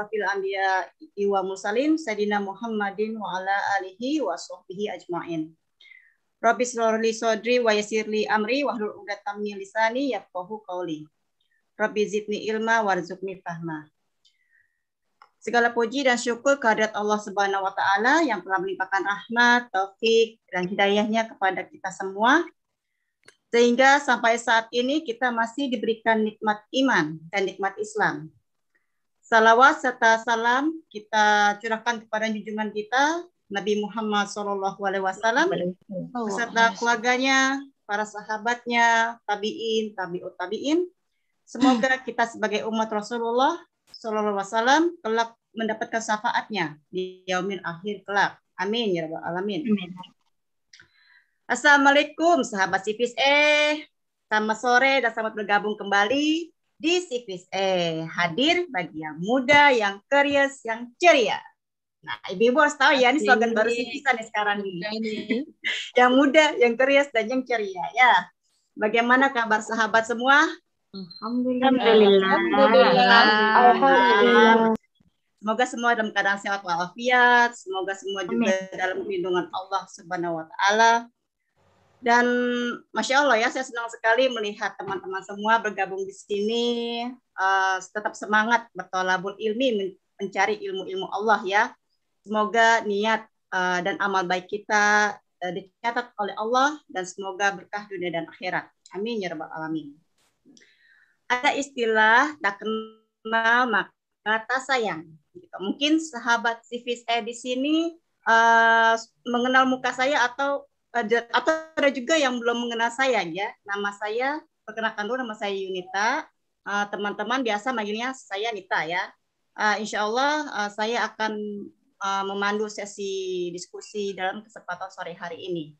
asrafil anbiya wa mursalin sayyidina Muhammadin wa ala alihi wa sahbihi ajmain. Rabbi shlorli sodri wa yasirli amri wa hlul uqdatam min lisani yafqahu qawli. Rabbi zidni ilma warzuqni fahma. Segala puji dan syukur kehadirat Allah Subhanahu wa taala yang telah melimpahkan rahmat, taufik dan hidayahnya kepada kita semua sehingga sampai saat ini kita masih diberikan nikmat iman dan nikmat Islam. Salawat serta salam kita curahkan kepada junjungan kita Nabi Muhammad SAW beserta keluarganya, para sahabatnya, tabiin, tabiut tabiin. Semoga kita sebagai umat Rasulullah Sallallahu Alaihi Wasallam kelak mendapatkan syafaatnya di yaumil akhir kelak. Amin ya rabbal alamin. Amin. Assalamualaikum sahabat Sivis eh. Selamat sore dan selamat bergabung kembali di Sivis eh. Hadir bagi yang muda, yang curious, yang ceria. Nah, ibu-ibu harus tahu ya, ini slogan baru Sivisan nih sekarang ini. yang muda, yang curious, dan yang ceria ya. Bagaimana kabar sahabat semua? Alhamdulillah. Alhamdulillah. Alhamdulillah. Semoga semua dalam keadaan sehat walafiat. Semoga semua juga Amin. dalam lindungan Allah Subhanahu wa taala. Dan masya Allah ya, saya senang sekali melihat teman-teman semua bergabung di sini, uh, tetap semangat bertolabul ilmi, mencari ilmu-ilmu Allah ya. Semoga niat uh, dan amal baik kita uh, dicatat oleh Allah dan semoga berkah dunia dan akhirat. Amin ya rabbal alamin ada istilah tak kenal maka tak sayang. Gitu. Mungkin sahabat civis saya di sini uh, mengenal muka saya atau ada atau ada juga yang belum mengenal saya ya. Nama saya perkenalkan dulu nama saya Yunita. Uh, teman-teman biasa manggilnya saya Nita ya. Uh, insya Allah uh, saya akan uh, memandu sesi diskusi dalam kesempatan sore hari ini.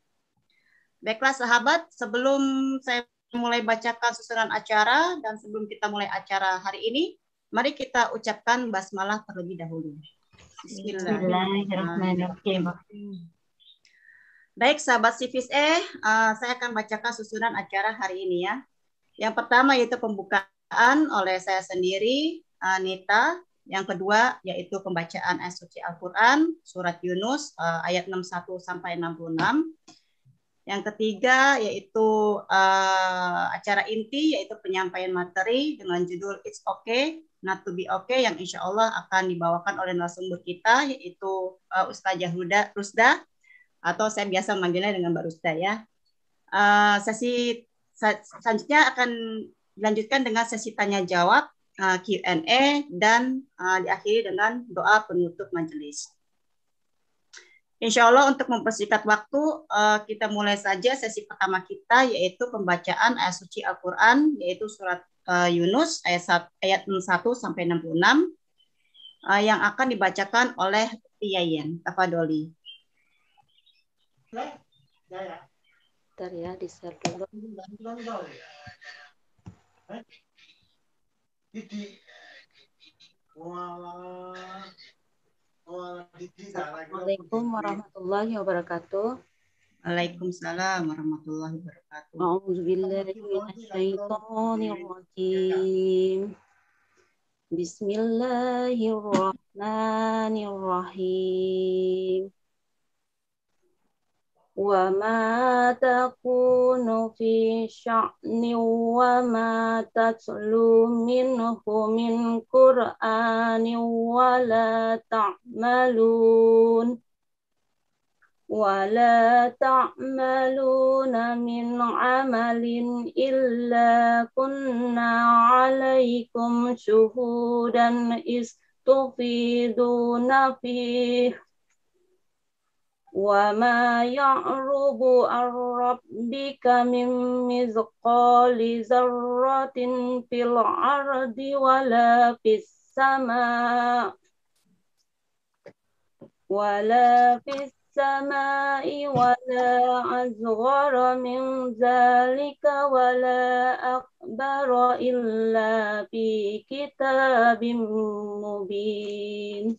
Baiklah sahabat, sebelum saya mulai bacakan susunan acara dan sebelum kita mulai acara hari ini, mari kita ucapkan basmalah terlebih dahulu. Bismillahirrahmanirrahim. Baik, sahabat Sivis E, uh, saya akan bacakan susunan acara hari ini ya. Yang pertama yaitu pembukaan oleh saya sendiri, Anita. Yang kedua yaitu pembacaan ayat suci Al-Quran, surat Yunus uh, ayat 61 sampai 66. Yang ketiga yaitu uh, acara inti yaitu penyampaian materi dengan judul It's Okay Not to be Okay yang insya Allah akan dibawakan oleh narasumber kita yaitu uh, Ustazah Huda Rusda atau saya biasa memanggilnya dengan Mbak Rusda ya. Uh, sesi selanjutnya akan dilanjutkan dengan sesi tanya jawab uh, Q&A dan uh, diakhiri dengan doa penutup majelis. Insya Allah untuk mempersingkat waktu, kita mulai saja sesi pertama kita yaitu pembacaan ayat suci Al-Quran yaitu surat Yunus ayat, ayat 1 sampai 66 uh, yang akan dibacakan oleh Yayen Tafadoli. Bentar ya, di share dulu. Assalamualaikum warahmatullahi wabarakatuh. Waalaikumsalam warahmatullahi wabarakatuh. A'udzubillahi Bismillahirrahmanirrahim. وما تكون في شأن وما تتلو منه من قرآن ولا تعملون ولا تعملون من عمل إلا كنا عليكم شهودا إذ تفيدون فيه وما يعرب عن ربك من مثقال ذرة في الأرض ولا في السماء ولا في السماء ولا أصغر من ذلك ولا أكبر إلا في كتاب مبين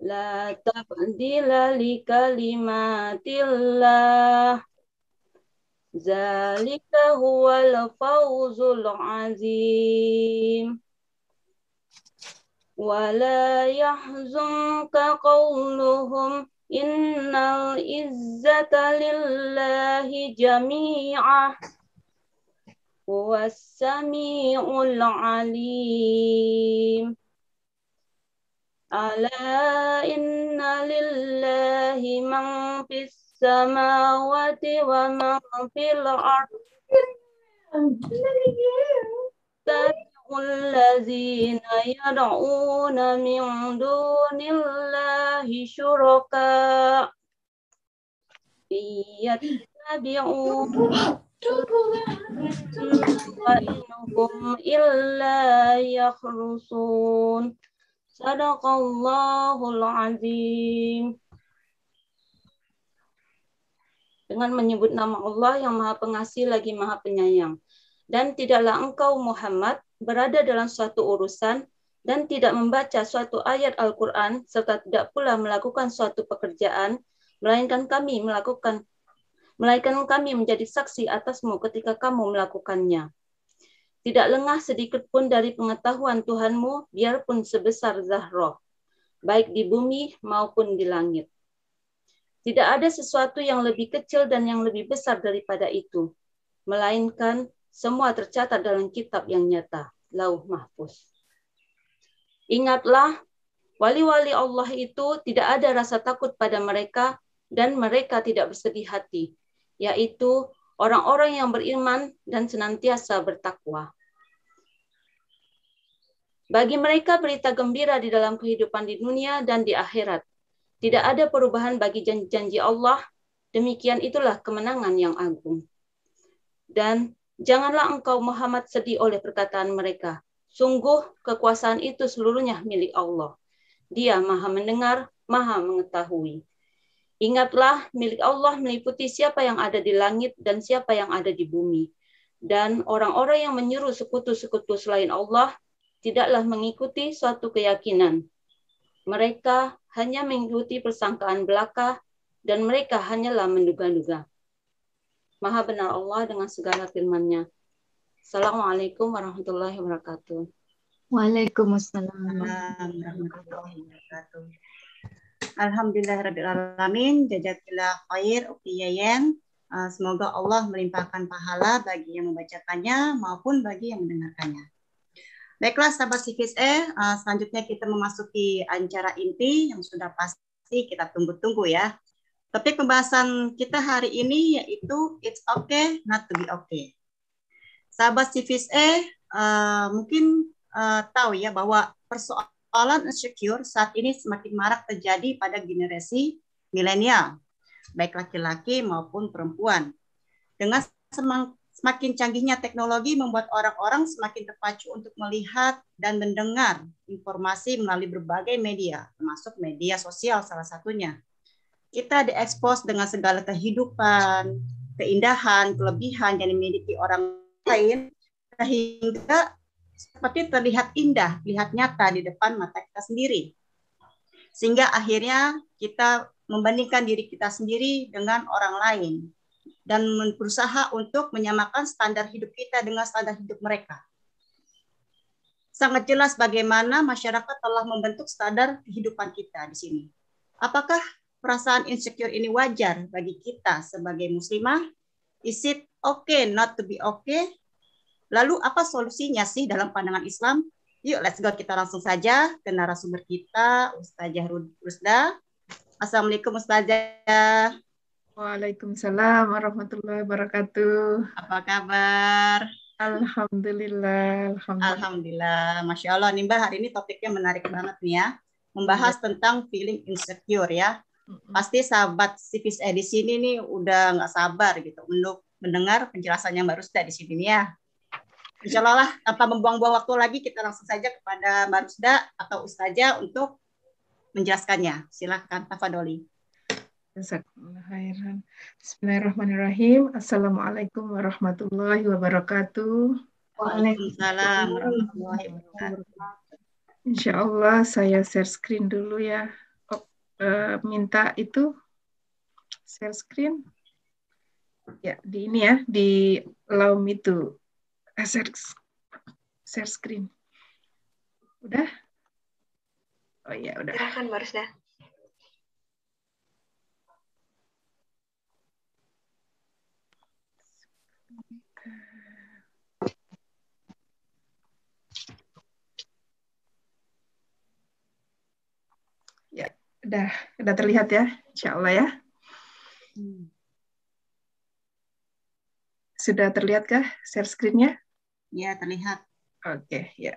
لا تبديل لكلمات الله ذلك هو الفوز العظيم ولا يحزنك قولهم إن العزة لله جميعا هو السميع العليم ألا إن لله من في السماوات ومن في الأرض. الذين يدعون من دون الله شركاء. يتبعون وإنهم إلا يخرصون. Sadaqallahul azim. Dengan menyebut nama Allah yang maha pengasih lagi maha penyayang. Dan tidaklah engkau Muhammad berada dalam suatu urusan dan tidak membaca suatu ayat Al-Quran serta tidak pula melakukan suatu pekerjaan, melainkan kami melakukan melainkan kami menjadi saksi atasmu ketika kamu melakukannya. Tidak lengah sedikit pun dari pengetahuan Tuhanmu, biarpun sebesar zahroh, baik di bumi maupun di langit. Tidak ada sesuatu yang lebih kecil dan yang lebih besar daripada itu, melainkan semua tercatat dalam kitab yang nyata, Lauh Mahfuz. Ingatlah, wali-wali Allah itu tidak ada rasa takut pada mereka dan mereka tidak bersedih hati, yaitu orang-orang yang beriman dan senantiasa bertakwa. Bagi mereka berita gembira di dalam kehidupan di dunia dan di akhirat. Tidak ada perubahan bagi janji-janji Allah, demikian itulah kemenangan yang agung. Dan Janganlah engkau Muhammad sedih oleh perkataan mereka. Sungguh kekuasaan itu seluruhnya milik Allah. Dia maha mendengar, maha mengetahui. Ingatlah, milik Allah meliputi siapa yang ada di langit dan siapa yang ada di bumi. Dan orang-orang yang menyuruh sekutu-sekutu selain Allah tidaklah mengikuti suatu keyakinan. Mereka hanya mengikuti persangkaan belaka dan mereka hanyalah menduga-duga. Maha benar Allah dengan segala firman-Nya. Assalamualaikum warahmatullahi wabarakatuh. Waalaikumsalam warahmatullahi wabarakatuh. Alhamdulillah Rabbil Alamin. Jazakallah khair Ukti Yayen. Uh, semoga Allah melimpahkan pahala bagi yang membacakannya maupun bagi yang mendengarkannya. Baiklah sahabat CVSE, uh, selanjutnya kita memasuki acara inti yang sudah pasti kita tunggu-tunggu ya. Topik pembahasan kita hari ini yaitu it's okay not to be okay. Sahabat Civis E uh, mungkin uh, tahu ya bahwa persoalan insecure saat ini semakin marak terjadi pada generasi milenial, baik laki-laki maupun perempuan. Dengan semakin canggihnya teknologi membuat orang-orang semakin terpacu untuk melihat dan mendengar informasi melalui berbagai media, termasuk media sosial salah satunya kita diekspos dengan segala kehidupan, keindahan, kelebihan yang dimiliki orang lain sehingga seperti terlihat indah, lihat nyata di depan mata kita sendiri. Sehingga akhirnya kita membandingkan diri kita sendiri dengan orang lain dan berusaha untuk menyamakan standar hidup kita dengan standar hidup mereka. Sangat jelas bagaimana masyarakat telah membentuk standar kehidupan kita di sini. Apakah perasaan insecure ini wajar bagi kita sebagai muslimah? Is it okay not to be okay? Lalu apa solusinya sih dalam pandangan Islam? Yuk let's go kita langsung saja ke narasumber kita Ustazah Rusda. Assalamualaikum Ustazah. Waalaikumsalam warahmatullahi wabarakatuh. Apa kabar? Alhamdulillah. Alhamdulillah. Alhamdulillah. Masya Allah nih Mbak hari ini topiknya menarik banget nih ya. Membahas ya. tentang feeling insecure ya pasti sahabat civis eh di sini nih udah nggak sabar gitu untuk mendengar penjelasan yang baru sudah di sini nih ya. Insya Allah lah, tanpa membuang-buang waktu lagi, kita langsung saja kepada Mbak Rusda atau Ustazah untuk menjelaskannya. Silahkan, Tafadoli. Bismillahirrahmanirrahim. Assalamualaikum warahmatullahi wabarakatuh. Waalaikumsalam warahmatullahi wabarakatuh. Insya Allah saya share screen dulu ya. Oh, uh, minta itu share screen. Ya, di ini ya, di allow me to share, share screen. Udah? Oh iya, udah. Silakan Mbak Rusda. Ya, udah, udah terlihat ya, insya Allah ya. Hmm. Sudah terlihatkah share screen-nya? Ya, terlihat. Oke, ya.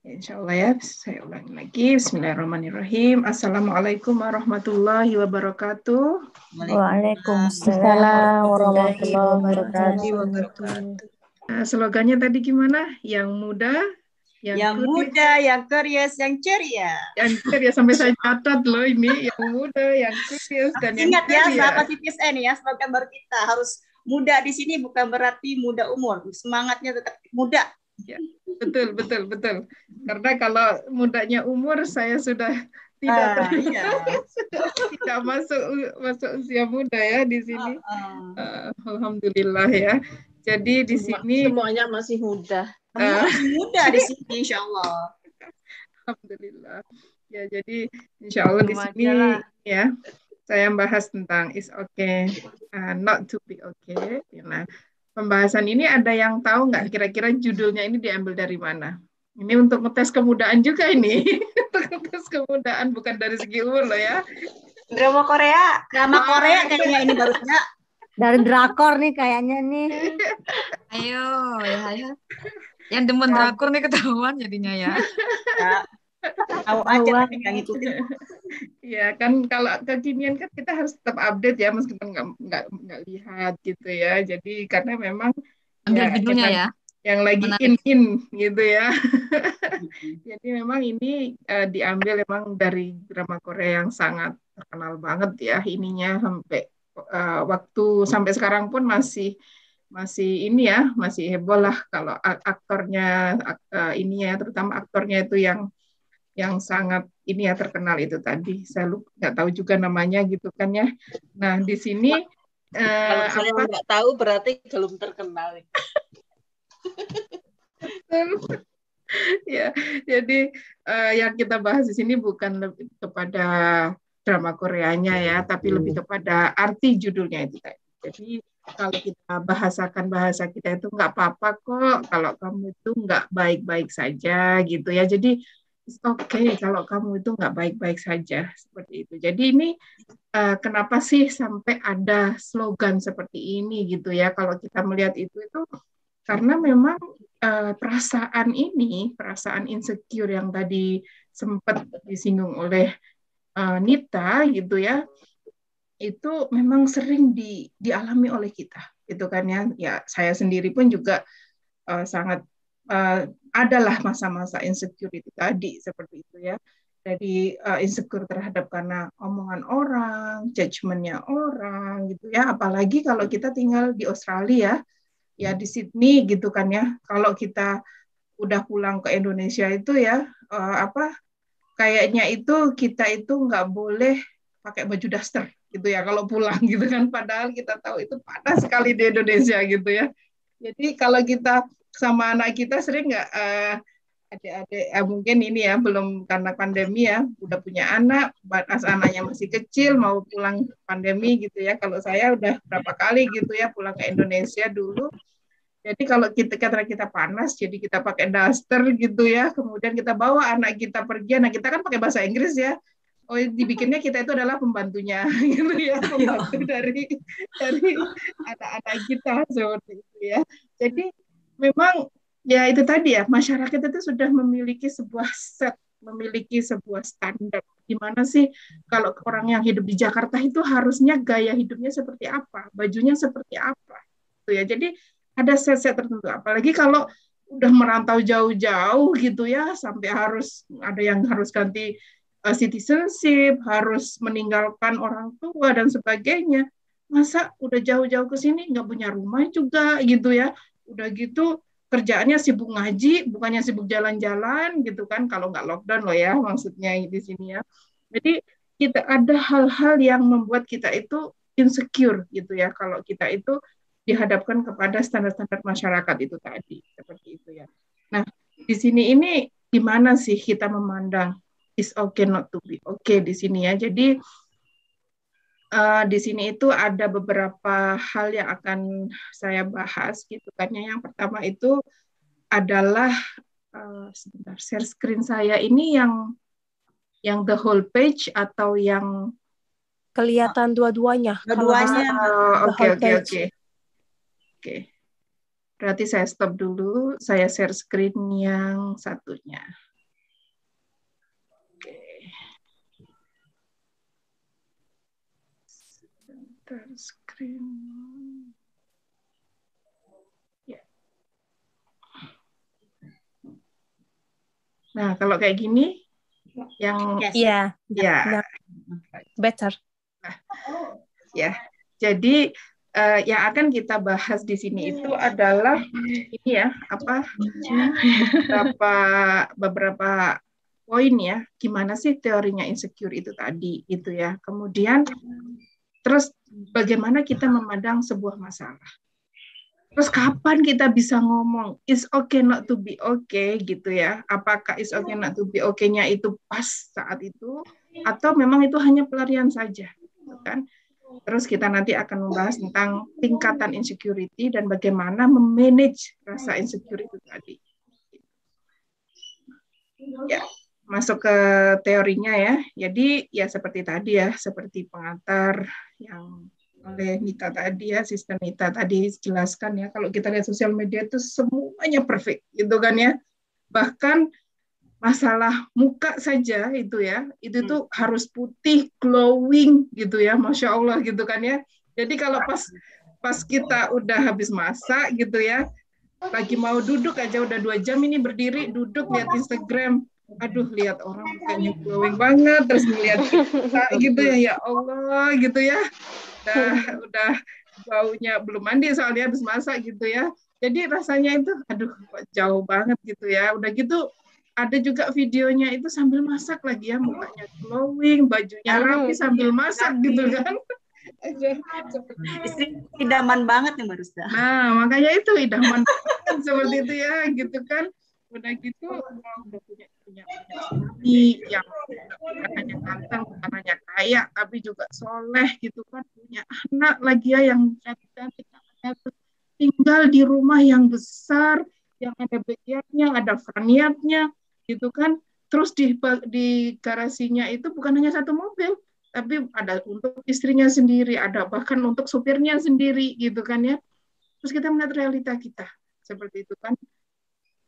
Insya Allah ya, saya ulangi lagi. Bismillahirrahmanirrahim. Assalamualaikum warahmatullahi wabarakatuh. Waalaikumsalam warahmatullahi wabarakatuh. Nah, slogannya tadi gimana? Yang muda, yang, yang muda, yang curious, yang ceria. Yang ceria sampai saya catat loh ini, yang muda, yang curious dan Ingat yang ceria. Ingat ya, sahabat CPSN ya, slogan baru kita harus muda di sini bukan berarti muda umur, semangatnya tetap muda. Ya, betul, betul, betul. Karena kalau mudanya umur saya sudah tidak ah, iya. tidak masuk masuk usia muda ya di sini. Uh, uh. Uh, Alhamdulillah ya. Jadi di Semua, sini semuanya masih muda. Uh, masih muda di sini, Insya Allah. Alhamdulillah. Ya jadi Insya Allah di sini ya saya bahas tentang is okay, uh, not to be okay. Nah, pembahasan ini ada yang tahu nggak kira-kira judulnya ini diambil dari mana? Ini untuk ngetes kemudaan juga ini. untuk ngetes kemudaan bukan dari segi umur loh ya. Drama Korea. Drama Korea kayaknya ini barunya. Dari drakor nih kayaknya nih. Ayo, ya ayo. Yang demen drakor nih ketahuan jadinya ya. ya tahu aja yang ngikutin ya kan kalau kekinian kan kita harus tetap update ya meskipun nggak nggak nggak lihat gitu ya. Jadi karena memang ambil ya, judulnya ya. yang lagi in in gitu ya. Jadi memang ini uh, diambil memang dari drama Korea yang sangat terkenal banget ya ininya sampai uh, waktu sampai sekarang pun masih masih ini ya masih heboh lah kalau aktornya uh, ini ya terutama aktornya itu yang yang sangat ini ya terkenal itu tadi. Saya lupa nggak tahu juga namanya gitu kan ya. Nah di sini kalau uh, saya nggak tahu berarti belum terkenal ya jadi uh, yang kita bahas di sini bukan lebih kepada drama Koreanya ya tapi hmm. lebih kepada arti judulnya itu jadi kalau kita bahasakan bahasa kita itu nggak apa-apa kok kalau kamu itu nggak baik-baik saja gitu ya jadi oke okay kalau kamu itu nggak baik-baik saja seperti itu. Jadi ini uh, kenapa sih sampai ada slogan seperti ini gitu ya? Kalau kita melihat itu itu karena memang uh, perasaan ini, perasaan insecure yang tadi sempat disinggung oleh uh, Nita gitu ya, itu memang sering di, dialami oleh kita, gitu kan ya? Ya saya sendiri pun juga uh, sangat uh, adalah masa-masa insecurity tadi seperti itu ya. Jadi uh, insecure terhadap karena omongan orang, judgementnya orang gitu ya. Apalagi kalau kita tinggal di Australia, ya di Sydney gitu kan ya. Kalau kita udah pulang ke Indonesia itu ya uh, apa kayaknya itu kita itu nggak boleh pakai baju daster gitu ya kalau pulang gitu kan padahal kita tahu itu panas sekali di Indonesia gitu ya. Jadi kalau kita sama anak kita sering nggak uh, adik-adik uh, mungkin ini ya belum karena pandemi ya udah punya anak batas anaknya masih kecil mau pulang pandemi gitu ya. Kalau saya udah berapa kali gitu ya pulang ke Indonesia dulu. Jadi kalau kita kata kita panas jadi kita pakai daster gitu ya. Kemudian kita bawa anak kita pergi nah kita kan pakai bahasa Inggris ya oh dibikinnya kita itu adalah pembantunya gitu ya pembantu dari dari anak-anak kita seperti itu ya jadi memang ya itu tadi ya masyarakat itu sudah memiliki sebuah set memiliki sebuah standar. Gimana sih kalau orang yang hidup di Jakarta itu harusnya gaya hidupnya seperti apa, bajunya seperti apa, gitu ya. Jadi ada set-set tertentu. Apalagi kalau udah merantau jauh-jauh gitu ya, sampai harus ada yang harus ganti uh, citizenship, harus meninggalkan orang tua dan sebagainya. Masa udah jauh-jauh ke sini nggak punya rumah juga gitu ya. Udah gitu kerjaannya sibuk ngaji, bukannya sibuk jalan-jalan gitu kan, kalau nggak lockdown loh ya maksudnya di sini ya. Jadi kita ada hal-hal yang membuat kita itu insecure gitu ya, kalau kita itu dihadapkan kepada standar-standar masyarakat itu tadi, seperti itu ya. Nah, di sini ini gimana sih kita memandang is okay not to be okay di sini ya. Jadi uh, di sini itu ada beberapa hal yang akan saya bahas gitu kan. Ya. Yang pertama itu adalah uh, sebentar share screen saya ini yang yang the whole page atau yang kelihatan dua-duanya. Dua-duanya. Oke oke oke. Oke. Berarti saya stop dulu, saya share screen yang satunya. Share screen. Ya. Nah, kalau kayak gini, yang Iya, ya, ya, better. Nah, ya, jadi uh, yang akan kita bahas di sini itu adalah ini ya, apa beberapa beberapa poin ya, gimana sih teorinya insecure itu tadi, itu ya. Kemudian terus bagaimana kita memandang sebuah masalah. Terus kapan kita bisa ngomong is okay not to be okay gitu ya? Apakah is okay not to be okay-nya itu pas saat itu atau memang itu hanya pelarian saja, gitu kan? Terus kita nanti akan membahas tentang tingkatan insecurity dan bagaimana memanage rasa insecure itu tadi. Ya, masuk ke teorinya ya. Jadi ya seperti tadi ya, seperti pengantar yang oleh Nita tadi ya, sistem Nita tadi jelaskan ya, kalau kita lihat sosial media itu semuanya perfect gitu kan ya. Bahkan masalah muka saja itu ya, itu hmm. tuh harus putih, glowing gitu ya, masya Allah gitu kan ya. Jadi kalau pas pas kita udah habis masak gitu ya, lagi mau duduk aja udah dua jam ini berdiri duduk lihat Instagram, aduh lihat orang mukanya glowing banget, terus ngeliat kita gitu ya, ya Allah gitu ya. Udah udah baunya belum mandi soalnya habis masak gitu ya. Jadi rasanya itu aduh jauh banget gitu ya. Udah gitu ada juga videonya itu sambil masak lagi ya mukanya glowing bajunya rapi sambil masak gitu kan. Istri idaman banget nih Mbak Nah, makanya itu idaman seperti itu ya, gitu kan. Udah gitu, udah punya punya suami yang bukan hanya ganteng, bukan hanya kaya, tapi juga soleh gitu kan, punya anak lagi ya yang cantik-cantik, tinggal di rumah yang besar, yang ada backyardnya, ada froniatnya, gitu kan. Terus di di garasinya itu bukan hanya satu mobil, tapi ada untuk istrinya sendiri, ada bahkan untuk supirnya sendiri, gitu kan ya. Terus kita melihat realita kita seperti itu kan,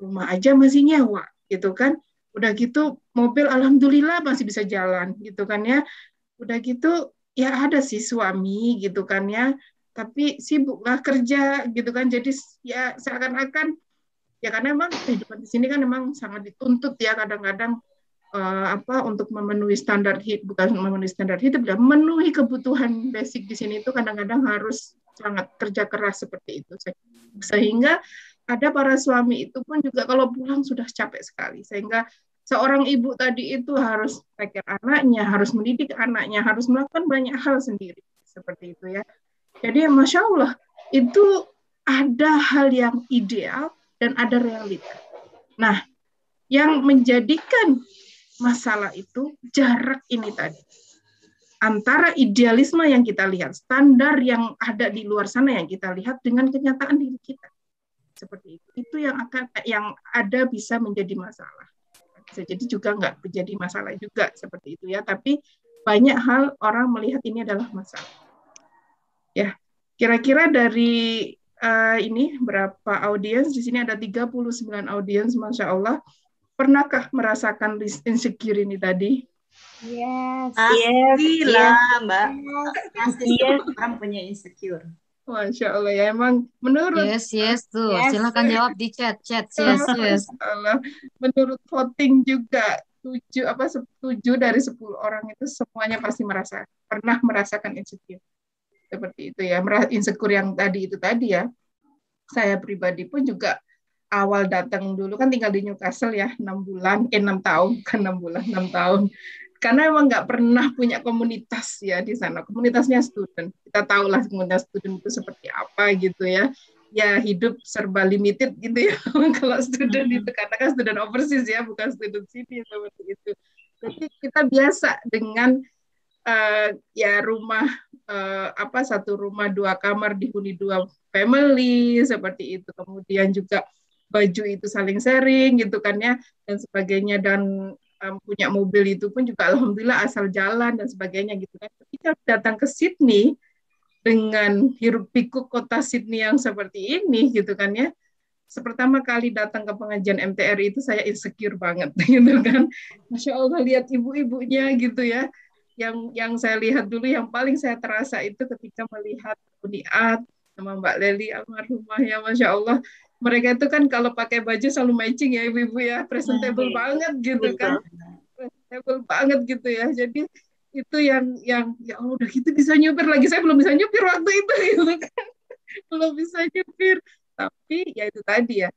rumah aja masih nyewa, gitu kan. Udah gitu mobil alhamdulillah masih bisa jalan gitu kan ya. Udah gitu ya ada sih suami gitu kan ya. Tapi sibuklah kerja gitu kan. Jadi ya seakan-akan ya karena memang kehidupan di sini kan memang sangat dituntut ya kadang-kadang uh, apa untuk memenuhi standar hidup bukan memenuhi standar hidup ya memenuhi kebutuhan basic di sini itu kadang-kadang harus sangat kerja keras seperti itu. Sehingga ada para suami itu pun juga kalau pulang sudah capek sekali sehingga seorang ibu tadi itu harus pikir anaknya, harus mendidik anaknya, harus melakukan banyak hal sendiri seperti itu ya. Jadi masya Allah itu ada hal yang ideal dan ada realita. Nah, yang menjadikan masalah itu jarak ini tadi antara idealisme yang kita lihat, standar yang ada di luar sana yang kita lihat dengan kenyataan diri kita seperti itu itu yang akan yang ada bisa menjadi masalah bisa jadi juga nggak menjadi masalah juga seperti itu ya tapi banyak hal orang melihat ini adalah masalah ya kira-kira dari uh, ini berapa audiens di sini ada 39 audiens masya Allah pernahkah merasakan insecure ini tadi? Yes. Pastilah, Mbak. Pasti Yes. orang punya insecure. Masya Allah ya emang menurut Yes, yes tuh. Yes. Silahkan jawab di chat, chat. Yes, yes. Allah. menurut voting juga tujuh apa tujuh dari sepuluh orang itu semuanya pasti merasa pernah merasakan insecure seperti itu ya insecure yang tadi itu tadi ya saya pribadi pun juga awal datang dulu kan tinggal di Newcastle ya enam bulan eh enam tahun kan enam bulan enam tahun karena emang nggak pernah punya komunitas ya di sana. Komunitasnya student. Kita tahu lah komunitas student itu seperti apa gitu ya. Ya hidup serba limited gitu ya. Kalau student itu karena kan student overseas ya bukan student sini seperti itu. Jadi kita biasa dengan eh, ya rumah eh, apa satu rumah dua kamar dihuni dua family seperti itu. Kemudian juga baju itu saling sharing gitu kan ya dan sebagainya. Dan em, punya mobil itu pun juga alhamdulillah asal jalan dan sebagainya gitu kan. Ketika datang ke Sydney dengan hiruk pikuk kota Sydney yang seperti ini gitu kan ya. Pertama kali datang ke pengajian MTR itu saya insecure banget gitu kan. Masya Allah lihat ibu-ibunya gitu ya. Yang yang saya lihat dulu yang paling saya terasa itu ketika melihat Uniat sama Mbak Leli almarhumah ya masya Allah mereka itu kan kalau pakai baju selalu matching ya ibu-ibu ya. Presentable Hmm. banget gitu kan. Presentable banget gitu ya. Jadi itu yang yang ya Allah udah gitu bisa nyupir lagi. Saya belum bisa nyupir waktu itu gitu kan. Belum bisa nyupir. Tapi ya itu tadi ya.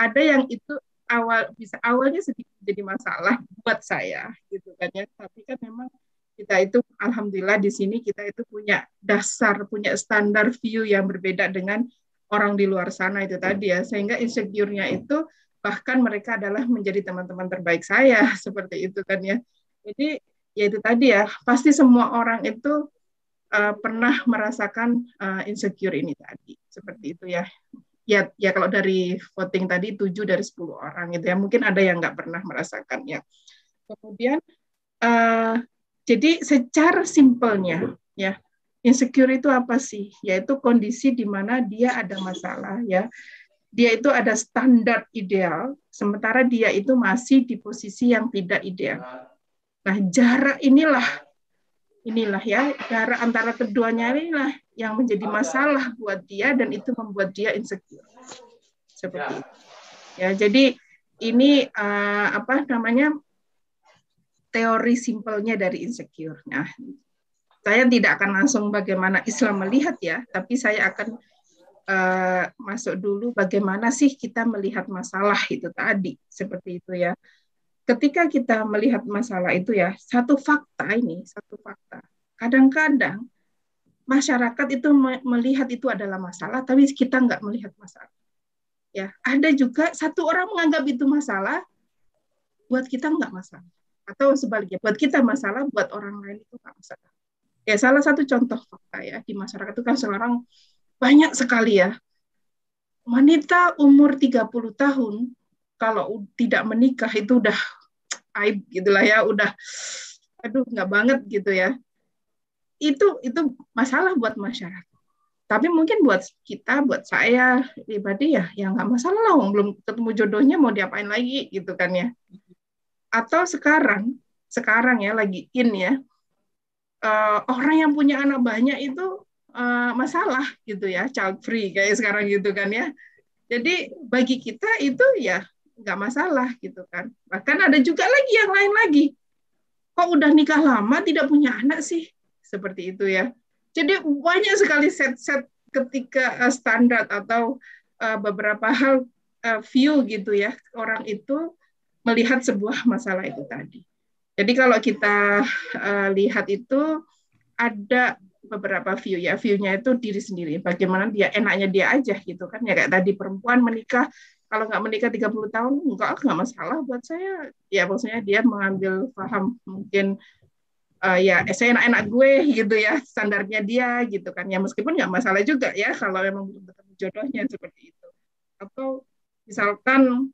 Ada yang itu awal bisa awalnya sedikit jadi masalah buat saya gitu kan ya. Tapi kan memang kita itu alhamdulillah di sini kita itu punya dasar punya standar view yang berbeda dengan orang di luar sana itu tadi ya. Sehingga insecure-nya itu bahkan mereka adalah menjadi teman-teman terbaik saya seperti itu kan ya. Jadi ya itu tadi ya. Pasti semua orang itu uh, pernah merasakan uh, insecure ini tadi. Seperti itu ya. Ya ya kalau dari voting tadi 7 dari 10 orang itu ya. Mungkin ada yang nggak pernah merasakan ya. Kemudian uh, jadi secara simpelnya ya insecure itu apa sih? Yaitu kondisi di mana dia ada masalah ya. Dia itu ada standar ideal sementara dia itu masih di posisi yang tidak ideal. Nah jarak inilah inilah ya. Jarak antara keduanya inilah yang menjadi masalah buat dia dan itu membuat dia insecure. Seperti itu. Ya jadi ini uh, apa namanya teori simpelnya dari insecure nah saya tidak akan langsung bagaimana Islam melihat ya tapi saya akan uh, masuk dulu bagaimana sih kita melihat masalah itu tadi seperti itu ya. Ketika kita melihat masalah itu ya satu fakta ini satu fakta. Kadang-kadang masyarakat itu melihat itu adalah masalah tapi kita nggak melihat masalah. Ya ada juga satu orang menganggap itu masalah buat kita nggak masalah. Atau sebaliknya buat kita masalah buat orang lain itu nggak masalah ya salah satu contoh fakta ya di masyarakat itu kan sekarang banyak sekali ya. Wanita umur 30 tahun kalau tidak menikah itu udah aib gitulah ya udah aduh nggak banget gitu ya. Itu itu masalah buat masyarakat. Tapi mungkin buat kita buat saya pribadi ya yang nggak masalah lah belum ketemu jodohnya mau diapain lagi gitu kan ya. Atau sekarang sekarang ya lagi in ya uh, orang yang punya anak banyak itu uh, masalah gitu ya child free kayak sekarang gitu kan ya. Jadi bagi kita itu ya nggak masalah gitu kan. Bahkan ada juga lagi yang lain lagi. Kok udah nikah lama tidak punya anak sih? Seperti itu ya. Jadi banyak sekali set-set ketika uh, standar atau beberapa hal view gitu ya orang itu melihat sebuah masalah itu tadi jadi kalau kita uh, lihat itu ada beberapa view ya. View-nya itu diri sendiri. Bagaimana dia enaknya dia aja gitu kan. Ya kayak tadi perempuan menikah. Kalau nggak menikah 30 tahun enggak nggak masalah buat saya. Ya maksudnya dia mengambil paham mungkin uh, ya saya enak-enak gue gitu ya standarnya dia gitu kan. Ya meskipun nggak masalah juga ya kalau memang belum ketemu jodohnya seperti itu. Atau misalkan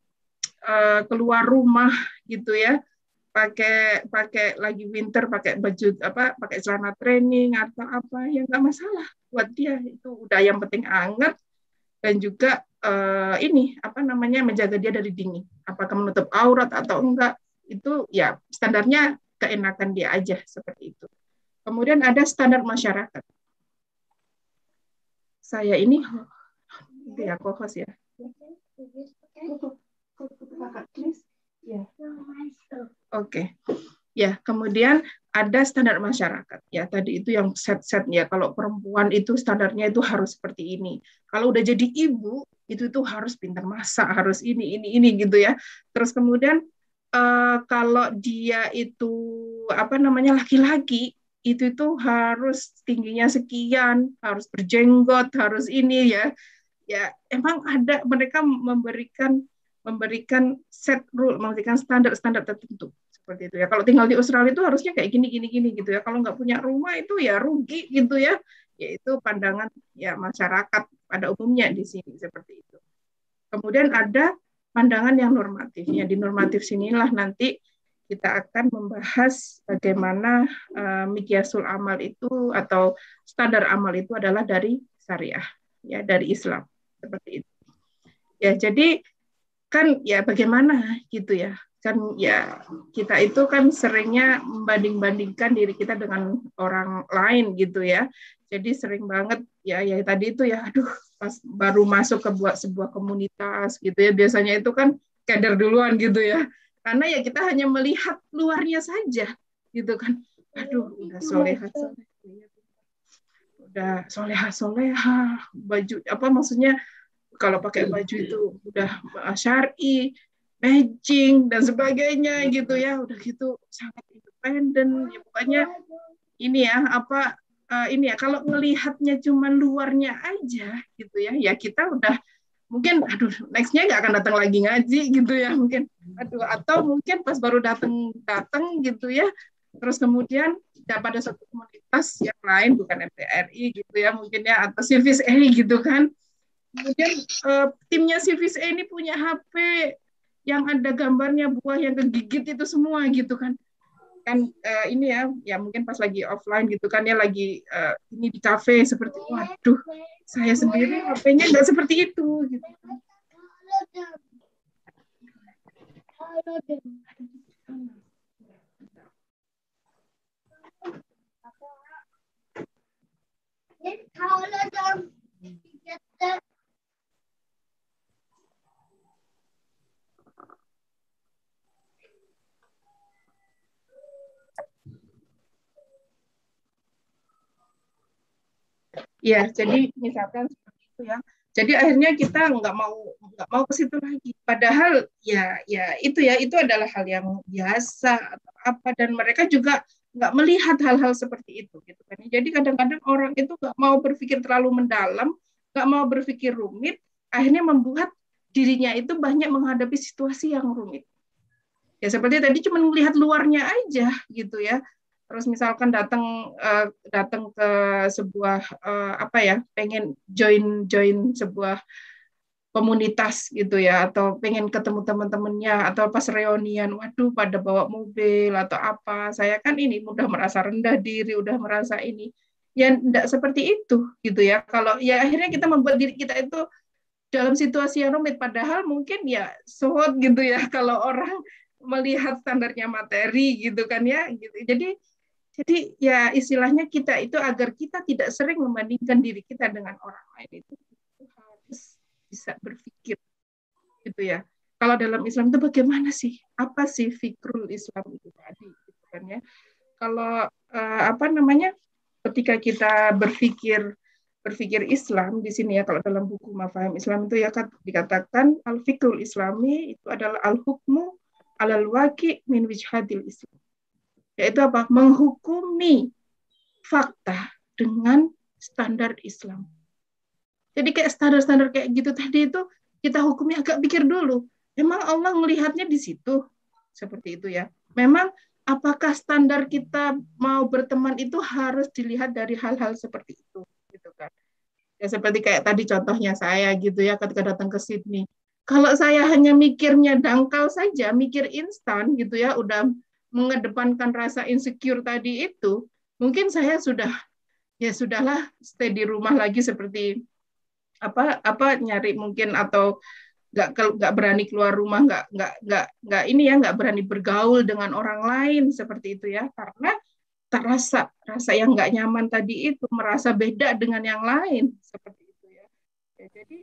uh, keluar rumah gitu ya pakai pakai lagi winter pakai baju apa pakai celana training atau apa ya nggak masalah buat dia. Itu udah yang penting anget dan juga uh, ini apa namanya menjaga dia dari dingin. Apakah menutup aurat atau enggak itu ya standarnya keenakan dia aja seperti itu. Kemudian ada standar masyarakat. Saya ini ya kohos ya. Oke. Ya, kemudian ada standar masyarakat. Ya, tadi itu yang set-set ya. Kalau perempuan itu standarnya itu harus seperti ini. Kalau udah jadi ibu, itu tuh harus pintar masak, harus ini ini ini gitu ya. Terus kemudian uh, kalau dia itu apa namanya laki-laki, itu itu harus tingginya sekian, harus berjenggot, harus ini ya. Ya, emang ada mereka memberikan memberikan set rule, memberikan standar-standar tertentu seperti itu ya. Kalau tinggal di Australia itu harusnya kayak gini gini gini gitu ya. Kalau nggak punya rumah itu ya rugi gitu ya. Yaitu pandangan ya masyarakat pada umumnya di sini seperti itu. Kemudian ada pandangan yang normatifnya. Di normatif sinilah nanti kita akan membahas bagaimana uh, mikiasul amal itu atau standar amal itu adalah dari syariah ya dari Islam seperti itu. Ya, jadi kan ya bagaimana gitu ya kan ya kita itu kan seringnya membanding-bandingkan diri kita dengan orang lain gitu ya. Jadi sering banget ya ya tadi itu ya aduh pas baru masuk ke buat sebuah komunitas gitu ya biasanya itu kan kader duluan gitu ya. Karena ya kita hanya melihat luarnya saja gitu kan. Aduh udah soleha soleha. Udah soleha soleha baju apa maksudnya kalau pakai baju itu udah syari matching dan sebagainya gitu ya. Udah gitu sangat independen. Ya pokoknya ini ya apa uh, ini ya kalau ngelihatnya cuma luarnya aja gitu ya ya kita udah mungkin aduh nextnya nggak akan datang lagi ngaji gitu ya mungkin. Aduh atau mungkin pas baru datang datang gitu ya terus kemudian ya pada satu komunitas yang lain bukan MPRI gitu ya mungkin ya atau Silvis E gitu kan kemudian uh, timnya Silvis E ini punya HP yang ada gambarnya buah yang kegigit itu semua gitu kan. Kan uh, ini ya ya mungkin pas lagi offline gitu kan ya lagi uh, ini di kafe seperti waduh saya sendiri HP-nya nggak seperti itu gitu Ya, jadi misalkan seperti itu ya. Jadi akhirnya kita nggak mau nggak mau ke situ lagi. Padahal ya ya itu ya itu adalah hal yang biasa atau apa dan mereka juga nggak melihat hal-hal seperti itu gitu kan. Jadi kadang-kadang orang itu nggak mau berpikir terlalu mendalam, nggak mau berpikir rumit, akhirnya membuat dirinya itu banyak menghadapi situasi yang rumit. Ya seperti tadi cuma melihat luarnya aja gitu ya terus misalkan datang uh, datang ke sebuah uh, apa ya pengen join join sebuah komunitas gitu ya atau pengen ketemu teman-temannya atau pas reunian waduh pada bawa mobil atau apa. Saya kan ini mudah merasa rendah diri udah merasa ini. Ya tidak seperti itu gitu ya. Kalau ya akhirnya kita membuat diri kita itu dalam situasi yang rumit. Padahal mungkin ya sohot gitu ya. Kalau orang melihat standarnya materi gitu kan ya gitu. Jadi jadi ya istilahnya kita itu agar kita tidak sering membandingkan diri kita dengan orang lain itu, harus bisa berpikir gitu ya. Kalau dalam Islam itu bagaimana sih? Apa sih fikrul Islam itu tadi gitu kan ya. Kalau uh, apa namanya? ketika kita berpikir berpikir Islam di sini ya kalau dalam buku Mafahim Islam itu ya dikatakan al fikrul Islami itu adalah al hukmu alal waqi min wijhadil Islam yaitu apa? Menghukumi fakta dengan standar Islam. Jadi kayak standar-standar kayak gitu tadi itu kita hukumi agak pikir dulu. Memang Allah melihatnya di situ seperti itu ya. Memang apakah standar kita mau berteman itu harus dilihat dari hal-hal seperti itu gitu kan. Ya seperti kayak tadi contohnya saya gitu ya ketika datang ke Sydney. Kalau saya hanya mikirnya dangkal saja, mikir instan gitu ya, udah mengedepankan rasa insecure tadi itu, mungkin saya sudah ya sudahlah stay di rumah lagi seperti apa apa nyari mungkin atau nggak nggak berani keluar rumah nggak nggak nggak nggak ini ya nggak berani bergaul dengan orang lain seperti itu ya. Karena terasa rasa yang nggak nyaman tadi itu merasa beda dengan yang lain seperti itu ya, ya jadi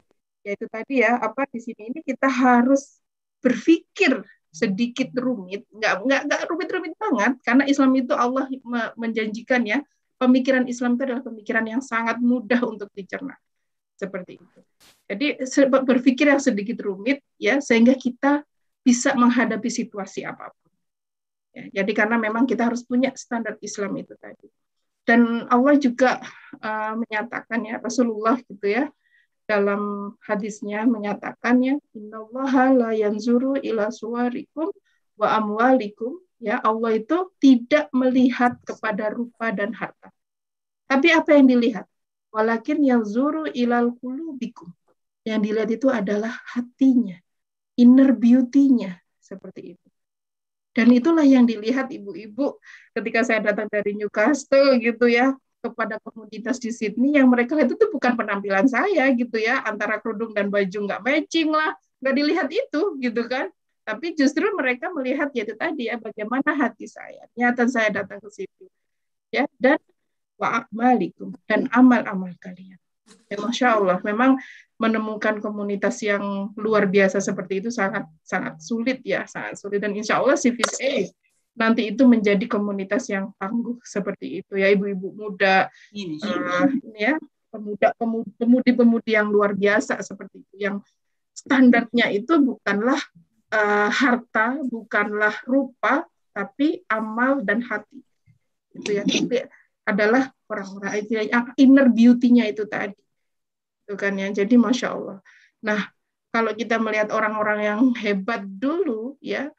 ya itu tadi ya apa di sini ini kita harus berpikir sedikit rumit nggak nggak nggak rumit-rumit banget karena Islam itu Allah menjanjikan ya pemikiran Islam itu adalah pemikiran yang sangat mudah untuk dicerna seperti itu. Jadi berpikir yang sedikit rumit ya sehingga kita bisa menghadapi situasi apa pun. Ya, jadi karena memang kita harus punya standar Islam itu tadi. Dan Allah juga uh, menyatakan ya Rasulullah gitu ya dalam hadisnya menyatakan ya innallaha la yanzuru ila suwarikum wa amwalikum ya Allah itu tidak melihat kepada rupa dan harta. Tapi apa yang dilihat? Walakin yang zuru ilal kulubikum. Yang dilihat itu adalah hatinya, inner beauty-nya, seperti itu. Dan itulah yang dilihat ibu-ibu ketika saya datang dari Newcastle gitu ya, kepada komunitas di Sydney yang mereka lihat itu bukan penampilan saya gitu ya antara kerudung dan baju nggak matching lah nggak dilihat itu gitu kan. Tapi justru mereka melihat ya itu tadi ya bagaimana hati saya. Niatan saya datang ke situ ya dan wa dan amal-amal kalian. Ya, Masya Allah, memang menemukan komunitas yang luar biasa seperti itu sangat sangat sulit ya, sangat sulit. Dan insya Allah Civis A nanti itu menjadi komunitas yang tangguh seperti itu ya ibu-ibu muda ini uh, ya pemuda pemudi-pemudi yang luar biasa seperti itu yang standarnya itu bukanlah uh, harta bukanlah rupa tapi amal dan hati itu ya tapi adalah orang-orang yang inner beauty-nya itu tadi. Itu kan ya. Jadi Masya Allah. Nah, kalau kita melihat orang-orang yang hebat dulu, ya,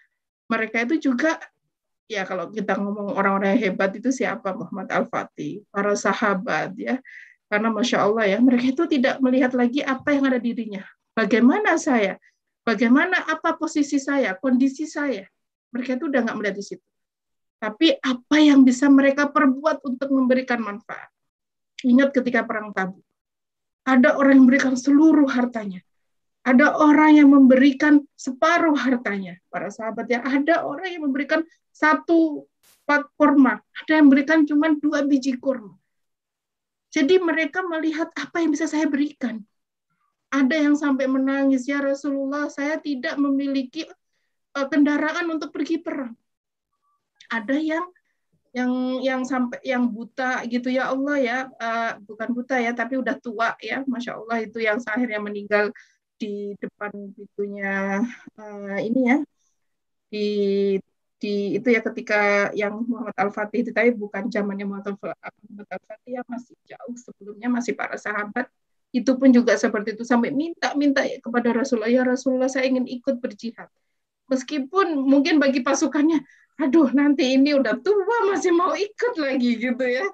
mereka itu juga, ya kalau kita ngomong orang-orang yang hebat itu siapa? Muhammad Al-Fatih, para sahabat, ya. Karena Masya Allah ya, mereka itu tidak melihat lagi apa yang ada dirinya. Bagaimana saya? Bagaimana apa posisi saya, kondisi saya? Mereka itu udah nggak melihat di situ tapi apa yang bisa mereka perbuat untuk memberikan manfaat. Ingat ketika perang Tabuk, ada orang yang memberikan seluruh hartanya. Ada orang yang memberikan separuh hartanya. Para sahabat yang ada orang yang memberikan satu pot kurma. Ada yang memberikan cuma dua biji kurma. Jadi mereka melihat apa yang bisa saya berikan. Ada yang sampai menangis, ya Rasulullah, saya tidak memiliki eh, kendaraan untuk pergi perang ada yang yang yang sampai yang buta gitu ya Allah ya uh, bukan buta ya tapi udah tua ya masya Allah itu yang akhirnya meninggal di depan pintunya uh, ini ya di di itu ya ketika yang Muhammad Al Fatih itu tadi bukan zamannya Muhammad Al Fatih ya masih jauh sebelumnya masih para sahabat itu pun juga seperti itu sampai minta-minta kepada Rasulullah ya Rasulullah saya ingin ikut berjihad meskipun mungkin bagi pasukannya aduh nanti ini udah tua masih mau ikut lagi gitu ya.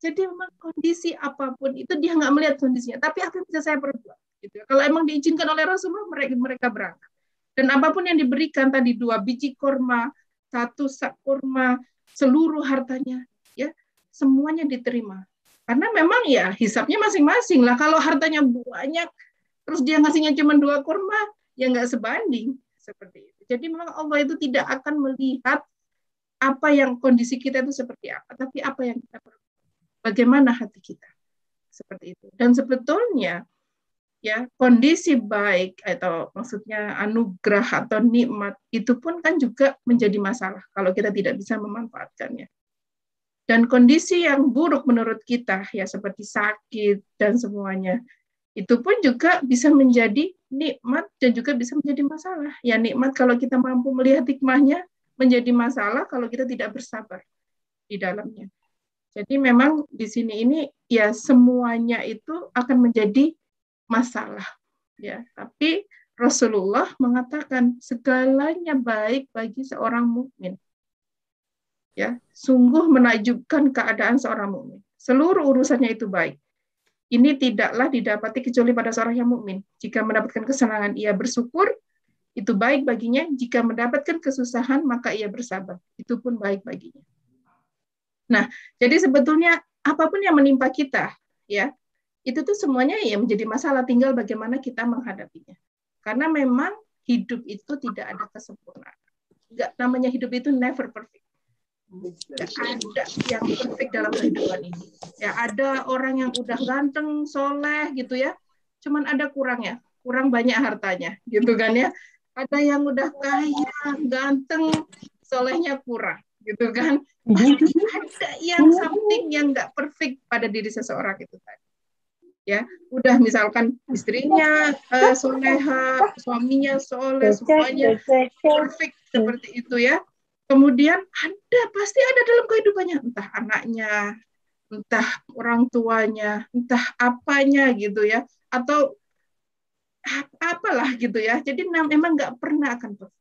Jadi memang kondisi apa pun itu dia nggak melihat kondisinya. Tapi apa yang bisa saya perbuat? Gitu. Ya. Kalau emang diizinkan oleh Rasulullah mereka mereka berangkat. Dan apa pun yang diberikan tadi dua biji kurma, satu sak kurma, seluruh hartanya, ya semuanya diterima. Karena memang ya hisapnya masing-masing lah. Kalau hartanya banyak, terus dia ngasihnya cuma dua kurma, ya nggak sebanding seperti itu. Jadi memang Allah itu tidak akan melihat apa yang kondisi kita itu seperti apa, tapi apa yang kita perlu. Bagaimana hati kita. Seperti itu. Dan sebetulnya ya kondisi baik atau maksudnya anugerah atau nikmat itu pun kan juga menjadi masalah kalau kita tidak bisa memanfaatkannya. Dan kondisi yang buruk menurut kita ya seperti sakit dan semuanya itu pun juga bisa menjadi nikmat dan juga bisa menjadi masalah. Ya nikmat kalau kita mampu melihat hikmahnya, menjadi masalah kalau kita tidak bersabar di dalamnya. Jadi memang di sini ini ya semuanya itu akan menjadi masalah. Ya, tapi Rasulullah mengatakan segalanya baik bagi seorang mukmin. Ya, sungguh menakjubkan keadaan seorang mukmin. Seluruh urusannya itu baik ini tidaklah didapati kecuali pada seorang yang mukmin. Jika mendapatkan kesenangan, ia bersyukur, itu baik baginya. Jika mendapatkan kesusahan, maka ia bersabar. Itu pun baik baginya. Nah, jadi sebetulnya apa pun yang menimpa kita, ya, itu tuh semuanya ya menjadi masalah tinggal bagaimana kita menghadapinya. Karena memang hidup itu tidak ada kesempurnaan. Enggak namanya hidup itu never perfect. Enggak ada yang perfect dalam kehidupan ini. Ya ada orang yang udah ganteng, soleh gitu ya. Cuman ada kurangnya, kurang banyak hartanya, gitu kan ya. Ada yang udah kaya, ganteng, solehnya kurang, gitu kan. Ada yang something yang nggak perfect pada diri seseorang itu tadi ya. Udah misalkan istrinya uh, soleha suaminya soleh semuanya perfect seperti itu ya. Kemudian ada pasti ada dalam kehidupannya. Entah anaknya entah orang tuanya entah apanya gitu ya. Atau apalah gitu ya. Jadi memang nggak pernah akan perfect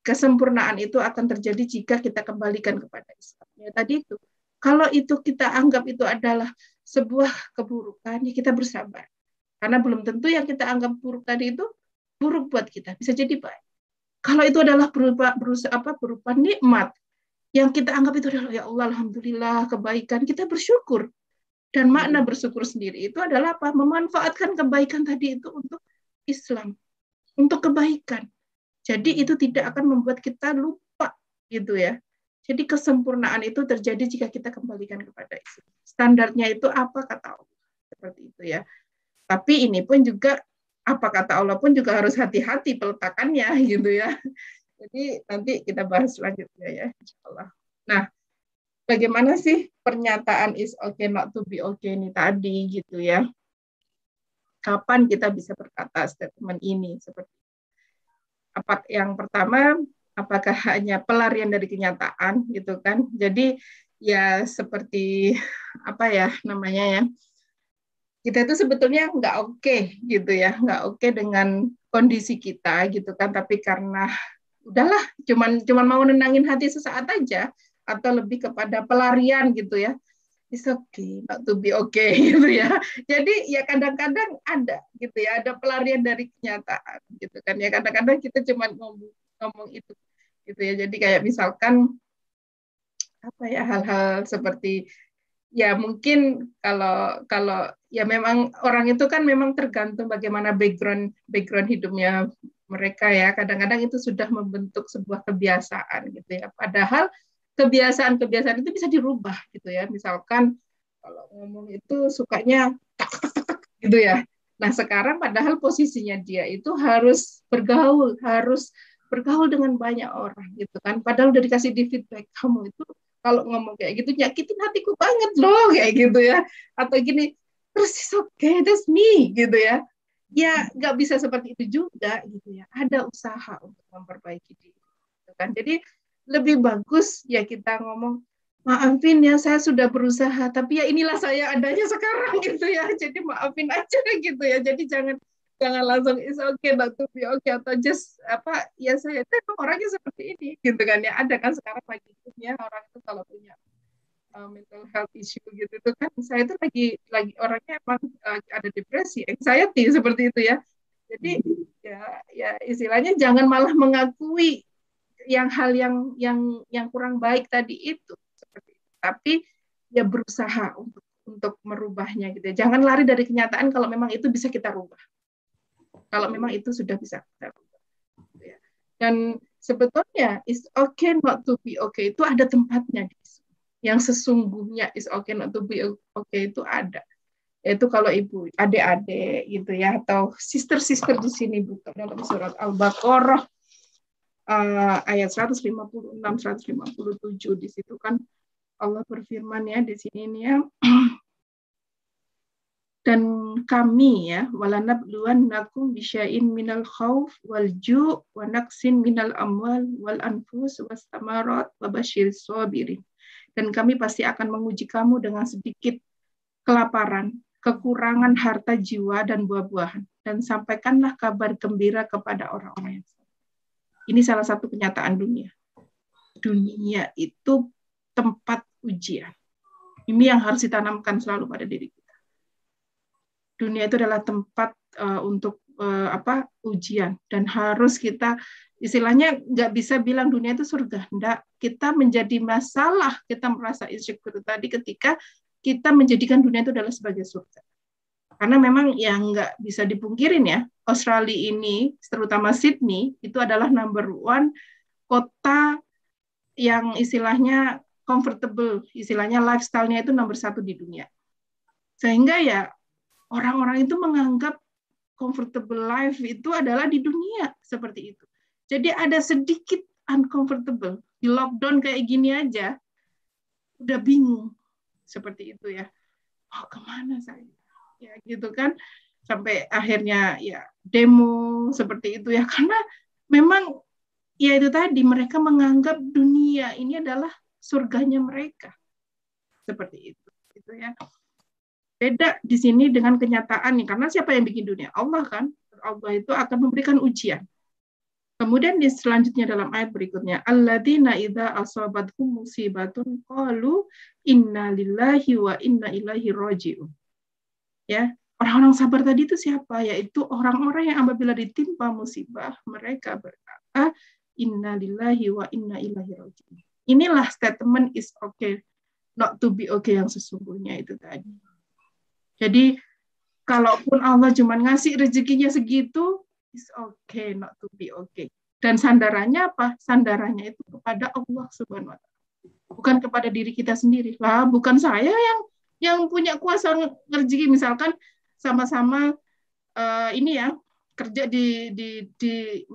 kesempurnaan itu akan terjadi jika kita kembalikan kepada Islam. Ya tadi itu. Kalau itu kita anggap itu adalah sebuah keburukan, ya kita bersabar. Karena belum tentu yang kita anggap buruk tadi itu buruk buat kita, bisa jadi baik. Kalau itu adalah berupa berusaha apa berupa nikmat yang kita anggap itu adalah ya Allah alhamdulillah kebaikan, kita bersyukur. Dan makna bersyukur sendiri itu adalah apa? Memanfaatkan kebaikan tadi itu untuk Islam, untuk kebaikan. Jadi itu tidak akan membuat kita lupa gitu ya. Jadi kesempurnaan itu terjadi jika kita kembalikan kepada. Standarnya itu apa kata Allah. Seperti itu ya. Tapi ini pun juga apa kata Allah pun juga harus hati-hati peletakannya gitu ya. Jadi nanti kita bahas selanjutnya ya insyaallah. Nah, bagaimana sih pernyataan is okay not to be okay ini tadi gitu ya. Kapan kita bisa berkata statement ini seperti apa yang pertama apakah hanya pelarian dari kenyataan gitu kan. Jadi ya seperti apa ya namanya ya kita itu sebetulnya nggak oke okay, gitu ya nggak oke okay dengan kondisi kita gitu kan. Tapi karena udahlah cuman cuman mau nenangin hati sesaat aja atau lebih kepada pelarian gitu ya. It's okay not to be okay gitu ya. Jadi ya kadang-kadang ada gitu ya ada pelarian dari kenyataan gitu kan ya. Kadang-kadang kita cuma ngomong ngomong itu gitu ya. Jadi kayak misalkan apa ya hal-hal seperti ya mungkin kalau kalau ya memang orang itu kan memang tergantung bagaimana background background hidupnya mereka ya. Kadang-kadang itu sudah membentuk sebuah kebiasaan gitu ya. Padahal kebiasaan-kebiasaan itu bisa dirubah gitu ya. Misalkan kalau ngomong itu sukanya gitu ya. Nah sekarang padahal posisinya dia itu harus bergaul harus bergaul dengan banyak orang gitu kan. Padahal udah dikasih di feedback kamu itu kalau ngomong kayak gitu nyakitin hatiku banget loh kayak gitu ya. Atau gini terus oke okay that's me gitu ya. Ya nggak bisa seperti itu juga gitu ya. Ada usaha untuk memperbaiki diri gitu kan. Jadi lebih bagus ya kita ngomong maafin ya saya sudah berusaha tapi ya inilah saya adanya sekarang gitu ya. Jadi maafin aja gitu ya. Jadi jangan jangan langsung is okay not to be okay atau just apa ya saya itu orangnya seperti ini gitu kan ya ada kan sekarang lagi ya orang itu kalau punya uh, mental health issue gitu itu kan saya itu lagi lagi orangnya emang uh, ada depresi anxiety seperti itu ya jadi ya ya istilahnya jangan malah mengakui yang hal yang yang yang kurang baik tadi itu seperti itu. tapi ya berusaha untuk untuk merubahnya gitu ya. Jangan lari dari kenyataan kalau memang itu bisa kita rubah kalau memang itu sudah bisa kita. Ya. Dan sebetulnya is okay not to be okay itu ada tempatnya di Yang sesungguhnya is okay not to be okay itu ada. Yaitu kalau ibu, adik-adik gitu ya atau sister-sister di sini bukan dalam surat Al-Baqarah uh, ayat 156 157 di situ kan Allah berfirman ya di sini nih ya dan kami ya walanabluwannakum bisya'in minal khauf wal ju' wa minal amwal wal anfus was tamarat wa basyir sabirin dan kami pasti akan menguji kamu dengan sedikit kelaparan kekurangan harta jiwa dan buah-buahan dan sampaikanlah kabar gembira kepada orang-orang yang. Ini salah satu kenyataan dunia. Dunia itu tempat ujian. Ini yang harus ditanamkan selalu pada diri kita dunia itu adalah tempat uh, untuk uh, apa ujian. Dan harus kita istilahnya nggak bisa bilang dunia itu surga. Enggak kita menjadi masalah kita merasa insecure tadi ketika kita menjadikan dunia itu adalah sebagai surga. Karena memang yang nggak bisa dipungkirin ya, Australia ini, terutama Sydney, itu adalah number one kota yang istilahnya comfortable, istilahnya lifestyle-nya itu nomor satu di dunia. Sehingga ya orang-orang itu menganggap comfortable life itu adalah di dunia seperti itu. Jadi ada sedikit uncomfortable di lockdown kayak gini aja, udah bingung seperti itu ya. Oh ke mana saya? Ya gitu kan sampai akhirnya ya demo seperti itu ya karena memang ya itu tadi mereka menganggap dunia ini adalah surganya mereka seperti itu gitu ya beda di sini dengan kenyataan nih karena siapa yang bikin dunia? Allah kan? Allah itu akan memberikan ujian. Kemudian di selanjutnya dalam ayat berikutnya alladzina idza asabathum musibatun qalu inna lillahi wa inna ilaihi rajiun. Ya orang-orang sabar tadi itu siapa? Yaitu orang-orang yang apabila ditimpa musibah mereka berkata inna lillahi wa inna ilaihi rajiun. Inilah statement is okay not to be okay yang sesungguhnya itu tadi jadi kalaupun Allah cuma ngasih rezekinya segitu, is okay not to be okay. Dan sandarannya apa? Sandarannya itu kepada Allah Subhanahu wa. Bukan kepada diri kita sendiri. Lah, bukan saya yang yang punya kuasa rezeki misalkan sama-sama uh, ini ya kerja di di di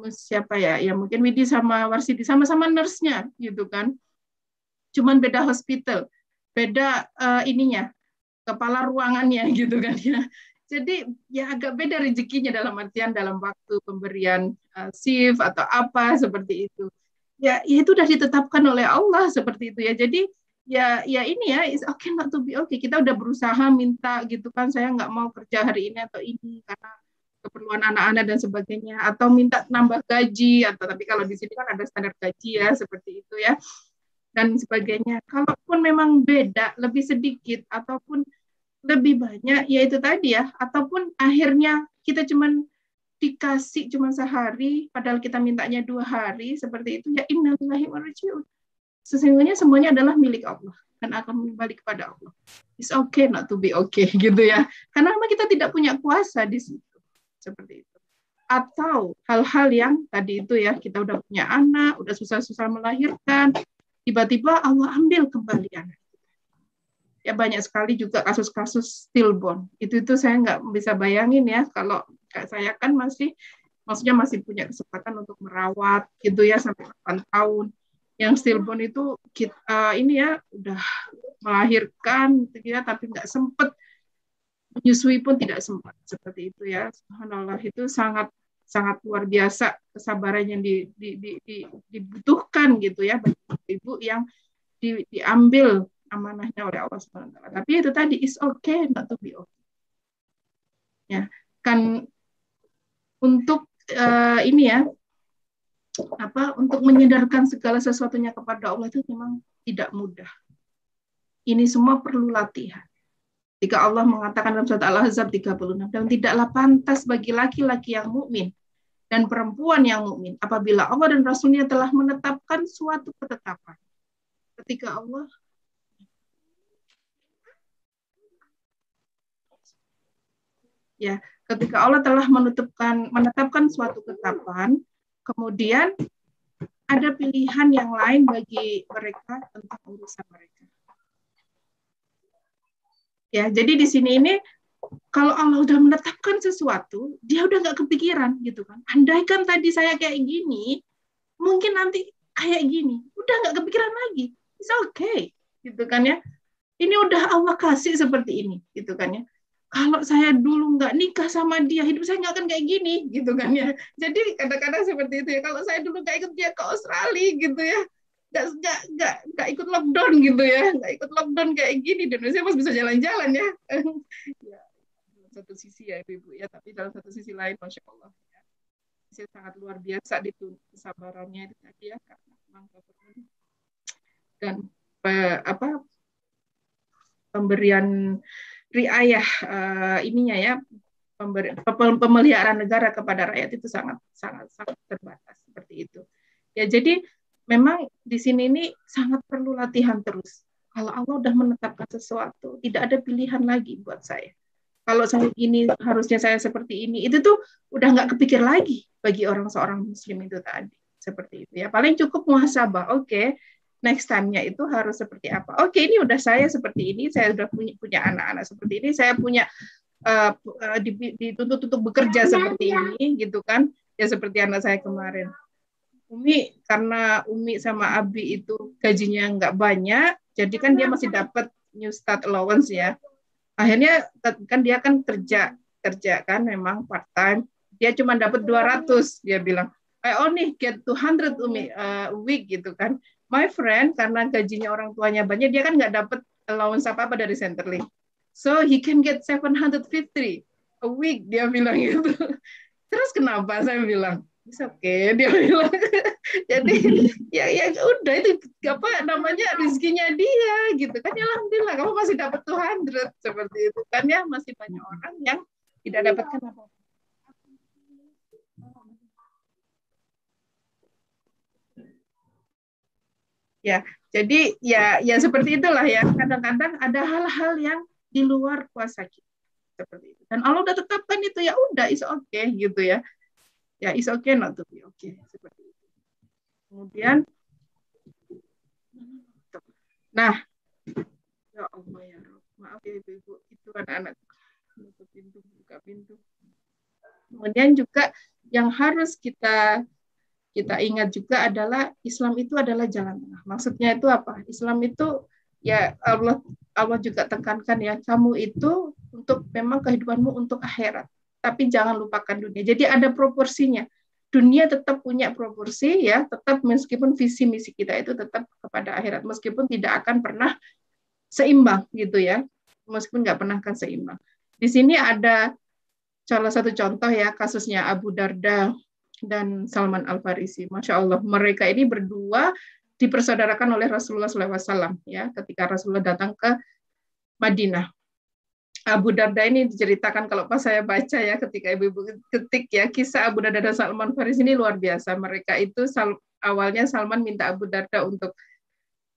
siapa ya ya mungkin Widi sama Warsidi sama-sama nurse-nya gitu kan cuman beda hospital beda uh, ininya kepala ruangannya gitu kan ya. Jadi ya agak beda rezekinya dalam artian dalam waktu pemberian uh, shift atau apa seperti itu. Ya, ya itu sudah ditetapkan oleh Allah seperti itu ya. Jadi ya ya ini ya is okay not to be okay. Kita udah berusaha minta gitu kan saya nggak mau kerja hari ini atau ini karena keperluan anak-anak dan sebagainya atau minta nambah gaji atau tapi kalau di sini kan ada standar gaji ya seperti itu ya dan sebagainya. Kalaupun memang beda, lebih sedikit ataupun lebih banyak, ya itu tadi ya. Ataupun akhirnya kita cuman dikasih cuma sehari, padahal kita mintanya dua hari, seperti itu, ya innalillahi wa Sesungguhnya semuanya adalah milik Allah dan akan kembali kepada Allah. It's okay not to be okay, gitu ya. Karena memang kita tidak punya kuasa di situ. Seperti itu atau hal-hal yang tadi itu ya kita udah punya anak, udah susah-susah melahirkan, tiba-tiba Allah ambil kembali anak ya banyak sekali juga kasus-kasus stillborn. Itu itu saya nggak bisa bayangin ya kalau saya kan masih maksudnya masih punya kesempatan untuk merawat gitu ya sampai 8 tahun. Yang stillborn itu kita, uh, ini ya udah melahirkan gitu ya tapi nggak sempet. Menyusui pun tidak sempat seperti itu ya. Subhanallah itu sangat sangat luar biasa kesabaran yang di, di, di, di, dibutuhkan gitu ya bagi ibu yang di, diambil amanahnya oleh Allah wa Tapi itu tadi is okay not to be okay. Ya, kan untuk uh, ini ya apa untuk menyadarkan segala sesuatunya kepada Allah itu memang tidak mudah. Ini semua perlu latihan. Jika Allah mengatakan dalam surat Al-Ahzab 36, dan tidaklah pantas bagi laki-laki yang mukmin dan perempuan yang mukmin apabila Allah dan Rasulnya telah menetapkan suatu ketetapan. Ketika Allah ya, ketika Allah telah menetapkan menetapkan suatu ketetapan, kemudian ada pilihan yang lain bagi mereka tentang urusan mereka. Ya, jadi di sini ini kalau Allah udah menetapkan sesuatu, dia udah nggak kepikiran gitu kan. Andaikan tadi saya kayak gini, mungkin nanti kayak gini, udah nggak kepikiran lagi. It's okay, gitu kan ya. Ini udah Allah kasih seperti ini, gitu kan ya. Kalau saya dulu nggak nikah sama dia, hidup saya nggak akan kayak gini, gitu kan ya. Jadi kadang-kadang seperti itu ya. Kalau saya dulu nggak ikut dia ke Australia, gitu ya, nggak nggak nggak nggak ikut lockdown gitu ya. Nggak ikut lockdown kayak gini. Di Indonesia masih bisa jalan-jalan ya. Ya satu sisi ya ibu ya. Tapi dalam satu sisi lain masya Allah ya. Saya sangat luar biasa di kesabarannya itu tadi ya karena memang dan apa pemberian riayah uh, ininya ya pemberi, pemeliharaan negara kepada rakyat itu sangat sangat sangat terbatas seperti itu. Ya jadi memang di sini ini sangat perlu latihan terus. Kalau Allah sudah menetapkan sesuatu, tidak ada pilihan lagi buat saya. kalau saya ini harusnya saya seperti ini itu tuh udah nggak kepikir lagi bagi orang seorang muslim itu tadi. Seperti itu ya. Paling cukup muhasabah. Oke okay, next time-nya itu harus seperti apa? Oke okay, ini udah saya seperti ini saya sudah punya anak-anak seperti ini saya punya uh, uh, dituntut untuk bekerja seperti ini gitu kan? Ya seperti anak saya kemarin Umi karena Umi sama Abi itu gajinya nggak banyak jadi kan dia masih dapat new start allowance ya. Akhirnya kan dia kan kerja kerja kan memang part time dia cuma dapat 200 dia bilang. I only get 200 umi uh, week gitu kan. My friend karena gajinya orang tuanya banyak dia kan nggak dapat allowance apa apa dari Centerlink so he can get 750 a week dia bilang gitu. Terus kenapa saya bilang It's okay dia bilang. Jadi ya ya udah itu apa namanya rezekinya dia gitu. Kan ya alhamdulillah kamu masih dapat 200 seperti itu. Kan ya masih banyak orang yang tidak dapatkan apa ya jadi ya ya seperti itulah ya. Kadang-kadang ada hal-hal yang di luar kuasa kita. Seperti itu. Dan Allah udah tetapkan itu ya udah is okay gitu ya ya is okay not to be okay seperti itu. Kemudian nah ya Allah ya maaf ya ibu-ibu itu anak-anak buka pintu buka pintu. Kemudian juga yang harus kita kita ingat juga adalah Islam itu adalah jalan tengah. Maksudnya itu apa? Islam itu ya Allah Allah juga tekankan ya kamu itu untuk memang kehidupanmu untuk akhirat tapi jangan lupakan dunia. Jadi ada proporsinya. Dunia tetap punya proporsi ya, tetap meskipun visi misi kita itu tetap kepada akhirat, meskipun tidak akan pernah seimbang gitu ya, meskipun nggak pernah akan seimbang. Di sini ada salah satu contoh ya kasusnya Abu Darda dan Salman Al Farisi. Masya Allah, mereka ini berdua dipersaudarakan oleh Rasulullah SAW ya ketika Rasulullah datang ke Madinah. Abu Darda ini diceritakan kalau pas saya baca ya ketika ibu-ibu ketik ya kisah Abu Darda dan Salman Faris ini luar biasa. Mereka itu sal, awalnya Salman minta Abu Darda untuk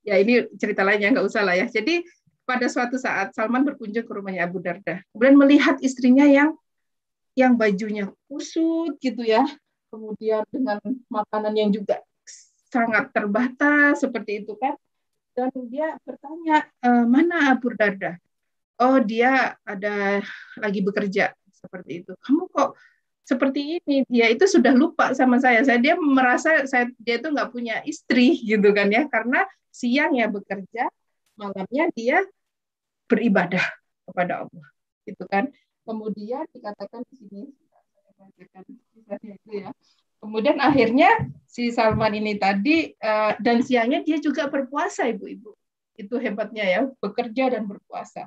ya ini cerita lainnya nggak usah lah ya. Jadi pada suatu saat Salman berkunjung ke rumahnya Abu Darda, kemudian melihat istrinya yang yang bajunya kusut gitu ya, kemudian dengan makanan yang juga sangat terbatas seperti itu kan, dan dia bertanya e, mana Abu Darda? Oh dia ada lagi bekerja seperti itu. Kamu kok seperti ini? Dia itu sudah lupa sama saya. Saya dia merasa saya dia itu nggak punya istri gitu kan ya karena siang ya bekerja, malamnya dia beribadah kepada Allah. Gitu kan. Kemudian dikatakan di sini. Kemudian akhirnya si Salman ini tadi uh, dan siangnya dia juga berpuasa ibu-ibu. Itu hebatnya ya, bekerja dan berpuasa.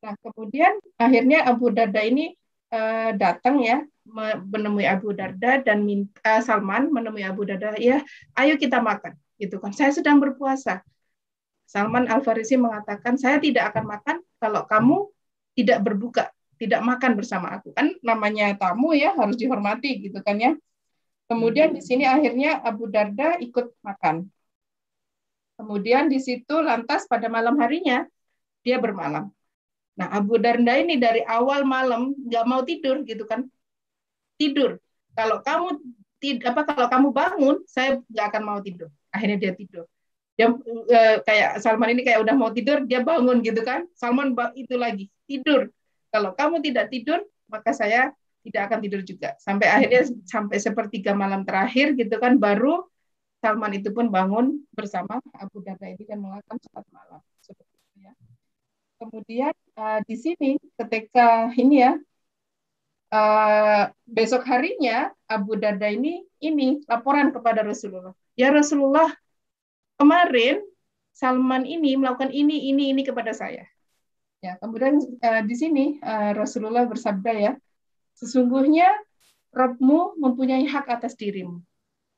Nah, kemudian akhirnya Abu Darda ini uh, datang ya menemui Abu Darda dan minta, uh, Salman menemui Abu Darda ya ayo kita makan gitu kan. Saya sedang berpuasa. Salman Al Farisi mengatakan saya tidak akan makan kalau kamu tidak berbuka tidak makan bersama aku. Kan namanya tamu ya harus dihormati gitu kan ya. Kemudian di sini akhirnya Abu Darda ikut makan. Kemudian di situ lantas pada malam harinya dia bermalam Nah, Abu Darda ini dari awal malam nggak mau tidur gitu kan. Tidur. Kalau kamu apa kalau kamu bangun, saya nggak akan mau tidur. Akhirnya dia tidur. Dia e, kayak Salman ini kayak udah mau tidur, dia bangun gitu kan. Salman itu lagi tidur. Kalau kamu tidak tidur, maka saya tidak akan tidur juga. Sampai akhirnya sampai sepertiga malam terakhir gitu kan baru Salman itu pun bangun bersama Abu Darda ini dan melakukan sholat malam. Kemudian uh, di sini ketika ini ya uh, besok harinya Abu Darda ini ini laporan kepada Rasulullah. Ya Rasulullah kemarin Salman ini melakukan ini ini ini kepada saya. Ya kemudian uh, di sini uh, Rasulullah bersabda ya sesungguhnya Robmu mempunyai hak atas dirimu,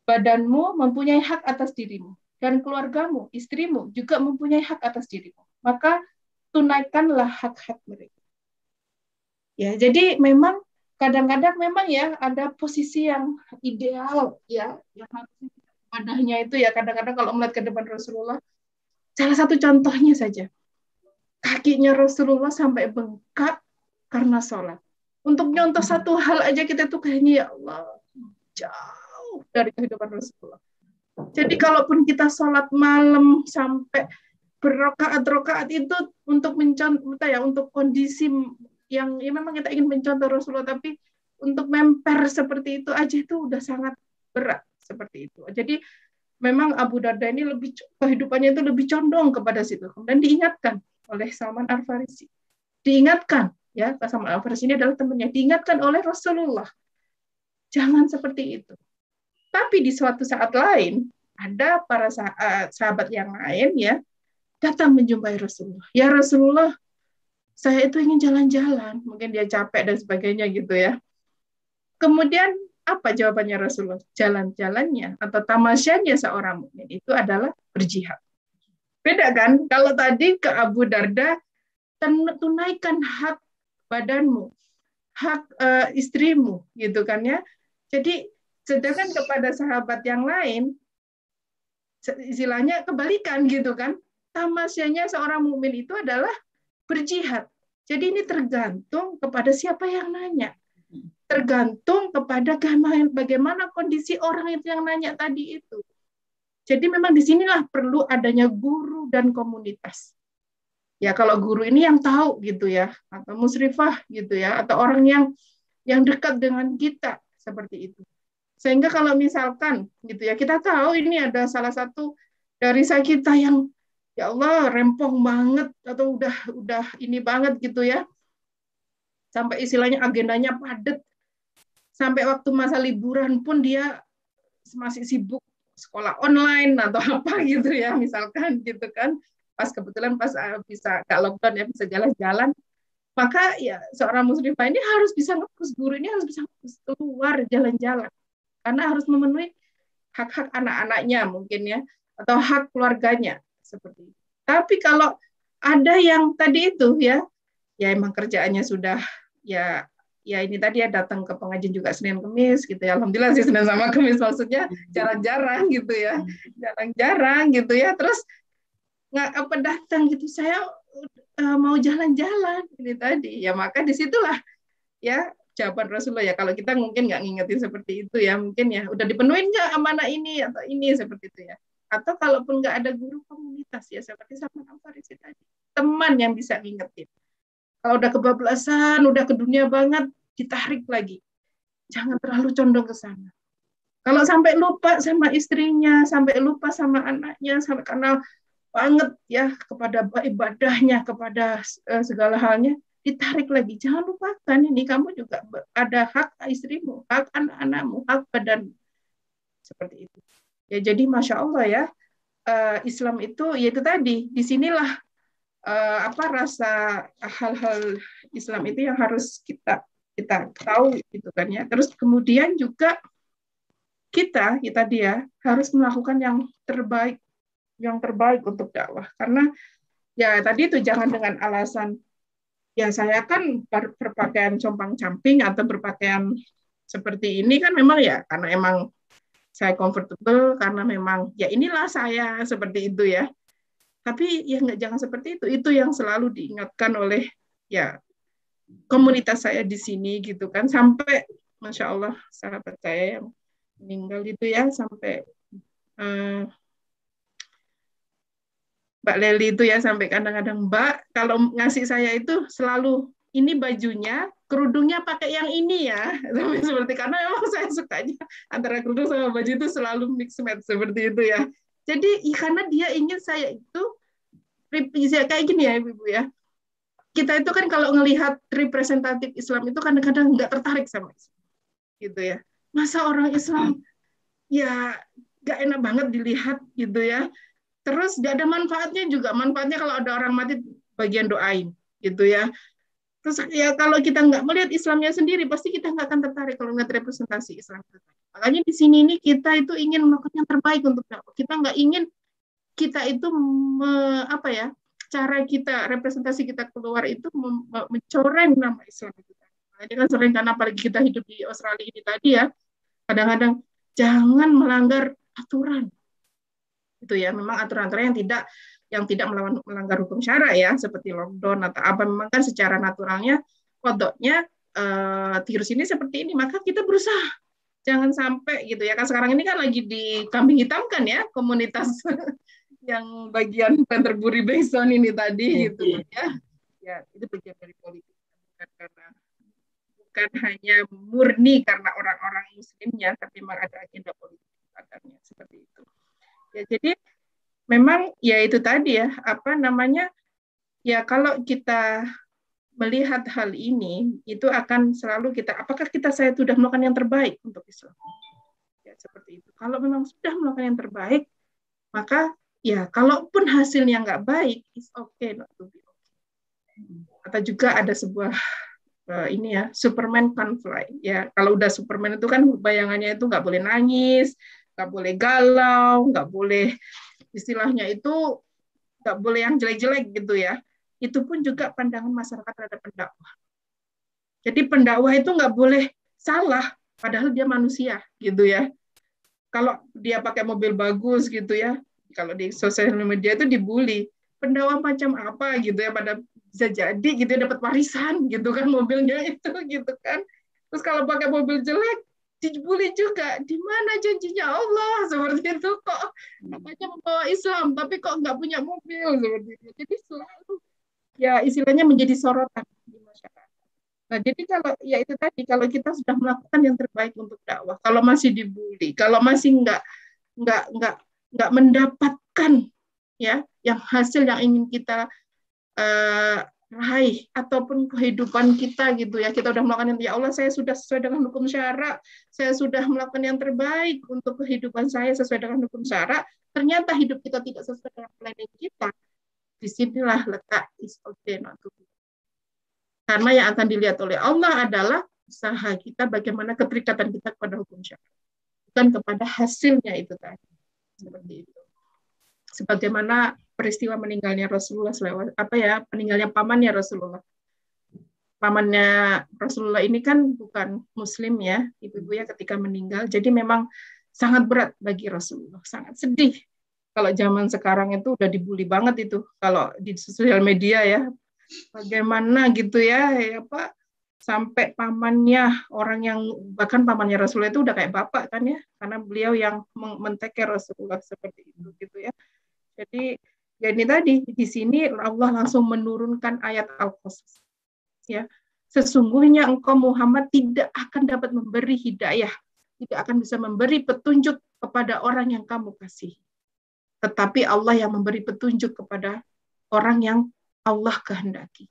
badanmu mempunyai hak atas dirimu, dan keluargamu, istrimu juga mempunyai hak atas dirimu. Maka tunaikanlah hak-hak mereka. Ya, jadi memang kadang-kadang memang ya ada posisi yang ideal ya yang padahnya itu ya kadang-kadang kalau melihat ke depan Rasulullah salah satu contohnya saja kakinya Rasulullah sampai bengkak karena sholat. Untuk nyontoh satu hal aja kita tuh kayaknya ya Allah jauh dari kehidupan Rasulullah. Jadi kalaupun kita sholat malam sampai berrokaat-rokaat itu untuk mencontoh ya untuk kondisi yang ya memang kita ingin mencontoh Rasulullah tapi untuk memper seperti itu aja itu udah sangat berat seperti itu. Jadi memang Abu Darda ini lebih kehidupannya itu lebih condong kepada situ. Dan diingatkan oleh Salman Al Farisi. Diingatkan ya, Salman Al Farisi ini adalah temannya. Diingatkan oleh Rasulullah. Jangan seperti itu. Tapi di suatu saat lain ada para sahabat yang lain ya datang menjumpai Rasulullah. Ya Rasulullah, saya itu ingin jalan-jalan. Mungkin dia capek dan sebagainya gitu ya. Kemudian apa jawabannya Rasulullah? Jalan-jalannya atau tamasyanya seorang mukmin itu adalah berjihad. Beda kan? Kalau tadi ke Abu Darda, tunaikan hak badanmu, hak uh, istrimu, gitu kan ya. Jadi sedangkan kepada sahabat yang lain, istilahnya kebalikan gitu kan tamasyanya seorang mukmin itu adalah berjihad. Jadi ini tergantung kepada siapa yang nanya. Tergantung kepada bagaimana kondisi orang itu yang nanya tadi itu. Jadi memang di sinilah perlu adanya guru dan komunitas. Ya kalau guru ini yang tahu gitu ya, atau musrifah gitu ya, atau orang yang yang dekat dengan kita seperti itu. Sehingga kalau misalkan gitu ya, kita tahu ini ada salah satu dari saya kita yang ya Allah rempong banget atau udah udah ini banget gitu ya. Sampai istilahnya agendanya padat. Sampai waktu masa liburan pun dia masih sibuk sekolah online atau apa gitu ya misalkan gitu kan. Pas kebetulan pas uh, bisa gak lockdown ya bisa jalan-jalan. Maka ya seorang muslimah ini harus bisa ngepus guru ini harus bisa ngepus keluar jalan-jalan. Karena harus memenuhi hak-hak anak-anaknya mungkin ya atau hak keluarganya seperti itu. Tapi kalau ada yang tadi itu ya, ya emang kerjaannya sudah ya ya ini tadi ya datang ke pengajian juga Senin Kemis gitu ya. Alhamdulillah sih Senin sama Kemis maksudnya jarang-jarang gitu ya. Jarang-jarang gitu ya. Terus nggak apa datang gitu saya uh, mau jalan-jalan ini tadi. Ya maka di situlah ya jawaban Rasulullah ya kalau kita mungkin nggak ngingetin seperti itu ya mungkin ya udah dipenuhin nggak amanah ini atau ini seperti itu ya atau kalaupun nggak ada guru komunitas ya seperti sama Farisi tadi. Teman yang bisa ngingetin. Kalau udah kebablasan udah ke dunia banget ditarik lagi. Jangan terlalu condong ke sana. Kalau sampai lupa sama istrinya sampai lupa sama anaknya sampai karena banget ya kepada ibadahnya kepada uh, segala halnya ditarik lagi. Jangan lupakan ini kamu juga ada hak istrimu hak anak-anakmu hak badan seperti itu Ya jadi masya Allah ya uh, Islam itu yaitu tadi di sinilah uh, apa rasa hal-hal Islam itu yang harus kita kita tahu gitu kan ya. Terus kemudian juga kita kita dia harus melakukan yang terbaik yang terbaik untuk dakwah karena ya tadi itu jangan dengan alasan ya saya kan berpakaian compang camping atau berpakaian seperti ini kan memang ya karena emang saya comfortable karena memang ya inilah saya seperti itu ya. Tapi ya nggak jangan seperti itu. Itu yang selalu diingatkan oleh ya komunitas saya di sini gitu kan sampai masya Allah sahabat saya yang meninggal itu ya sampai uh, Mbak Leli itu ya sampai kadang-kadang Mbak kalau ngasih saya itu selalu ini bajunya kerudungnya pakai yang ini ya. Seperti karena memang saya sukanya antara kerudung sama baju itu selalu mix match seperti itu ya. Jadi karena dia ingin saya itu ya, kayak gini ya ibu ya. Kita itu kan kalau ngelihat representatif Islam itu kadang-kadang nggak tertarik sama Islam gitu ya. Masa orang Islam ya nggak enak banget dilihat gitu ya. Terus nggak ada manfaatnya juga. Manfaatnya kalau ada orang mati bagian doain gitu ya Terus ya kalau kita nggak melihat Islamnya sendiri, pasti kita nggak akan tertarik kalau melihat representasi Islam. Makanya di sini ini kita itu ingin melakukan yang terbaik untuk dakwah. Kita nggak ingin kita itu me, apa ya cara kita representasi kita keluar itu mencoreng nama Islam itu. Nah, ini kan sering karena apalagi kita hidup di Australia ini tadi ya, kadang-kadang jangan melanggar aturan. Itu ya, memang aturan-aturan yang tidak yang tidak melawan melanggar hukum syara ya seperti lockdown atau apa memang kan secara naturalnya kodoknya uh, virus ini seperti ini, maka kita berusaha. Jangan sampai gitu ya kan sekarang ini kan lagi dikambing hitamkan ya komunitas yang bagian Canterbury Basin ini tadi gitu ya. Ya itu bagian dari politik bukan karena bukan hanya murni karena orang-orang muslimnya tapi memang ada agenda politik seperti itu. Ya jadi memang ya itu tadi ya apa namanya ya kalau kita melihat hal ini itu akan selalu kita apakah kita saya sudah melakukan yang terbaik untuk Islam? Ya seperti itu. Kalau memang sudah melakukan yang terbaik maka ya kalaupun hasilnya nggak baik is okay not to be okay. Atau juga ada sebuah uh, ini ya Superman can fly. Ya kalau udah Superman itu kan bayangannya itu nggak boleh nangis nggak boleh galau nggak boleh istilahnya itu nggak boleh yang jelek-jelek gitu ya itu pun juga pandangan masyarakat terhadap pendakwah. Jadi pendakwah itu nggak boleh salah, padahal dia manusia, gitu ya. Kalau dia pakai mobil bagus, gitu ya, kalau di sosial media itu dibully, pendakwah macam apa, gitu ya, pada bisa jadi gitu ya, dapat warisan, gitu kan mobilnya itu, gitu kan. Terus kalau pakai mobil jelek, dibully juga di mana janjinya? Allah seperti itu kok. Katanya membawa Islam tapi kok nggak punya mobil seperti itu. Jadi selalu ya istilahnya menjadi sorotan di masyarakat. Nah, jadi kalau ya itu tadi kalau kita sudah melakukan yang terbaik untuk dakwah, kalau masih dibully, kalau masih nggak nggak nggak nggak mendapatkan ya yang hasil yang ingin kita uh, raih ataupun kehidupan kita gitu ya kita sudah melakukan yang ya Allah saya sudah sesuai dengan hukum syara saya sudah melakukan yang terbaik untuk kehidupan saya sesuai dengan hukum syara ternyata hidup kita tidak sesuai dengan planning kita di sinilah letak is okay not to be. Karena yang akan dilihat oleh Allah adalah usaha kita bagaimana keterikatan kita kepada hukum syara. Bukan kepada hasilnya itu tadi. Seperti itu. Sebagaimana peristiwa meninggalnya Rasulullah selewat apa ya meninggalnya pamannya Rasulullah. Pamannya Rasulullah ini kan bukan Muslim ya, ibu-ibu ya ketika meninggal. Jadi memang sangat berat bagi Rasulullah, sangat sedih kalau zaman sekarang itu udah dibully banget itu kalau di sosial media ya bagaimana gitu ya ya Pak sampai pamannya orang yang bahkan pamannya Rasulullah itu udah kayak bapak kan ya karena beliau yang menteker Rasulullah seperti itu gitu ya jadi ya ini tadi di sini Allah langsung menurunkan ayat Al-Qasas ya sesungguhnya engkau Muhammad tidak akan dapat memberi hidayah tidak akan bisa memberi petunjuk kepada orang yang kamu kasih tetapi Allah yang memberi petunjuk kepada orang yang Allah kehendaki.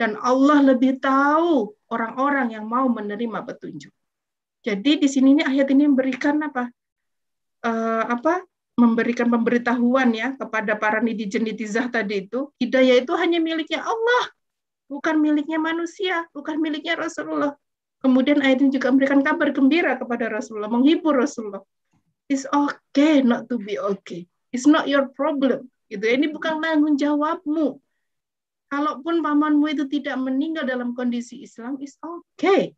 Dan Allah lebih tahu orang-orang yang mau menerima petunjuk. Jadi di sini ini ayat ini memberikan apa? Uh, apa? Memberikan pemberitahuan ya kepada para netizen nitizah tadi itu, hidayah itu hanya miliknya Allah, bukan miliknya manusia, bukan miliknya Rasulullah. Kemudian ayat ini juga memberikan kabar gembira kepada Rasulullah, menghibur Rasulullah. It's okay not to be okay. It's not your problem. Gitu. Ini bukan tanggung jawabmu. Kalaupun pamanmu itu tidak meninggal dalam kondisi Islam, is okay.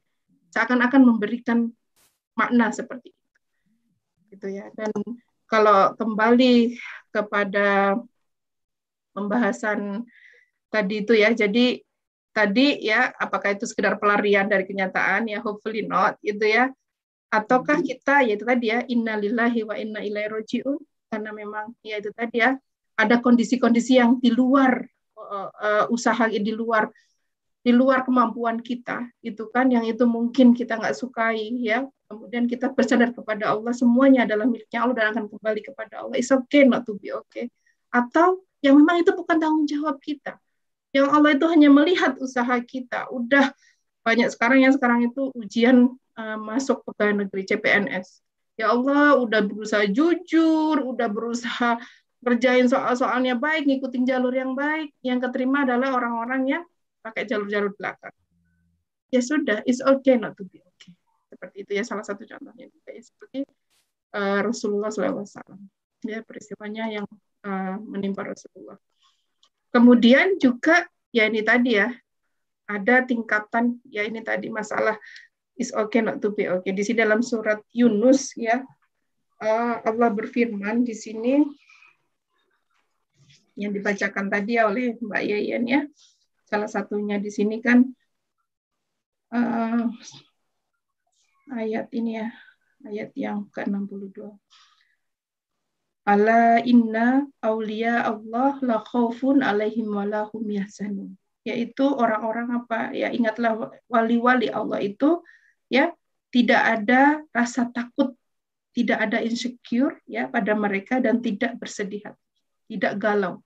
Seakan-akan memberikan makna seperti itu. Gitu ya. Dan kalau kembali kepada pembahasan tadi itu ya, jadi tadi ya apakah itu sekedar pelarian dari kenyataan ya hopefully not gitu ya. Ataukah kita yaitu tadi ya innalillahi wa inna ilaihi rajiun karena memang ya itu tadi ya ada kondisi-kondisi yang di luar uh, uh, usaha di luar di luar kemampuan kita itu kan yang itu mungkin kita nggak sukai ya kemudian kita bersandar kepada Allah semuanya adalah miliknya Allah dan akan kembali kepada Allah. It's okay not to be okay. Atau yang memang itu bukan tanggung jawab kita. Yang Allah itu hanya melihat usaha kita. Udah banyak sekarang yang sekarang itu ujian uh, masuk pegawai negeri CPNS ya Allah udah berusaha jujur, udah berusaha kerjain soal-soalnya baik, ngikutin jalur yang baik, yang keterima adalah orang-orang yang pakai jalur-jalur belakang. Ya sudah, it's okay not to be okay. Seperti itu ya salah satu contohnya ya, seperti uh, Rasulullah SAW. Ya peristiwanya yang uh, menimpa Rasulullah. Kemudian juga ya ini tadi ya ada tingkatan ya ini tadi masalah is okay not to be okay. Di sini dalam surat Yunus ya uh, Allah berfirman di sini yang dibacakan tadi ya oleh Mbak Yayan ya. Salah satunya di sini kan ayat ini ya, ayat yang ke-62. Ala inna aulia Allah la khaufun alaihim wa yahzanun. Yaitu orang-orang apa? Ya ingatlah wali-wali Allah itu ya tidak ada rasa takut, tidak ada insecure ya pada mereka dan tidak bersedih hati, tidak galau.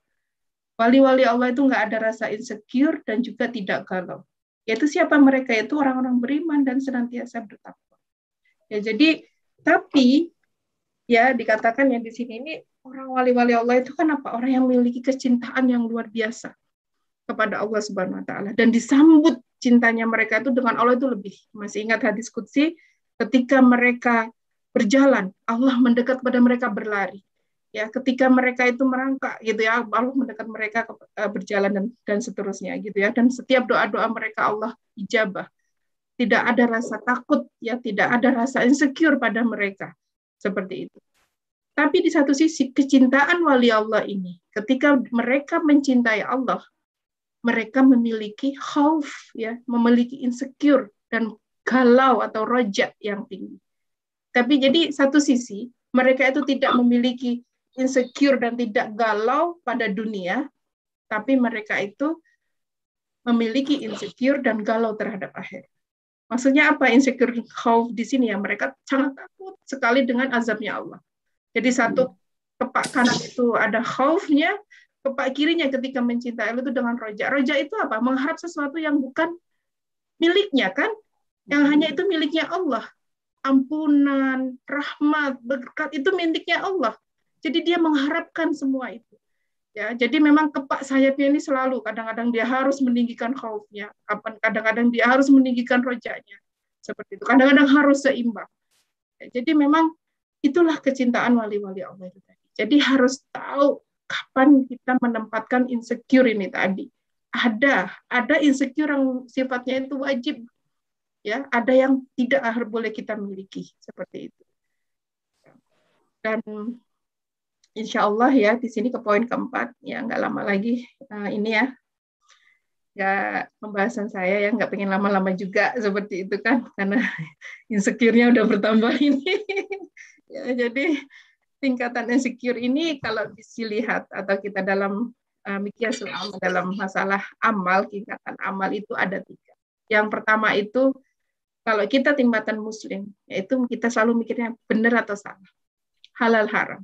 Wali-wali Allah itu nggak ada rasa insecure dan juga tidak galau. Yaitu siapa mereka? Itu orang-orang beriman dan senantiasa bertakwa. Ya, jadi tapi ya dikatakan yang di sini ini orang wali-wali Allah itu kan apa orang yang memiliki kecintaan yang luar biasa kepada Allah Subhanahu wa taala dan disambut cintanya mereka itu dengan Allah itu lebih. Masih ingat hadis qudsi ketika mereka berjalan, Allah mendekat pada mereka berlari. Ya, ketika mereka itu merangkak gitu ya, Allah mendekat mereka eh, berjalan dan dan seterusnya gitu ya. Dan setiap doa-doa mereka Allah ijabah. Tidak ada rasa takut ya, tidak ada rasa insecure pada mereka seperti itu. Tapi di satu sisi kecintaan wali Allah ini, ketika mereka mencintai Allah, mereka memiliki khauf ya, memiliki insecure dan galau atau rojak yang tinggi. Tapi jadi satu sisi mereka itu tidak memiliki insecure dan tidak galau pada dunia, tapi mereka itu memiliki insecure dan galau terhadap akhir. Maksudnya apa insecure khauf di sini ya? Mereka sangat takut sekali dengan azabnya Allah. Jadi satu kepak kanan itu ada khaufnya, kepak kirinya ketika mencintai Allah itu dengan roja. Roja itu apa? Mengharap sesuatu yang bukan miliknya kan? Yang hanya itu miliknya Allah. Ampunan, rahmat, berkat itu miliknya Allah. Jadi dia mengharapkan semua itu. Ya, jadi memang kepak sayapnya ini selalu kadang-kadang dia harus meninggikan khaufnya, kadang-kadang dia harus meninggikan rojanya. Seperti itu. Kadang-kadang harus seimbang. Ya, jadi memang itulah kecintaan wali-wali Allah itu tadi. Jadi harus tahu kapan kita menempatkan insecure ini tadi. Ada, ada insecure yang sifatnya itu wajib. Ya, ada yang tidak boleh kita miliki seperti itu. Dan insya Allah ya di sini ke poin keempat. Ya nggak lama lagi nah, ini ya. Nggak pembahasan saya ya nggak pengen lama-lama juga seperti itu kan karena insecure-nya udah bertambah ini. Ya, jadi tingkatan insecure ini kalau dilihat atau kita dalam uh, mikiasul amal dalam masalah amal tingkatan amal itu ada tiga. Yang pertama itu kalau kita tingkatan muslim yaitu kita selalu mikirnya benar atau salah halal haram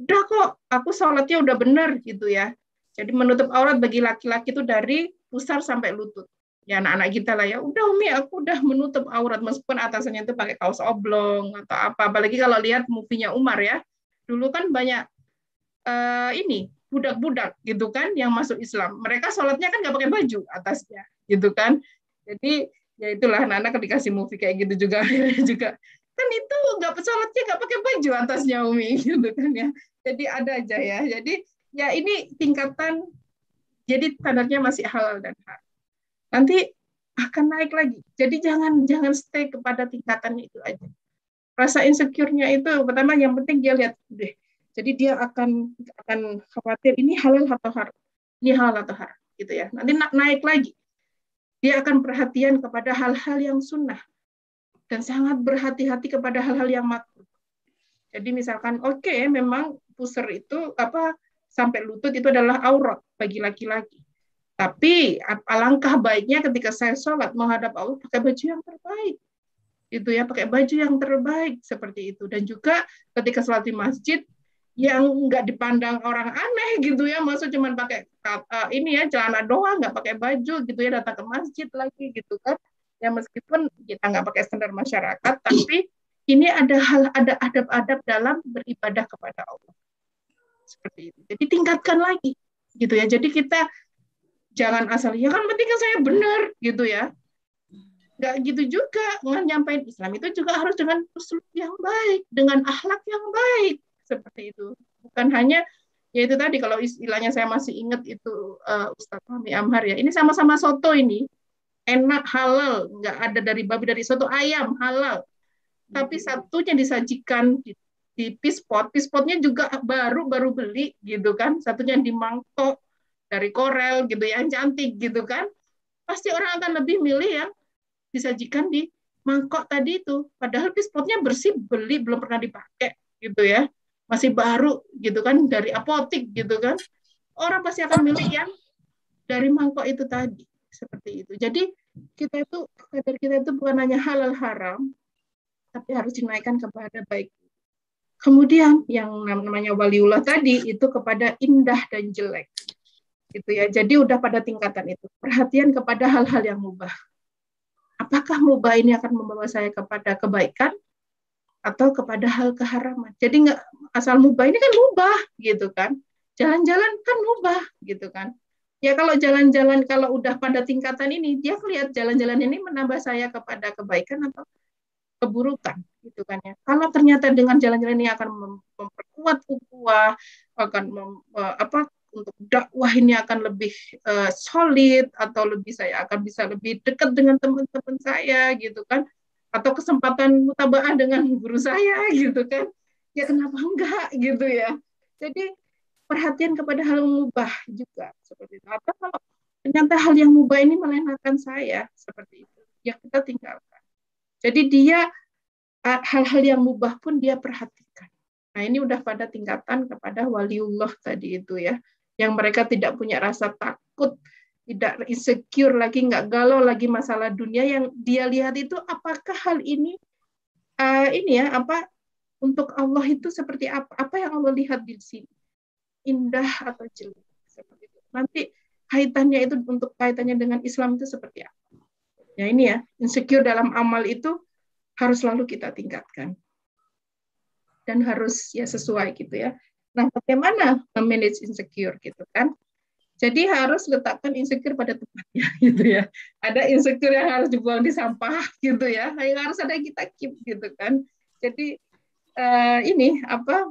udah kok aku sholatnya udah benar gitu ya. Jadi menutup aurat bagi laki-laki itu dari pusar sampai lutut. Ya anak-anak kita lah ya, udah Umi aku udah menutup aurat meskipun atasannya itu pakai kaos oblong atau apa. Apalagi kalau lihat movie-nya Umar ya. Dulu kan banyak uh, ini budak-budak gitu kan yang masuk Islam. Mereka sholatnya kan nggak pakai baju atasnya gitu kan. Jadi ya itulah anak-anak dikasih movie kayak gitu juga juga kan itu nggak sholatnya nggak pakai baju atasnya Umi gitu kan ya. Jadi ada aja ya. Jadi ya ini tingkatan jadi standarnya masih halal dan haram nanti akan naik lagi. Jadi jangan jangan stay kepada tingkatan itu aja. Rasa insecure-nya itu pertama yang penting dia lihat deh. Jadi dia akan akan khawatir ini halal atau haram? Ini halal atau haram gitu ya. Nanti naik lagi. Dia akan perhatian kepada hal-hal yang sunnah dan sangat berhati-hati kepada hal-hal yang makruh. Jadi misalkan oke okay, memang pusar itu apa sampai lutut itu adalah aurat bagi laki-laki. Tapi alangkah baiknya ketika saya sholat menghadap Allah pakai baju yang terbaik. Itu ya, pakai baju yang terbaik seperti itu. Dan juga ketika sholat di masjid, yang nggak dipandang orang aneh gitu ya, maksud cuma pakai uh, ini ya celana doang, nggak pakai baju gitu ya, datang ke masjid lagi gitu kan ya meskipun kita nggak pakai standar masyarakat tapi ini ada hal ada adab-adab dalam beribadah kepada Allah. Seperti itu. Jadi tingkatkan lagi gitu ya. Jadi kita jangan asal ya kan penting saya benar gitu ya. Nggak gitu juga menyampaikan Islam itu juga harus dengan usul yang baik dengan akhlak yang baik. Seperti itu. Bukan hanya ya itu tadi kalau istilahnya saya masih ingat itu uh, Ustadz Fahmi Amhar ya ini sama-sama soto ini enak halal, nggak ada dari babi dari soto ayam halal. Tapi hmm. satunya disajikan di, di pispot, pispotnya juga baru baru beli gitu kan, satunya di mangkok dari korel gitu yang cantik gitu kan. Pasti orang akan lebih milih yang disajikan di mangkok tadi itu. Padahal spotnya bersih, beli belum pernah dipakai gitu ya. Masih baru gitu kan dari apotik gitu kan. Orang pasti akan milih yang dari mangkok itu tadi seperti itu. Jadi kita itu kadar kita itu bukan hanya halal haram, tapi harus dinaikkan kepada baik. Kemudian yang namanya waliullah tadi itu kepada indah dan jelek. Gitu ya. Jadi udah pada tingkatan itu. Perhatian kepada hal-hal yang mubah apakah mubah ini akan membawa saya kepada kebaikan atau kepada hal keharaman. Jadi nggak asal mubah ini kan mubah gitu kan. Jalan-jalan kan mubah gitu kan. Ya kalau jalan-jalan kalau udah pada tingkatan ini dia lihat jalan-jalan ini menambah saya kepada kebaikan atau keburukan gitu kan ya. Kalau ternyata dengan jalan-jalan ini akan memperkuat ukhuwah, akan mem, eh, apa untuk dakwah ini akan lebih uh, solid atau lebih saya akan bisa lebih dekat dengan teman-teman saya gitu kan. Atau kesempatan mutabaah dengan guru saya gitu kan. Ya kenapa enggak gitu ya. Jadi perhatian kepada hal mubah juga seperti itu. Atau kalau ternyata hal yang mubah ini melenakan saya seperti itu. Ya kita tinggalkan. Jadi dia hal-hal yang mubah pun dia perhatikan. Nah, ini udah pada tingkatan kepada waliullah tadi itu ya yang mereka tidak punya rasa takut, tidak insecure lagi, nggak galau lagi masalah dunia. Yang dia lihat itu apakah hal ini uh, ini ya apa untuk Allah itu seperti apa? Apa yang Allah lihat di sini? Indah atau jelek seperti itu. Nanti kaitannya itu untuk kaitannya dengan Islam itu seperti apa? Ya ini ya, insecure dalam amal itu harus selalu kita tingkatkan. Dan harus ya sesuai gitu ya. Nah, bagaimana memanage insecure gitu kan? Jadi harus letakkan insecure pada tempatnya gitu ya. Ada insecure yang harus dibuang di sampah gitu ya. Yang harus ada yang kita keep gitu kan. Jadi uh, ini apa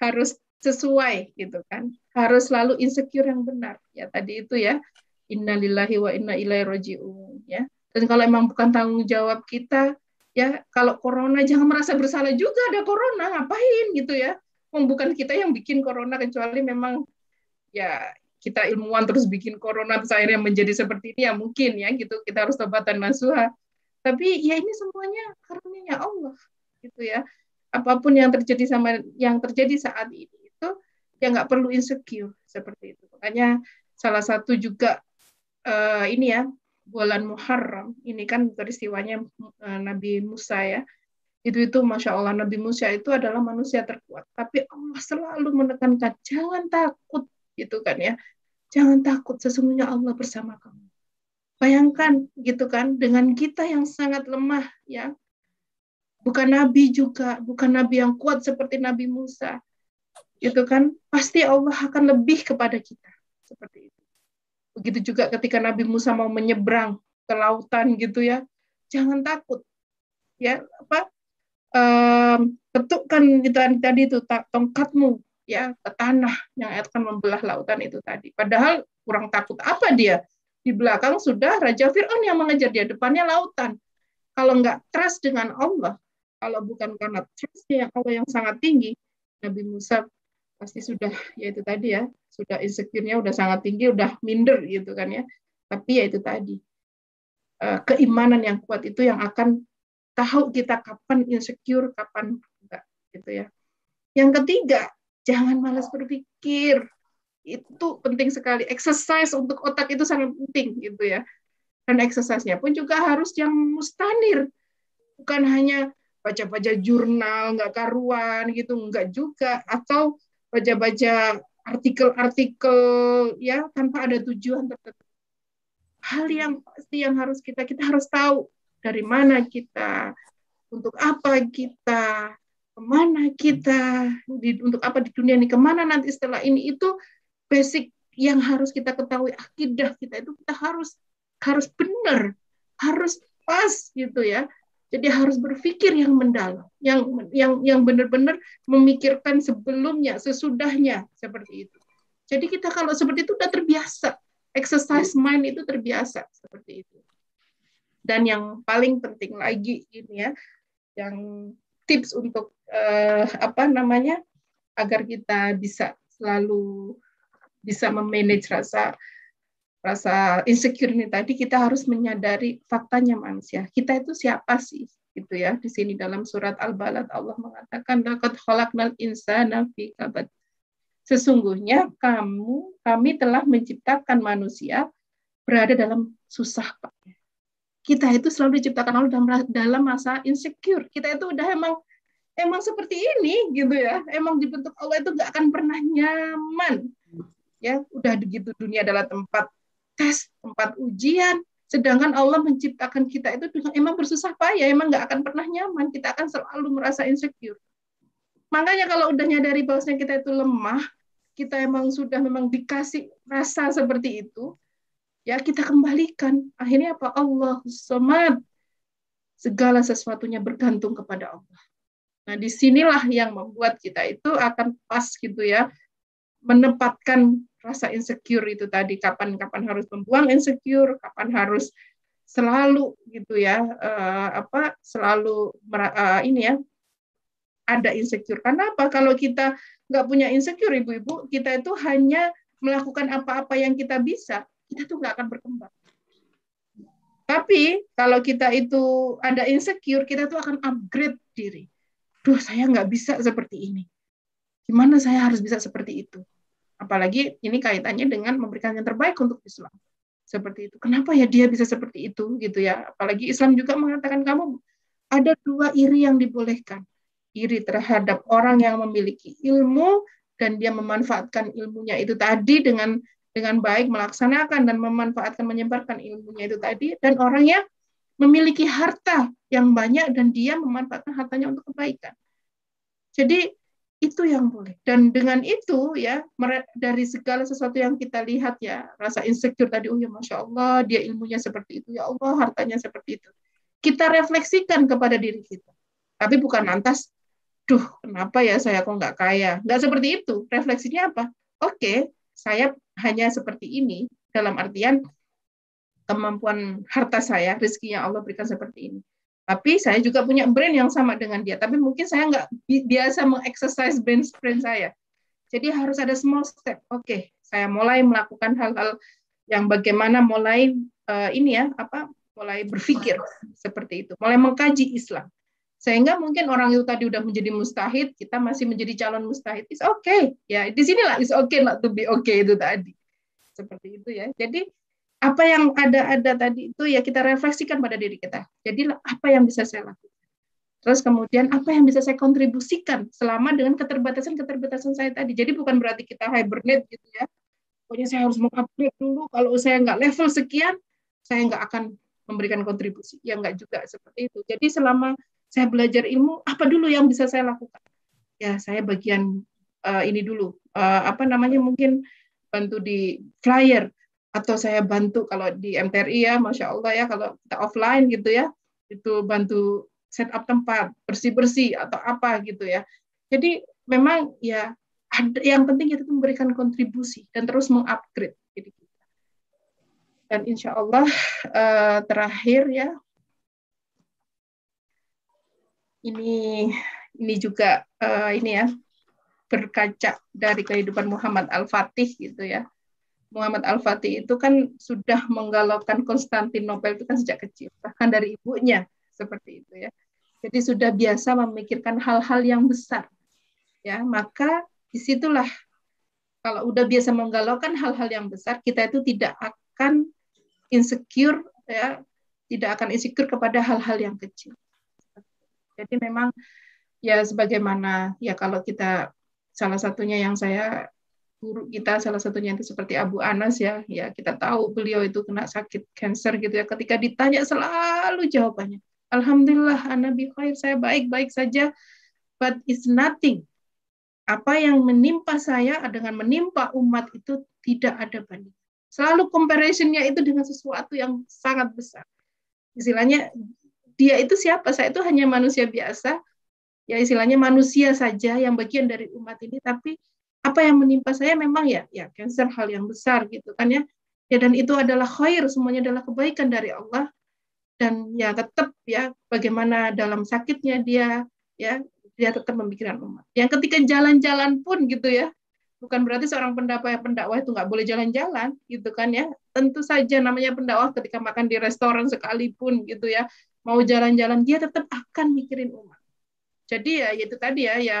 harus sesuai gitu kan. Harus selalu insecure yang benar. Ya tadi itu ya. Innalillahi wa inna ilaihi rajiun ya. Dan kalau emang bukan tanggung jawab kita ya kalau corona jangan merasa bersalah juga ada corona ngapain gitu ya bukan kita yang bikin corona kecuali memang ya kita ilmuwan terus bikin corona terus akhirnya menjadi seperti ini ya mungkin ya gitu kita harus tobatan nasuha tapi ya ini semuanya karunia Allah gitu ya apa pun yang terjadi sama yang terjadi saat ini ya nggak perlu insecure seperti itu. Makanya salah satu juga uh, ini ya bulan Muharram. Ini kan peristiwanya uh, Nabi Musa ya. Itu itu masya Allah Nabi Musa itu adalah manusia terkuat. Tapi Allah selalu menekankan jangan takut gitu kan ya. Jangan takut sesungguhnya Allah bersama kamu. Bayangkan gitu kan dengan kita yang sangat lemah ya. Bukan nabi juga bukan nabi yang kuat seperti Nabi Musa gitu kan pasti Allah akan lebih kepada kita seperti itu begitu juga ketika Nabi Musa mau menyeberang ke lautan gitu ya jangan takut ya apa um, ketukkan itu tadi itu tongkatmu ya ke tanah yang akan membelah lautan itu tadi. Padahal kurang takut apa dia? Di belakang sudah Raja Fir'aun yang mengejar dia, depannya lautan. Kalau nggak trust dengan Allah, kalau bukan karena trustnya Allah yang sangat tinggi, Nabi Musa pasti sudah ya itu tadi ya, sudah insecure-nya udah sangat tinggi, udah minder gitu kan ya. Tapi ya itu tadi, eh, keimanan yang kuat itu yang akan tahu kita kapan insecure, kapan enggak gitu ya. Yang ketiga, jangan malas berpikir. Itu penting sekali. Exercise untuk otak itu sangat penting gitu ya. Dan exercise-nya pun juga harus yang mustanir. Bukan hanya baca-baca jurnal nggak karuan gitu, enggak juga atau baca-baca artikel-artikel ya tanpa ada tujuan tertentu. Hal yang pasti yang harus kita kita harus tahu dari mana kita, untuk apa kita, ke mana kita, di, untuk apa di dunia ini, ke mana nanti setelah ini itu basic yang harus kita ketahui akidah kita itu kita harus harus benar, harus pas gitu ya. Jadi harus berpikir yang mendalam, yang yang yang benar-benar memikirkan sebelumnya, sesudahnya seperti itu. Jadi kita kalau seperti itu udah terbiasa, exercise mind itu terbiasa seperti itu. Dan yang paling penting lagi ini ya, yang tips untuk uh, apa namanya agar kita bisa selalu bisa memanage rasa rasa insecure ini tadi kita harus menyadari faktanya manusia. Kita itu siapa sih? Gitu ya. Di sini dalam surat Al-Balad Allah mengatakan laqad khalaqnal insana fi kabad. Sesungguhnya kamu kami telah menciptakan manusia berada dalam susah payah. Kita itu selalu diciptakan Allah dalam dalam masa insecure. Kita itu udah emang emang seperti ini gitu ya. Emang dibentuk Allah itu nggak akan pernah nyaman. Ya, udah begitu dunia adalah tempat tes, tempat ujian. Sedangkan Allah menciptakan kita itu dengan emang bersusah payah, emang nggak akan pernah nyaman. Kita akan selalu merasa insecure. Makanya kalau udah nyadari bahwasanya kita itu lemah, kita emang sudah memang dikasih rasa seperti itu, ya kita kembalikan. Akhirnya apa? Allah somad. Segala sesuatunya bergantung kepada Allah. Nah, di sinilah yang membuat kita itu akan pas gitu ya, menempatkan rasa insecure itu tadi kapan kapan harus membuang insecure kapan harus selalu gitu ya uh, apa selalu uh, ini ya ada insecure. Karena apa? Kalau kita nggak punya insecure ibu-ibu kita itu hanya melakukan apa-apa yang kita bisa kita tuh nggak akan berkembang. Tapi kalau kita itu ada insecure kita tuh akan upgrade diri. Duh saya nggak bisa seperti ini. Gimana saya harus bisa seperti itu Apalagi ini kaitannya dengan memberikan yang terbaik untuk Islam. Seperti itu. Kenapa ya dia bisa seperti itu gitu ya? Apalagi Islam juga mengatakan kamu ada dua iri yang dibolehkan. Iri terhadap orang yang memiliki ilmu dan dia memanfaatkan ilmunya itu tadi dengan dengan baik melaksanakan dan memanfaatkan menyebarkan ilmunya itu tadi dan orang yang memiliki harta yang banyak dan dia memanfaatkan hartanya untuk kebaikan. Jadi itu yang boleh. Dan dengan itu ya dari segala sesuatu yang kita lihat ya rasa insecure tadi oh ya masya Allah dia ilmunya seperti itu. Ya Allah hartanya seperti itu. Kita refleksikan kepada diri kita. Tapi bukan lantas duh kenapa ya saya kok nggak kaya? Nggak seperti itu. Refleksinya apa? Oke saya hanya seperti ini dalam artian kemampuan harta saya rezeki yang Allah berikan seperti ini tapi saya juga punya brand yang sama dengan dia. Tapi mungkin saya nggak biasa mengexercise brand brand saya. Jadi harus ada small step. Oke, okay, saya mulai melakukan hal-hal yang bagaimana mulai uh, ini ya apa mulai berpikir seperti itu, mulai mengkaji Islam. Sehingga mungkin orang itu tadi udah menjadi mustahid, kita masih menjadi calon mustahid. It's okay. Ya, di sinilah it's okay not to be okay itu tadi. Seperti itu ya. Jadi apa yang ada-ada tadi itu ya kita refleksikan pada diri kita. Jadi apa yang bisa saya lakukan? Terus kemudian apa yang bisa saya kontribusikan selama dengan keterbatasan-keterbatasan saya tadi. Jadi bukan berarti kita hibernate gitu ya. Pokoknya saya harus mengupgrade dulu. Kalau saya nggak level sekian, saya nggak akan memberikan kontribusi. Ya nggak juga seperti itu. Jadi selama saya belajar ilmu, apa dulu yang bisa saya lakukan? Ya saya bagian uh, ini dulu. Uh, apa namanya mungkin bantu di flyer atau saya bantu kalau di MTRI ya, masya Allah ya kalau kita offline gitu ya, itu bantu set up tempat bersih bersih atau apa gitu ya. Jadi memang ya ada yang penting itu memberikan kontribusi dan terus mengupgrade diri kita. Dan insya Allah uh, terakhir ya ini ini juga uh, ini ya berkaca dari kehidupan Muhammad Al Fatih gitu ya Muhammad Al-Fatih itu kan sudah menggalaukan Konstantinopel itu kan sejak kecil, bahkan dari ibunya seperti itu ya. Jadi sudah biasa memikirkan hal-hal yang besar. Ya, maka di situlah kalau udah biasa menggalaukan hal-hal yang besar, kita itu tidak akan insecure ya, tidak akan insecure kepada hal-hal yang kecil. Jadi memang ya sebagaimana ya kalau kita salah satunya yang saya guru kita salah satunya itu seperti Abu Anas ya. Ya kita tahu beliau itu kena sakit cancer gitu ya. Ketika ditanya selalu jawabannya Alhamdulillah Nabi khair saya baik-baik saja but it's nothing. Apa yang menimpa saya dengan menimpa umat itu tidak ada banding. Selalu comparisonnya itu dengan sesuatu yang sangat besar. Istilahnya dia itu siapa? Saya itu hanya manusia biasa. Ya istilahnya manusia saja yang bagian dari umat ini tapi apa yang menimpa saya memang ya ya cancer hal yang besar gitu kan ya. Ya dan itu adalah khair semuanya adalah kebaikan dari Allah. Dan ya tetap ya bagaimana dalam sakitnya dia ya dia tetap memikirkan umat. Yang ketika jalan-jalan pun gitu ya bukan berarti seorang pendakwah pendakwah itu nggak boleh jalan-jalan gitu kan ya. Tentu saja namanya pendakwah ketika makan di restoran sekalipun gitu ya mau jalan-jalan dia tetap akan mikirin umat. Jadi ya itu tadi ya ya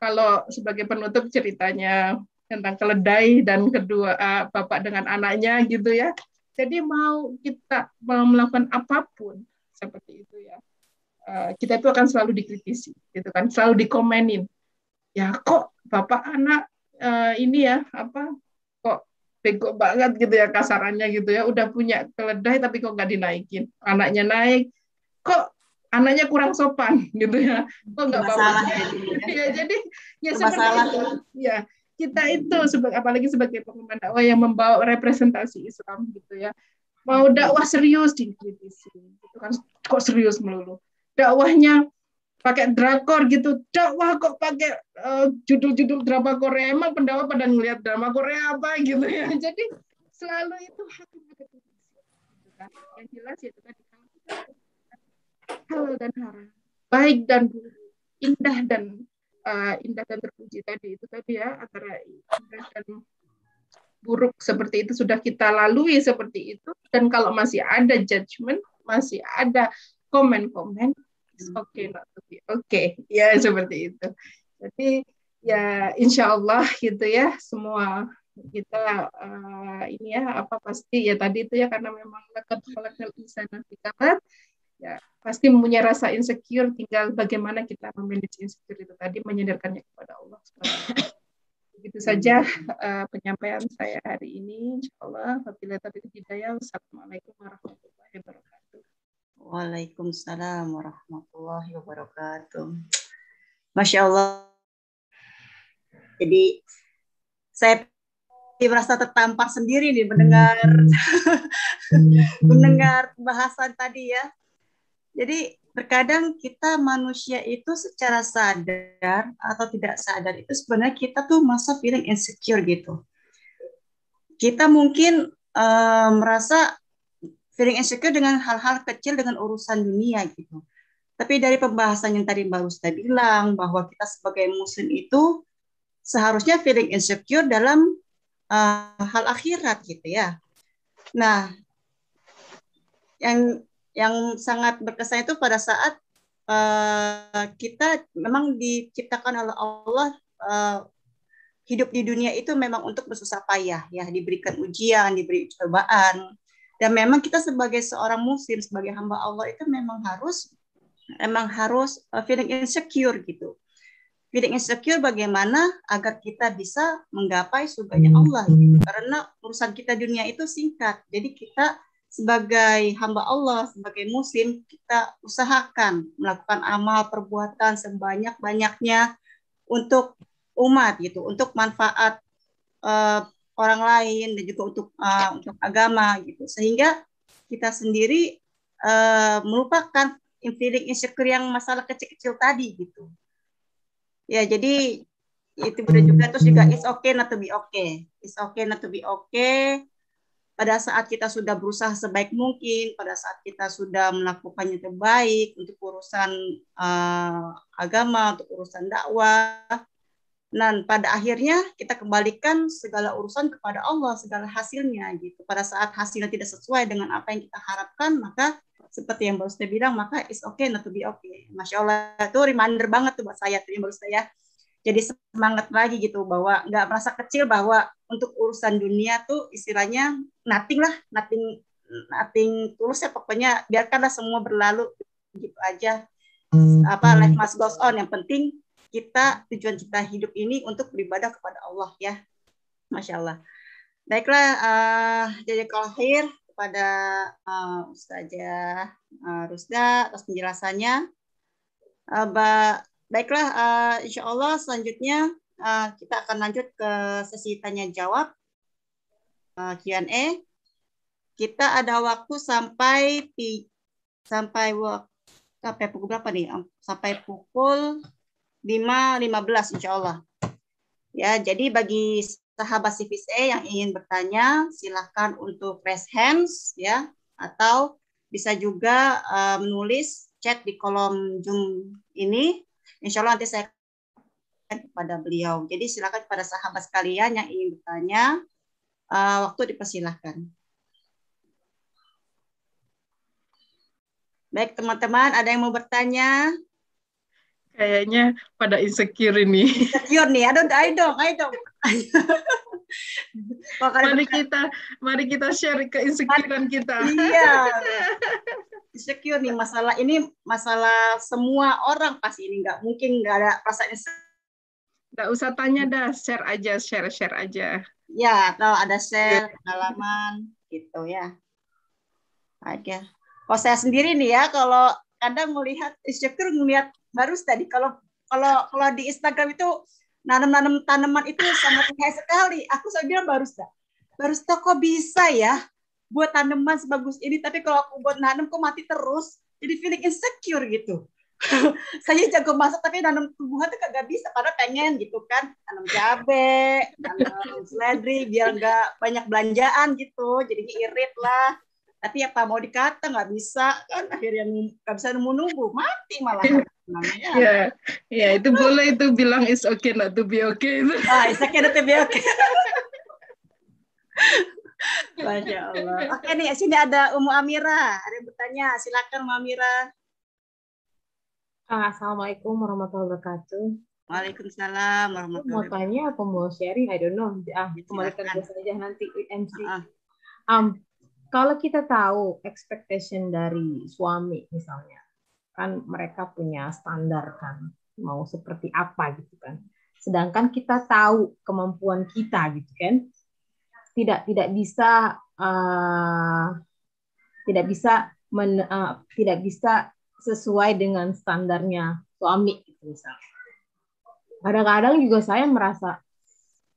kalau sebagai penutup ceritanya tentang keledai dan kedua uh, bapak dengan anaknya gitu ya. Jadi mau kita mau melakukan apa pun seperti itu ya uh, kita itu akan selalu dikritisi gitu kan selalu dikomenin. Ya kok bapak anak uh, ini ya apa kok bego banget gitu ya kasarannya gitu ya. Udah punya keledai tapi kok nggak dinaikin? Anaknya naik kok anaknya kurang sopan gitu ya. Kok nggak bawa ya, ya. Jadi ya Masalah. seperti itu ya kita itu sebagai apalagi sebagai pengumuman dakwah yang membawa representasi Islam gitu ya. Mau dakwah serius dikritisi gitu kan. Kok serius melulu? Dakwahnya pakai drakor gitu. Dakwah kok pakai eh, judul-judul drama Korea? Emang pendakwah pada ngelihat drama Korea apa gitu ya? Jadi selalu itu hakim ada gitu kan. Yang jelas ya itu halal dan haram. Baik dan buruk indah dan eh, indah dan terpuji tadi. Itu tadi ya antara indah dan buruk seperti itu sudah kita lalui seperti itu. Dan kalau masih ada judgement masih ada komen-komen it's okay not to be okay. Ya seperti itu. Jadi ya insya Allah gitu ya semua kita eh, ini ya apa pasti ya tadi itu ya karena memang lekat khalaqal insana fi kabad, ya pasti punya rasa insecure tinggal bagaimana kita memanage insecure itu tadi menyandarkannya kepada Allah begitu saja eh, penyampaian saya hari ini insya Allah wabillahi taufiq hidayah wassalamualaikum warahmatullahi wabarakatuh Waalaikumsalam warahmatullahi wabarakatuh. Masya Allah. Jadi saya merasa tertampar sendiri nih mendengar mendengar bahasan tadi ya. Jadi terkadang kita manusia itu secara sadar atau tidak sadar itu sebenarnya kita tuh masa feeling insecure gitu. Kita mungkin eh, merasa feeling insecure dengan hal-hal kecil dengan urusan dunia gitu. Tapi dari pembahasan yang tadi Mbak Rusta bilang bahwa kita sebagai muslim itu seharusnya feeling insecure dalam uh, hal akhirat gitu ya. Nah, yang yang sangat berkesan itu pada saat uh, kita memang diciptakan oleh Allah uh, hidup di dunia itu memang untuk bersusah payah ya, diberikan ujian, diberi cobaan. Dan memang kita sebagai seorang muslim, sebagai hamba Allah itu memang harus memang harus uh, feeling insecure gitu. Feeling insecure bagaimana agar kita bisa menggapai surganya Allah gitu. Karena urusan kita dunia itu singkat. Jadi kita sebagai hamba Allah, sebagai muslim, kita usahakan melakukan amal perbuatan sebanyak-banyaknya untuk umat gitu, untuk manfaat uh, orang lain dan juga untuk uh, untuk agama gitu. Sehingga kita sendiri uh, melupakan feeling insecure yang masalah kecil-kecil tadi gitu. Ya, jadi itu benar juga terus juga it's okay not to be okay. It's okay not to be okay. Pada saat kita sudah berusaha sebaik mungkin, pada saat kita sudah melakukannya terbaik untuk urusan uh, agama, untuk urusan dakwah, dan pada akhirnya kita kembalikan segala urusan kepada Allah, segala hasilnya gitu. Pada saat hasilnya tidak sesuai dengan apa yang kita harapkan, maka seperti yang Mbak Ustaz bilang, maka it's okay not to be okay. Masya Allah, itu reminder banget tuh buat saya, tuh Mbak Ustaz ya. Jadi semangat lagi gitu, bahwa nggak merasa kecil bahwa untuk urusan dunia tuh istilahnya nothing lah, nothing nothing tulus ya pokoknya biarkanlah semua berlalu gitu aja. Apa life must goes on, yang penting kita tujuan kita hidup ini untuk beribadah kepada Allah ya. Masya Allah. Baiklah, uh, jadi akhir kepada uh, Ustazah uh, Rusda atas penjelasannya. Uh, ba baiklah, uh, insya Allah selanjutnya uh, kita akan lanjut ke sesi tanya jawab uh, Q&A. Kita ada waktu sampai pi, sampai waktu sampai pukul berapa nih? Sampai pukul 5.15 insya Allah. Ya, jadi bagi sahabat CVC yang ingin bertanya, silahkan untuk raise hands ya, atau bisa juga uh, menulis chat di kolom Zoom ini. Insya Allah nanti saya kepada beliau. Jadi silakan pada sahabat sekalian yang ingin bertanya, uh, waktu dipersilahkan. Baik teman-teman, ada yang mau bertanya? Kayaknya pada insecure ini. Insecure nih, aduh, ayo dong, ayo dong. mari kita, mari kita share ke insecurean kita. Iya. Insecure nih masalah ini masalah semua orang pasti ini nggak mungkin nggak ada perasaan Nggak usah tanya dah, share aja, share share aja. Ya, atau ada share pengalaman gitu ya. Oke. Kalau saya sendiri nih ya, kalau kadang melihat insecure melihat baru tadi kalau kalau kalau di Instagram itu nanam-nanam tanaman itu sangat baik sekali. Aku saya bilang baru baru kok bisa ya buat tanaman sebagus ini, tapi kalau aku buat nanam kok mati terus. Jadi feeling insecure gitu. saya jago masak tapi nanam tumbuhan tuh kagak bisa karena pengen gitu kan tanam cabe tanam seledri biar nggak banyak belanjaan gitu jadi irit lah tapi apa mau dikata nggak bisa kan akhirnya nggak bisa nunggu nunggu mati malah namanya ya ya itu boleh itu bilang is okay not to be okay itu ah is okay not to be okay Masya Allah. Oke nih, sini ada Umu Amira. Ada yang bertanya, silakan Umu Amira. Assalamualaikum warahmatullahi wabarakatuh. Waalaikumsalam warahmatullahi wabarakatuh. Mau tanya apa mau sharing? I don't know. Ah, kembalikan biasa aja nanti MC. Uh -uh. Um, kalau kita tahu expectation dari suami misalnya, kan mereka punya standar kan, mau seperti apa gitu kan. Sedangkan kita tahu kemampuan kita gitu kan, tidak tidak bisa uh, tidak bisa men, uh, tidak bisa sesuai dengan standarnya suami gitu misalnya. Kadang-kadang juga saya merasa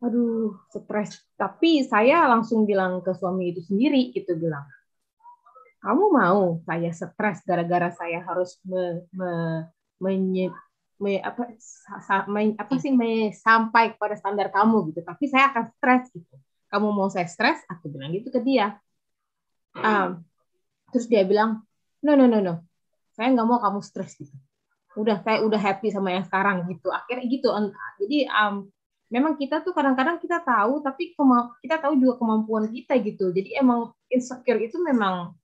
aduh stres. Tapi saya langsung bilang ke suami itu sendiri gitu bilang. Kamu mau saya stres gara-gara saya harus me, me, menye, me, apa sa, me, apa sih me, sampai kepada standar kamu gitu. Tapi saya akan stres gitu. Kamu mau saya stres aku bilang gitu ke dia. Um, terus dia bilang no no no no. Saya nggak mau kamu stres gitu. Udah saya udah happy sama yang sekarang gitu. Akhirnya gitu jadi um, memang kita tuh kadang-kadang kita tahu tapi kita tahu juga kemampuan kita gitu. Jadi emang insecure itu memang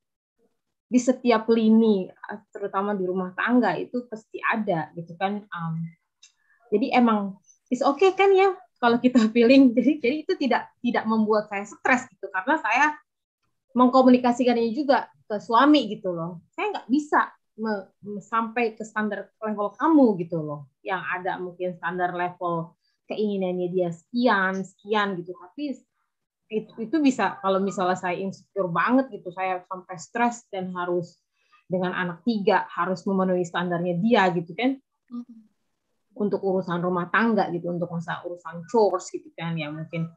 di setiap lini terutama di rumah tangga itu pasti ada gitu kan um, jadi emang is okay kan ya kalau kita feeling. Jadi jadi itu tidak tidak membuat saya stres gitu karena saya mengkomunikasikannya juga ke suami gitu loh. Saya nggak bisa sampai ke standar level kamu gitu loh yang ada mungkin standar level keinginannya dia sekian sekian gitu. Tapi itu itu bisa kalau misalnya saya insecure banget gitu saya sampai stres dan harus dengan anak tiga harus memenuhi standarnya dia gitu kan. Untuk urusan rumah tangga gitu untuk masa urusan chores gitu kan. Ya mungkin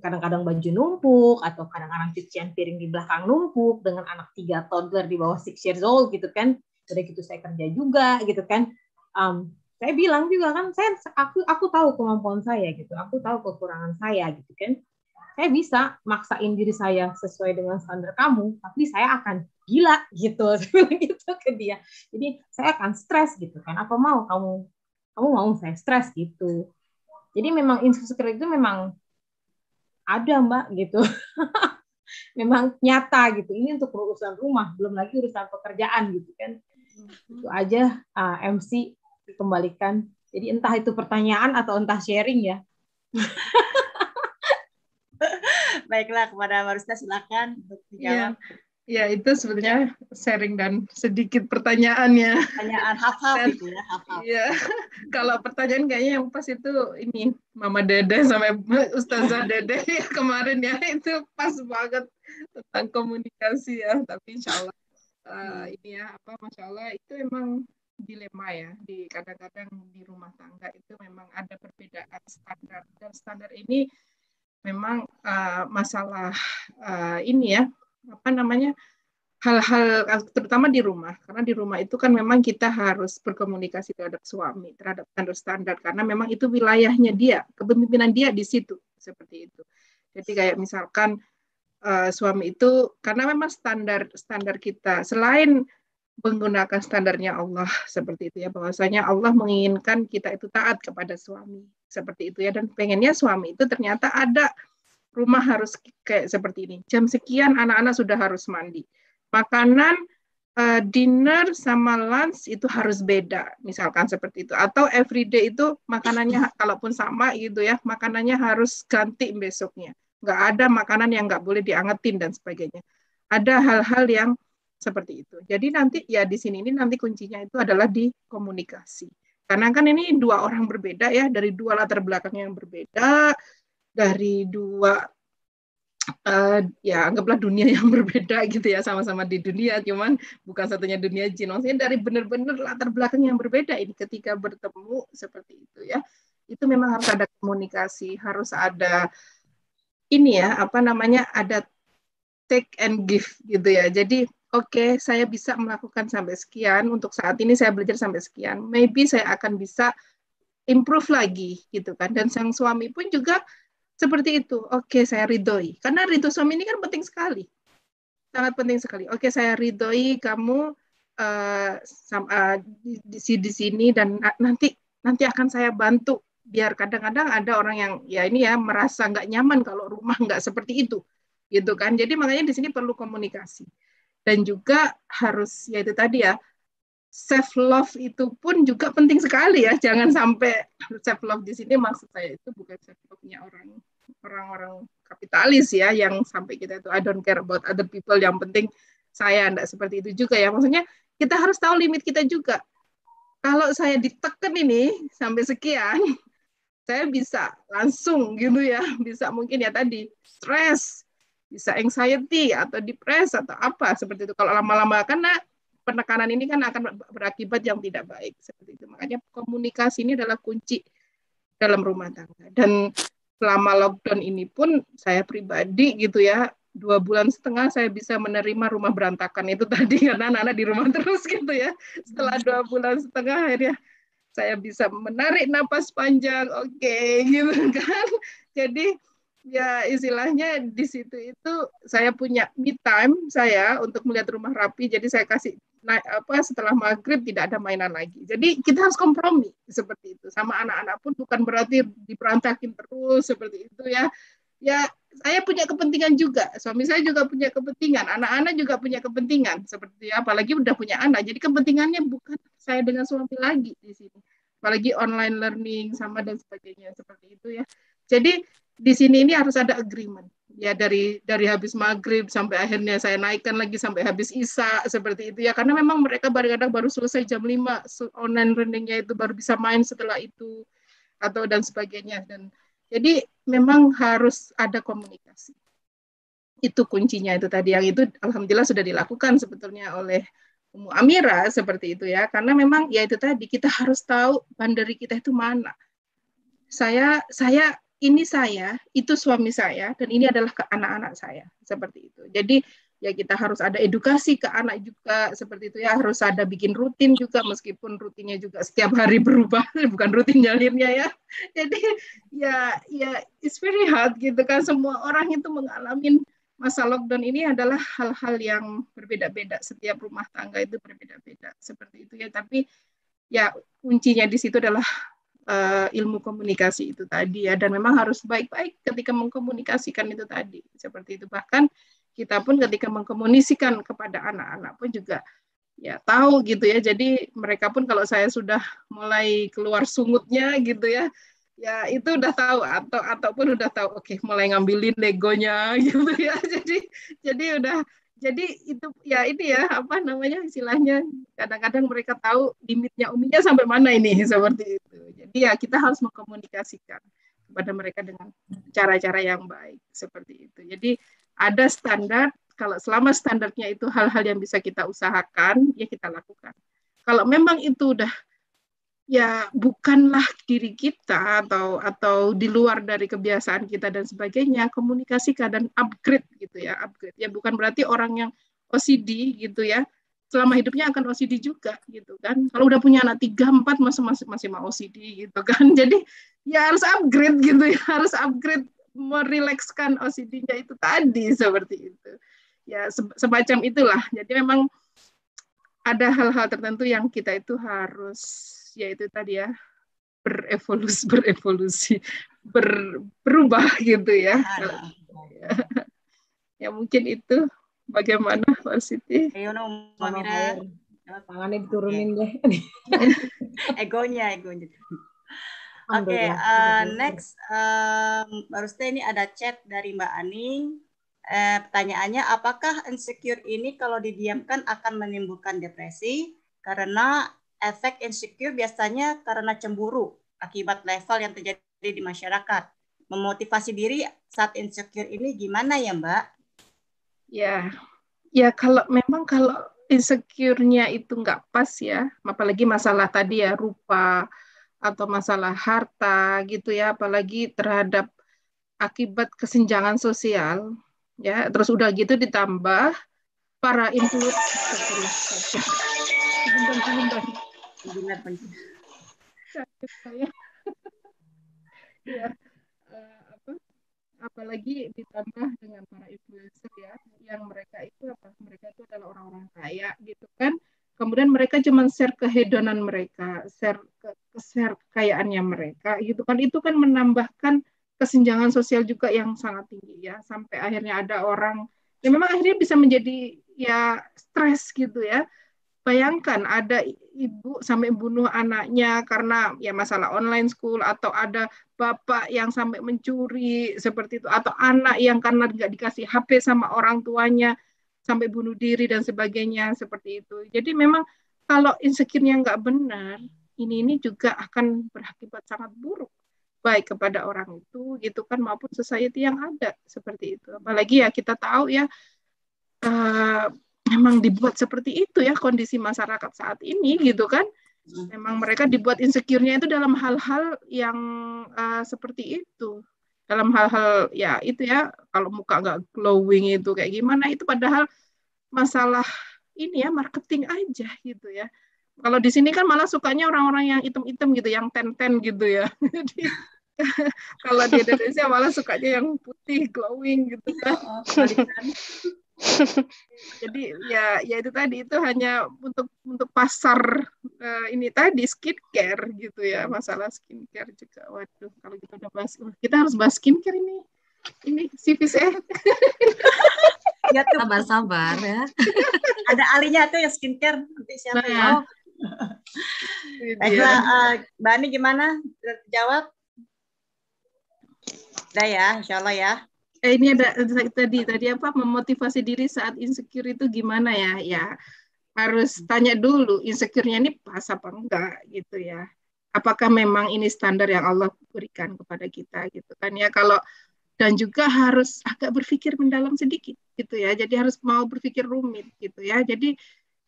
kadang-kadang baju numpuk atau kadang-kadang cucian piring di belakang numpuk dengan anak tiga toddler di bawah six years old gitu kan. Udah gitu saya kerja juga gitu kan. Um, saya bilang juga kan saya aku aku tahu kemampuan saya gitu. Aku tahu kekurangan saya gitu kan. Saya bisa maksain diri saya sesuai dengan standar kamu tapi saya akan gila gitu. Gitu ke dia. Jadi saya akan stres gitu kan. Apa mau kamu kamu mau saya stres gitu. Jadi memang insecure itu memang ada mbak gitu. Memang nyata gitu. Ini untuk urusan rumah belum lagi urusan pekerjaan gitu kan. Itu aja uh, ah, MC dikembalikan. Jadi entah itu pertanyaan atau entah sharing ya. Baiklah kepada Marusta silakan untuk dijawab. Ya, ya itu sebenarnya sharing dan sedikit pertanyaannya. Pertanyaan hafal gitu ya, hafal. Iya. Kalau pertanyaan kayaknya yang pas itu ini Mama Dede sama Ustazah Dede kemarin ya itu pas banget tentang komunikasi ya. Tapi insya Allah uh, ini ya apa Masya Allah itu emang dilema ya di kadang-kadang di rumah tangga itu memang ada perbedaan standar. Dan standar ini memang uh, masalah uh, ini ya apa namanya hal-hal terutama di rumah. Karena di rumah itu kan memang kita harus berkomunikasi terhadap suami terhadap standar-standar karena memang itu wilayahnya dia kepemimpinan dia di situ seperti itu. Jadi kayak misalkan uh, suami itu karena memang standar standar kita selain menggunakan standarnya Allah seperti itu ya. Bahwasanya Allah menginginkan kita itu taat kepada suami seperti itu ya. Dan pengennya suami itu ternyata ada rumah harus kayak seperti ini. Jam sekian anak-anak sudah harus mandi. Makanan uh, dinner sama lunch itu harus beda misalkan seperti itu. Atau everyday itu makanannya kalaupun sama gitu ya makanannya harus ganti besoknya. Nggak ada makanan yang nggak boleh diangetin dan sebagainya. Ada hal-hal yang seperti itu. Jadi nanti ya di sini ini nanti kuncinya itu adalah di komunikasi. Karena kan ini dua orang berbeda ya, dari dua latar belakang yang berbeda, dari dua uh, ya anggaplah dunia yang berbeda gitu ya, sama-sama di dunia, cuman bukan satunya dunia jin. Maksudnya dari benar-benar latar belakang yang berbeda ini ketika bertemu seperti itu ya, itu memang harus ada komunikasi, harus ada ini ya apa namanya ada take and give gitu ya. Jadi oke okay, saya bisa melakukan sampai sekian. Untuk saat ini saya belajar sampai sekian. Maybe saya akan bisa improve lagi gitu kan. Dan sang suami pun juga seperti itu. Oke okay, saya ridhoi. Karena ridho suami ini kan penting sekali. Sangat penting sekali. Oke okay, saya ridhoi kamu uh, sama, uh, di, di, di sini. Dan nanti nanti akan saya bantu. Biar kadang-kadang ada orang yang ya ini ya merasa nggak nyaman kalau rumah nggak seperti itu. Gitu kan. Jadi makanya di sini perlu komunikasi dan juga harus ya itu tadi ya self love itu pun juga penting sekali ya. Jangan sampai self love di sini maksud saya itu bukan self love-nya orang orang-orang kapitalis ya yang sampai kita itu I don't care about other people. Yang penting saya tidak seperti itu juga ya. Maksudnya kita harus tahu limit kita juga. Kalau saya ditekan ini sampai sekian saya bisa langsung gitu ya bisa mungkin ya tadi stres bisa anxiety atau depres atau apa seperti itu. Kalau lama-lama karena penekanan ini kan akan berakibat yang tidak baik seperti itu. Makanya komunikasi ini adalah kunci dalam rumah tangga. Dan selama lockdown ini pun saya pribadi gitu ya dua bulan setengah saya bisa menerima rumah berantakan itu tadi karena anak-anak di rumah terus gitu ya. Setelah dua bulan setengah akhirnya saya bisa menarik napas panjang, oke okay, gitu kan. Jadi ya istilahnya di situ itu saya punya me time saya untuk melihat rumah rapi. Jadi saya kasih naik apa setelah maghrib tidak ada mainan lagi. Jadi kita harus kompromi seperti itu. Sama anak-anak pun bukan berarti diperantakin terus seperti itu ya. Ya saya punya kepentingan juga. Suami saya juga punya kepentingan. Anak-anak juga punya kepentingan seperti apalagi udah punya anak. Jadi kepentingannya bukan saya dengan suami lagi di sini. Apalagi online learning sama dan sebagainya seperti itu ya jadi di sini ini harus ada agreement. Ya dari dari habis maghrib sampai akhirnya saya naikkan lagi sampai habis isa seperti itu ya. Karena memang mereka kadang-kadang baru selesai jam 5 online learningnya itu baru bisa main setelah itu atau dan sebagainya. Dan jadi memang harus ada komunikasi. Itu kuncinya itu tadi yang itu alhamdulillah sudah dilakukan sebetulnya oleh Umu Amira seperti itu ya. Karena memang ya itu tadi kita harus tahu boundary kita itu mana. Saya saya ini saya, itu suami saya, dan ini adalah ke anak-anak saya, seperti itu. Jadi ya kita harus ada edukasi ke anak juga seperti itu ya. Harus ada bikin rutin juga meskipun rutinnya juga setiap hari berubah. Bukan rutin jalirnya ya. Jadi ya ya it's very hard gitu kan. Semua orang itu mengalami masa lockdown ini adalah hal-hal yang berbeda-beda. Setiap rumah tangga itu berbeda-beda. Seperti itu ya. Tapi ya kuncinya di situ adalah uh, ilmu komunikasi itu tadi ya. Dan memang harus baik-baik ketika mengkomunikasikan itu tadi. Seperti itu. Bahkan kita pun ketika mengkomunikasikan kepada anak-anak pun juga ya tahu gitu ya. Jadi mereka pun kalau saya sudah mulai keluar sungutnya gitu ya ya itu udah tahu atau ataupun udah tahu oke okay, mulai ngambilin legonya gitu ya. Jadi jadi udah jadi itu ya ini ya apa namanya istilahnya kadang-kadang mereka tahu limitnya uminya sampai mana ini seperti itu. Jadi ya kita harus mengkomunikasikan kepada mereka dengan cara-cara yang baik seperti itu. Jadi ada standar kalau selama standarnya itu hal-hal yang bisa kita usahakan ya kita lakukan. Kalau memang itu udah ya bukanlah diri kita atau atau di luar dari kebiasaan kita dan sebagainya komunikasikan dan upgrade gitu ya upgrade. Ya bukan berarti orang yang OCD gitu ya selama hidupnya akan OCD juga gitu kan. Kalau udah punya anak tiga empat masih masih masih mau OCD gitu kan. Jadi ya harus upgrade gitu ya harus upgrade merilekskan OCD-nya itu tadi seperti itu. Ya semacam itulah. Jadi memang ada hal-hal tertentu yang kita itu harus yaitu tadi ya berevolusi berevolusi ber, berubah gitu ya. Ah, ya. ya mungkin itu bagaimana Pak Siti? Ayo no, Mira. Tangannya diturunin deh. egonya, egonya. Oke, okay, uh, next um, baru ini ada chat dari Mbak Aning. Eh, pertanyaannya, apakah insecure ini kalau didiamkan akan menimbulkan depresi? Karena efek insecure biasanya karena cemburu akibat level yang terjadi di masyarakat. Memotivasi diri saat insecure ini gimana ya, Mbak? Ya, ya kalau memang kalau insecure-nya itu nggak pas ya, apalagi masalah tadi ya rupa atau masalah harta gitu ya, apalagi terhadap akibat kesenjangan sosial ya, terus udah gitu ditambah para influencer ya, uh, apa? Apalagi ditambah dengan para influencer ya yang mereka itu apa? Mereka itu adalah orang-orang kaya gitu kan. Kemudian mereka cuma share kehedonan mereka share ke share kekayaannya mereka gitu kan. Itu kan menambahkan kesenjangan sosial juga yang sangat tinggi ya. Sampai akhirnya ada orang yang memang akhirnya bisa menjadi ya stres gitu ya bayangkan ada ibu sampai bunuh anaknya karena ya masalah online school atau ada bapak yang sampai mencuri seperti itu atau anak yang karena nggak dikasih HP sama orang tuanya sampai bunuh diri dan sebagainya seperti itu. Jadi memang kalau insecure-nya nggak benar, ini ini juga akan berakibat sangat buruk baik kepada orang itu gitu kan maupun society yang ada seperti itu. Apalagi ya kita tahu ya uh, memang dibuat seperti itu ya kondisi masyarakat saat ini gitu kan. Memang mereka dibuat insecure-nya itu dalam hal-hal yang uh, seperti itu. Dalam hal-hal ya itu ya kalau muka nggak glowing itu kayak gimana itu padahal masalah ini ya marketing aja gitu ya. Kalau di sini kan malah sukanya orang-orang yang item-item gitu yang ten-ten gitu ya. Jadi kalau di Indonesia malah sukanya yang putih glowing gitu kan jadi ya ya itu tadi itu hanya untuk untuk pasar uh, ini tadi skincare gitu ya masalah skincare juga. Waduh kalau kita udah bahas kita harus bahas skincare ini ini sivis eh. Ya tuh. Sabar sabar ya. Ada alinya tuh yang skincare nanti siapa nah, ya oh. Baiklah, uh, Mbak Ani gimana? Jawab? Udah ya, insya Allah ya eh, ini ada tadi tadi apa memotivasi diri saat insecure itu gimana ya? Ya harus tanya dulu insecure-nya ini pas apa enggak gitu ya. Apakah memang ini standar yang Allah berikan kepada kita gitu kan ya? Kalau dan juga harus agak berpikir mendalam sedikit gitu ya. Jadi harus mau berpikir rumit gitu ya. Jadi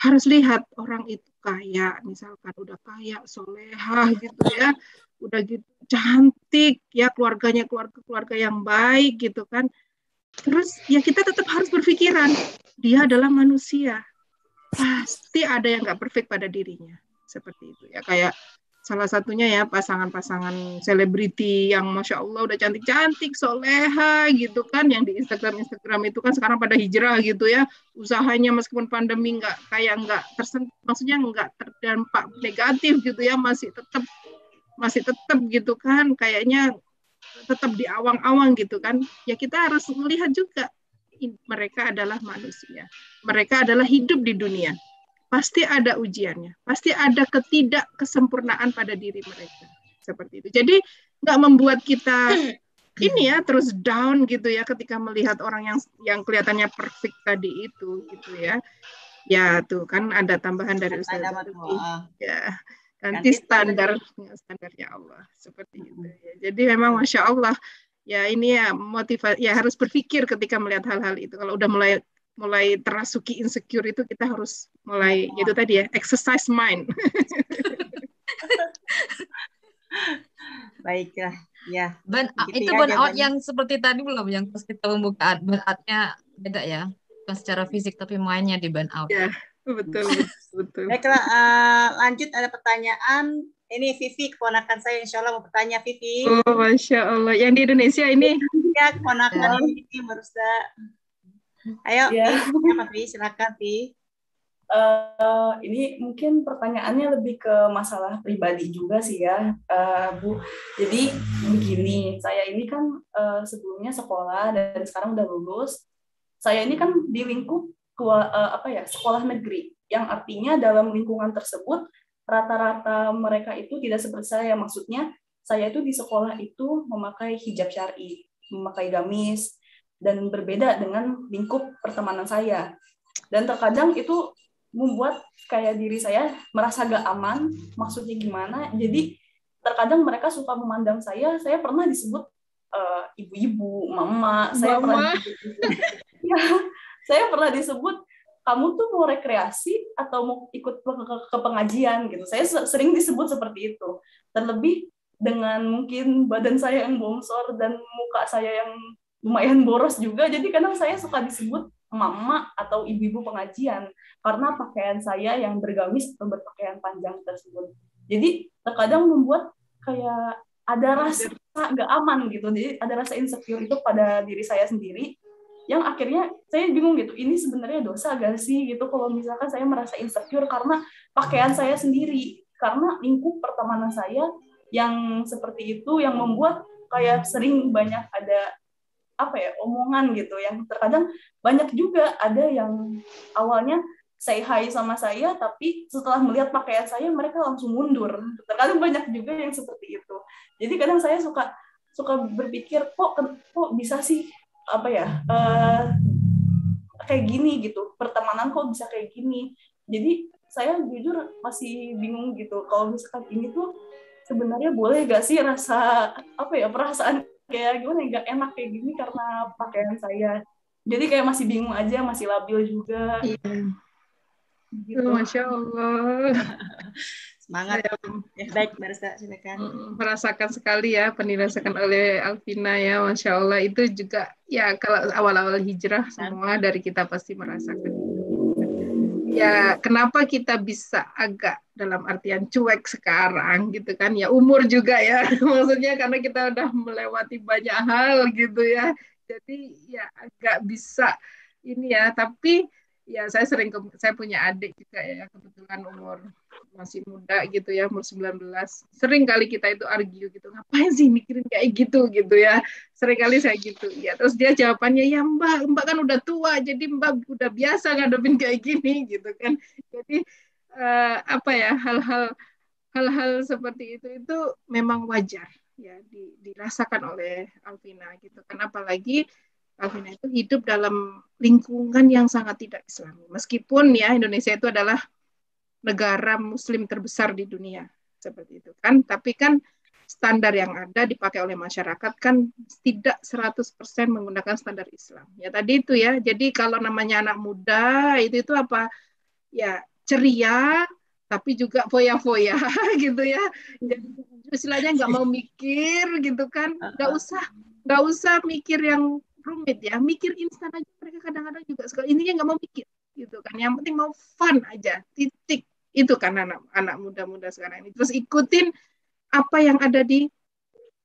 harus lihat orang itu kaya misalkan udah kaya soleha gitu ya udah gitu cantik ya keluarganya keluarga keluarga yang baik gitu kan. Terus ya kita tetap harus berpikiran dia adalah manusia. Pasti ada yang nggak perfect pada dirinya seperti itu ya. Kayak salah satunya ya pasangan-pasangan selebriti yang masya Allah udah cantik-cantik, soleha gitu kan, yang di Instagram Instagram itu kan sekarang pada hijrah gitu ya, usahanya meskipun pandemi nggak kayak nggak tersentuh, maksudnya nggak terdampak negatif gitu ya, masih tetap masih tetap gitu kan kayaknya tetap di awang-awang gitu kan. Ya kita harus melihat juga mereka adalah manusia. Mereka adalah hidup di dunia. Pasti ada ujiannya. Pasti ada ketidakkesempurnaan pada diri mereka. Seperti itu. Jadi nggak membuat kita ini ya terus down gitu ya ketika melihat orang yang yang kelihatannya perfect tadi itu gitu ya. Ya tuh kan ada tambahan dari Ustaz ya nanti standar standarnya Allah seperti itu ya. Jadi memang masya Allah ya ini ya motivasi ya harus berpikir ketika melihat hal-hal itu. Kalau udah mulai mulai terasuki insecure itu kita harus mulai oh. itu tadi ya exercise mind. Baiklah ya. Burn, gitu itu ya, burnout yang seperti tadi belum yang pas kita pembukaan burnoutnya beda ya. Bukan secara fisik tapi mainnya di burnout. Ya betul betul. Baiklah, uh, lanjut ada pertanyaan. Ini Vivi, keponakan saya, insya Allah mau bertanya Vivi. Oh, masya Allah. Yang di Indonesia ini? Ya, keponakan ya. Vivi Merusa. Ayo, ya. Vivi, Vivi, silakan Vivi. uh, ini mungkin pertanyaannya lebih ke masalah pribadi juga sih ya, uh, Bu. Jadi begini, saya ini kan uh, sebelumnya sekolah dan sekarang udah lulus. Saya ini kan di lingkup apa ya sekolah negeri, yang artinya dalam lingkungan tersebut rata-rata mereka itu tidak seperti saya. Maksudnya saya itu di sekolah itu memakai hijab syari, memakai gamis, dan berbeda dengan lingkup pertemanan saya. Dan terkadang itu membuat kayak diri saya merasa gak aman maksudnya gimana jadi terkadang mereka suka memandang saya saya pernah disebut uh, ibu-ibu mama saya pernah disebut, ya, saya pernah disebut kamu tuh mau rekreasi atau mau ikut ke, pengajian gitu saya sering disebut seperti itu terlebih dengan mungkin badan saya yang bongsor dan muka saya yang lumayan boros juga jadi kadang saya suka disebut mama atau ibu-ibu pengajian karena pakaian saya yang bergamis atau berpakaian panjang tersebut. Jadi terkadang membuat kayak ada rasa nggak aman gitu. Jadi ada rasa insecure itu pada diri saya sendiri yang akhirnya saya bingung gitu. Ini sebenarnya dosa gak sih gitu? Kalau misalkan saya merasa insecure karena pakaian saya sendiri karena lingkup pertemanan saya yang seperti itu yang membuat kayak sering banyak ada apa ya omongan gitu. Yang terkadang banyak juga ada yang awalnya say hi sama saya tapi setelah melihat pakaian saya mereka langsung mundur. Terkadang banyak juga yang seperti itu. Jadi kadang saya suka suka berpikir kok kok bisa sih apa ya uh, kayak gini gitu. Pertemanan kok bisa kayak gini. Jadi saya jujur masih bingung gitu. Kalau misalkan ini tuh sebenarnya boleh gak sih rasa apa ya perasaan kayak gimana ya, nggak enak kayak gini karena pakaian saya. Jadi kayak masih bingung aja masih labil juga. Iya. gitu. Masya Allah semangat. Ya, ya. Baik Marisa silakan. Merasakan sekali ya penirasakan oleh Alvina ya Masya Allah. Itu juga ya kalau awal-awal hijrah semua dari kita pasti merasakan ya kenapa kita bisa agak dalam artian cuek sekarang gitu kan? Ya umur juga ya. Maksudnya karena kita udah melewati banyak hal gitu ya. Jadi ya agak bisa ini ya. Tapi ya saya sering saya punya adik juga ya kebetulan umur masih muda gitu ya umur 19 sering kali kita itu argue gitu ngapain sih mikirin kayak gitu? gitu ya. Sering kali saya gitu. Ya terus dia jawabannya ya mbak mbak kan udah tua jadi mbak udah biasa ngadepin kayak gini gitu kan. Jadi uh, apa ya hal-hal hal-hal seperti itu itu memang wajar ya di, dirasakan oleh Alvina gitu kan. Apalagi Alvina itu hidup dalam lingkungan yang sangat tidak Islami meskipun ya Indonesia itu adalah negara muslim terbesar di dunia seperti itu kan tapi kan standar yang ada dipakai oleh masyarakat kan tidak 100% menggunakan standar Islam. Ya tadi itu ya. Jadi kalau namanya anak muda itu itu apa? Ya ceria tapi juga foya-foya gitu ya. Jadi istilahnya nggak mau mikir gitu kan. Nggak usah nggak usah mikir yang rumit ya. Mikir instan aja. Mereka kadang-kadang juga sekali intinya nggak mau mikir gitu kan. Yang penting mau fun aja. Titik. Itu kan anak anak muda-muda sekarang ini. Terus ikutin apa yang ada di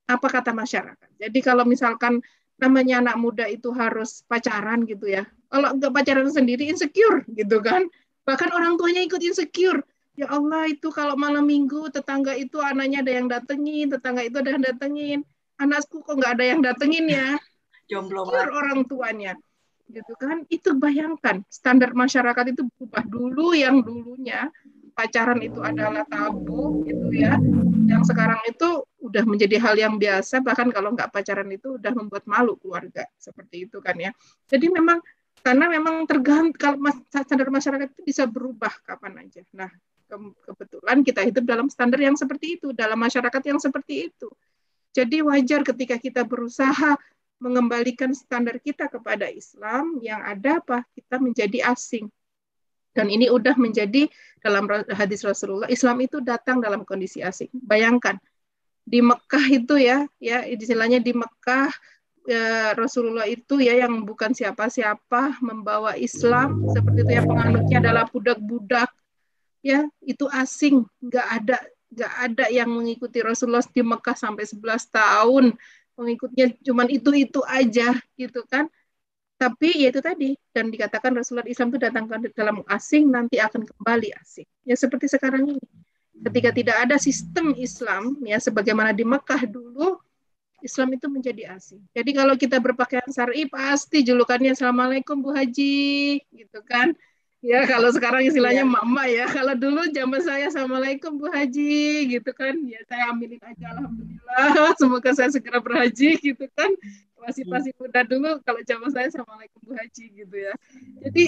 apa kata masyarakat. Jadi kalau misalkan namanya anak muda itu harus pacaran gitu ya. Kalau nggak pacaran sendiri insecure gitu kan. Bahkan orang tuanya ikut insecure. Ya Allah itu kalau malam minggu tetangga itu anaknya ada yang datengin tetangga itu ada yang datengin. Anakku kok nggak ada yang datengin ya jomblo orang tuanya. Gitu kan? Itu bayangkan standar masyarakat itu berubah. Dulu yang dulunya pacaran itu adalah tabu gitu ya. Yang sekarang itu udah menjadi hal yang biasa bahkan kalau nggak pacaran itu udah membuat malu keluarga seperti itu kan ya. Jadi memang karena memang tergantung kalau standar masyarakat itu bisa berubah kapan aja. Nah ke kebetulan kita hidup dalam standar yang seperti itu dalam masyarakat yang seperti itu. Jadi wajar ketika kita berusaha mengembalikan standar kita kepada Islam yang ada apa? Kita menjadi asing. Dan ini udah menjadi dalam hadis Rasulullah, Islam itu datang dalam kondisi asing. Bayangkan di Mekah itu ya, ya istilahnya di Mekah ya, Rasulullah itu ya yang bukan siapa-siapa membawa Islam seperti itu ya penganutnya adalah budak-budak ya itu asing. Nggak ada nggak ada yang mengikuti Rasulullah di Mekah sampai 11 tahun pengikutnya cuman itu itu aja gitu kan Tapi ya itu tadi dan dikatakan Rasulullah Islam itu datangkan dalam asing nanti akan kembali asing. Ya seperti sekarang ini. Ketika tidak ada sistem Islam ya sebagaimana di Mekah dulu Islam itu menjadi asing. Jadi kalau kita berpakaian syar'i pasti julukannya Assalamualaikum Bu Haji gitu kan. Ya kalau sekarang istilahnya ya. mama ya. Kalau dulu zaman saya Assalamualaikum Bu Haji gitu kan. Ya saya ambilin aja Alhamdulillah. Semoga saya segera berhaji gitu kan. Masih iya. masih muda dulu kalau zaman saya Assalamualaikum Bu Haji gitu ya. Jadi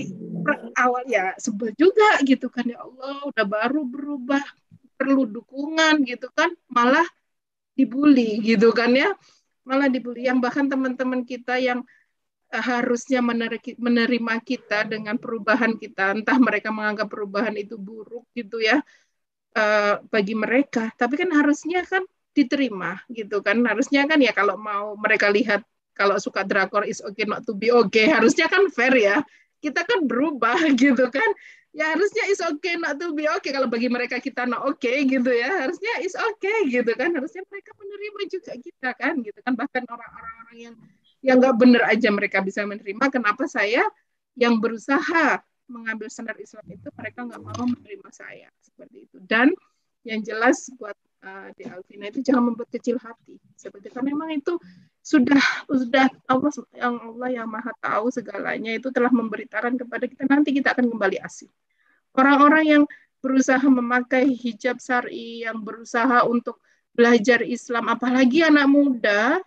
awal ya sebel juga gitu kan ya Allah udah baru berubah perlu dukungan gitu kan. Malah dibully gitu kan ya. Malah dibully yang bahkan teman-teman kita yang harusnya menerima kita dengan perubahan kita. Entah mereka menganggap perubahan itu buruk gitu ya uh, bagi mereka. Tapi kan harusnya kan diterima gitu kan. Harusnya kan ya kalau mau mereka lihat kalau suka drakor is okay not to be okay. Harusnya kan fair ya. Kita kan berubah gitu kan. Ya harusnya is okay not to be okay. Kalau bagi mereka kita not okay gitu ya harusnya is okay gitu kan. Harusnya mereka menerima juga kita kan gitu kan. Bahkan orang-orang yang yang nggak benar aja mereka bisa menerima kenapa saya yang berusaha mengambil standar Islam itu mereka nggak mau menerima saya? Seperti itu. Dan yang jelas buat uh, di Alvina itu jangan membuat kecil hati. Seperti karena memang itu sudah sudah Allah yang Allah yang maha tahu segalanya itu telah memberitakan kepada kita. Nanti kita akan kembali asing. Orang-orang yang berusaha memakai hijab syari yang berusaha untuk belajar Islam apalagi anak muda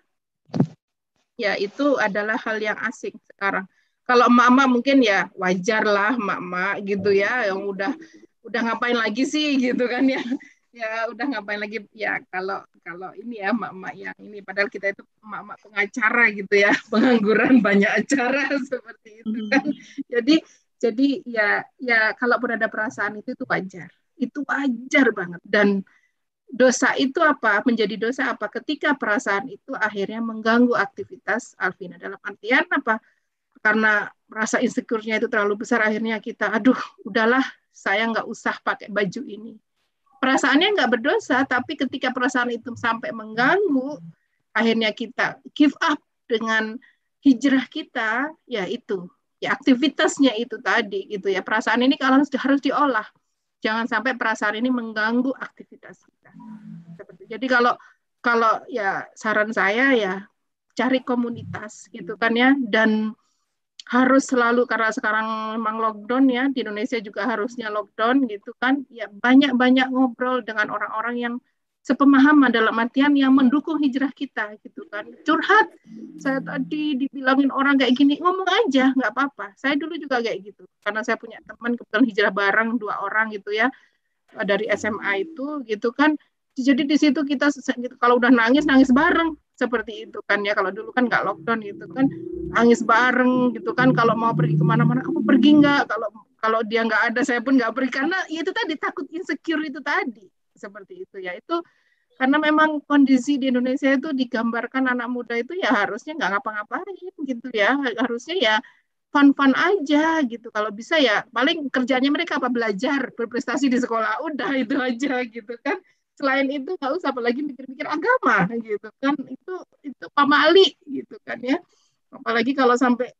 ya itu adalah hal yang asing sekarang. Kalau emak-emak mungkin ya wajar lah emak-emak gitu ya yang udah udah ngapain lagi sih gitu kan ya. Ya udah ngapain lagi? Ya kalau kalau ini ya emak-emak yang ini. Padahal kita itu emak-emak pengacara gitu ya pengangguran banyak acara seperti itu kan. Jadi jadi ya ya kalaupun ada perasaan itu itu wajar. Itu wajar banget. Dan dosa itu apa? Menjadi dosa apa? Ketika perasaan itu akhirnya mengganggu aktivitas Alvina. Dalam artian apa? Karena rasa insecure-nya itu terlalu besar, akhirnya kita, aduh, udahlah, saya nggak usah pakai baju ini. Perasaannya nggak berdosa, tapi ketika perasaan itu sampai mengganggu, akhirnya kita give up dengan hijrah kita, ya itu, ya aktivitasnya itu tadi, gitu ya. Perasaan ini kalau harus harus diolah jangan sampai perasaan ini mengganggu aktivitas kita. Seperti jadi kalau kalau ya saran saya ya cari komunitas gitu kan ya dan harus selalu karena sekarang memang lockdown ya di Indonesia juga harusnya lockdown gitu kan ya banyak-banyak ngobrol dengan orang-orang yang sepemahaman dalam artian yang mendukung hijrah kita gitu kan. Curhat saya tadi dibilangin orang kayak gini ngomong aja nggak apa-apa. Saya dulu juga kayak gitu karena saya punya teman kebetulan hijrah bareng dua orang gitu ya dari SMA itu gitu kan. Jadi di situ kita gitu, kalau udah nangis nangis bareng seperti itu kan ya. Kalau dulu kan nggak lockdown gitu kan nangis bareng gitu kan. Kalau mau pergi ke mana-mana kamu pergi nggak? Kalau kalau dia nggak ada saya pun nggak pergi. Karena ya itu tadi takut insecure itu tadi seperti itu. Ya itu karena memang kondisi di Indonesia itu digambarkan anak muda itu ya harusnya nggak ngapa-ngapain gitu ya. Harusnya ya fun-fun aja gitu. Kalau bisa ya paling kerjanya mereka apa? Belajar berprestasi di sekolah. Udah itu aja gitu kan. Selain itu nggak usah apalagi mikir-mikir agama gitu kan. Itu itu pamali gitu kan ya. Apalagi kalau sampai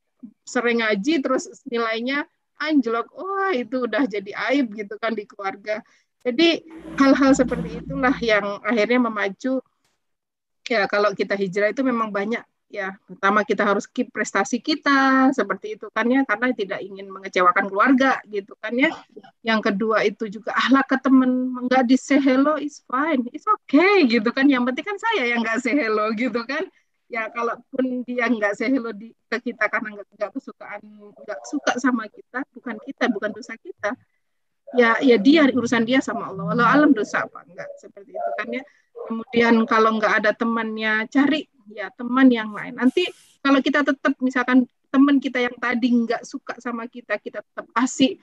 sering ngaji terus nilainya anjlok. Wah itu udah jadi aib gitu kan di keluarga jadi hal-hal seperti itulah yang akhirnya memacu ya kalau kita hijrah itu memang banyak ya. Pertama kita harus keep prestasi kita seperti itu kan ya. Karena tidak ingin mengecewakan keluarga gitu kan ya. Yang kedua itu juga ahlak ke temen nggak di say hello is fine it's okay gitu kan. Yang penting kan saya yang nggak say hello gitu kan. Ya kalaupun dia nggak say hello di, ke kita karena nggak kesukaan nggak suka sama kita bukan kita bukan dosa kita ya ya dia urusan dia sama Allah. Walau alam dosa apa enggak seperti itu kan ya. Kemudian kalau enggak ada temannya cari ya teman yang lain. Nanti kalau kita tetap misalkan teman kita yang tadi nggak suka sama kita kita tetap kasih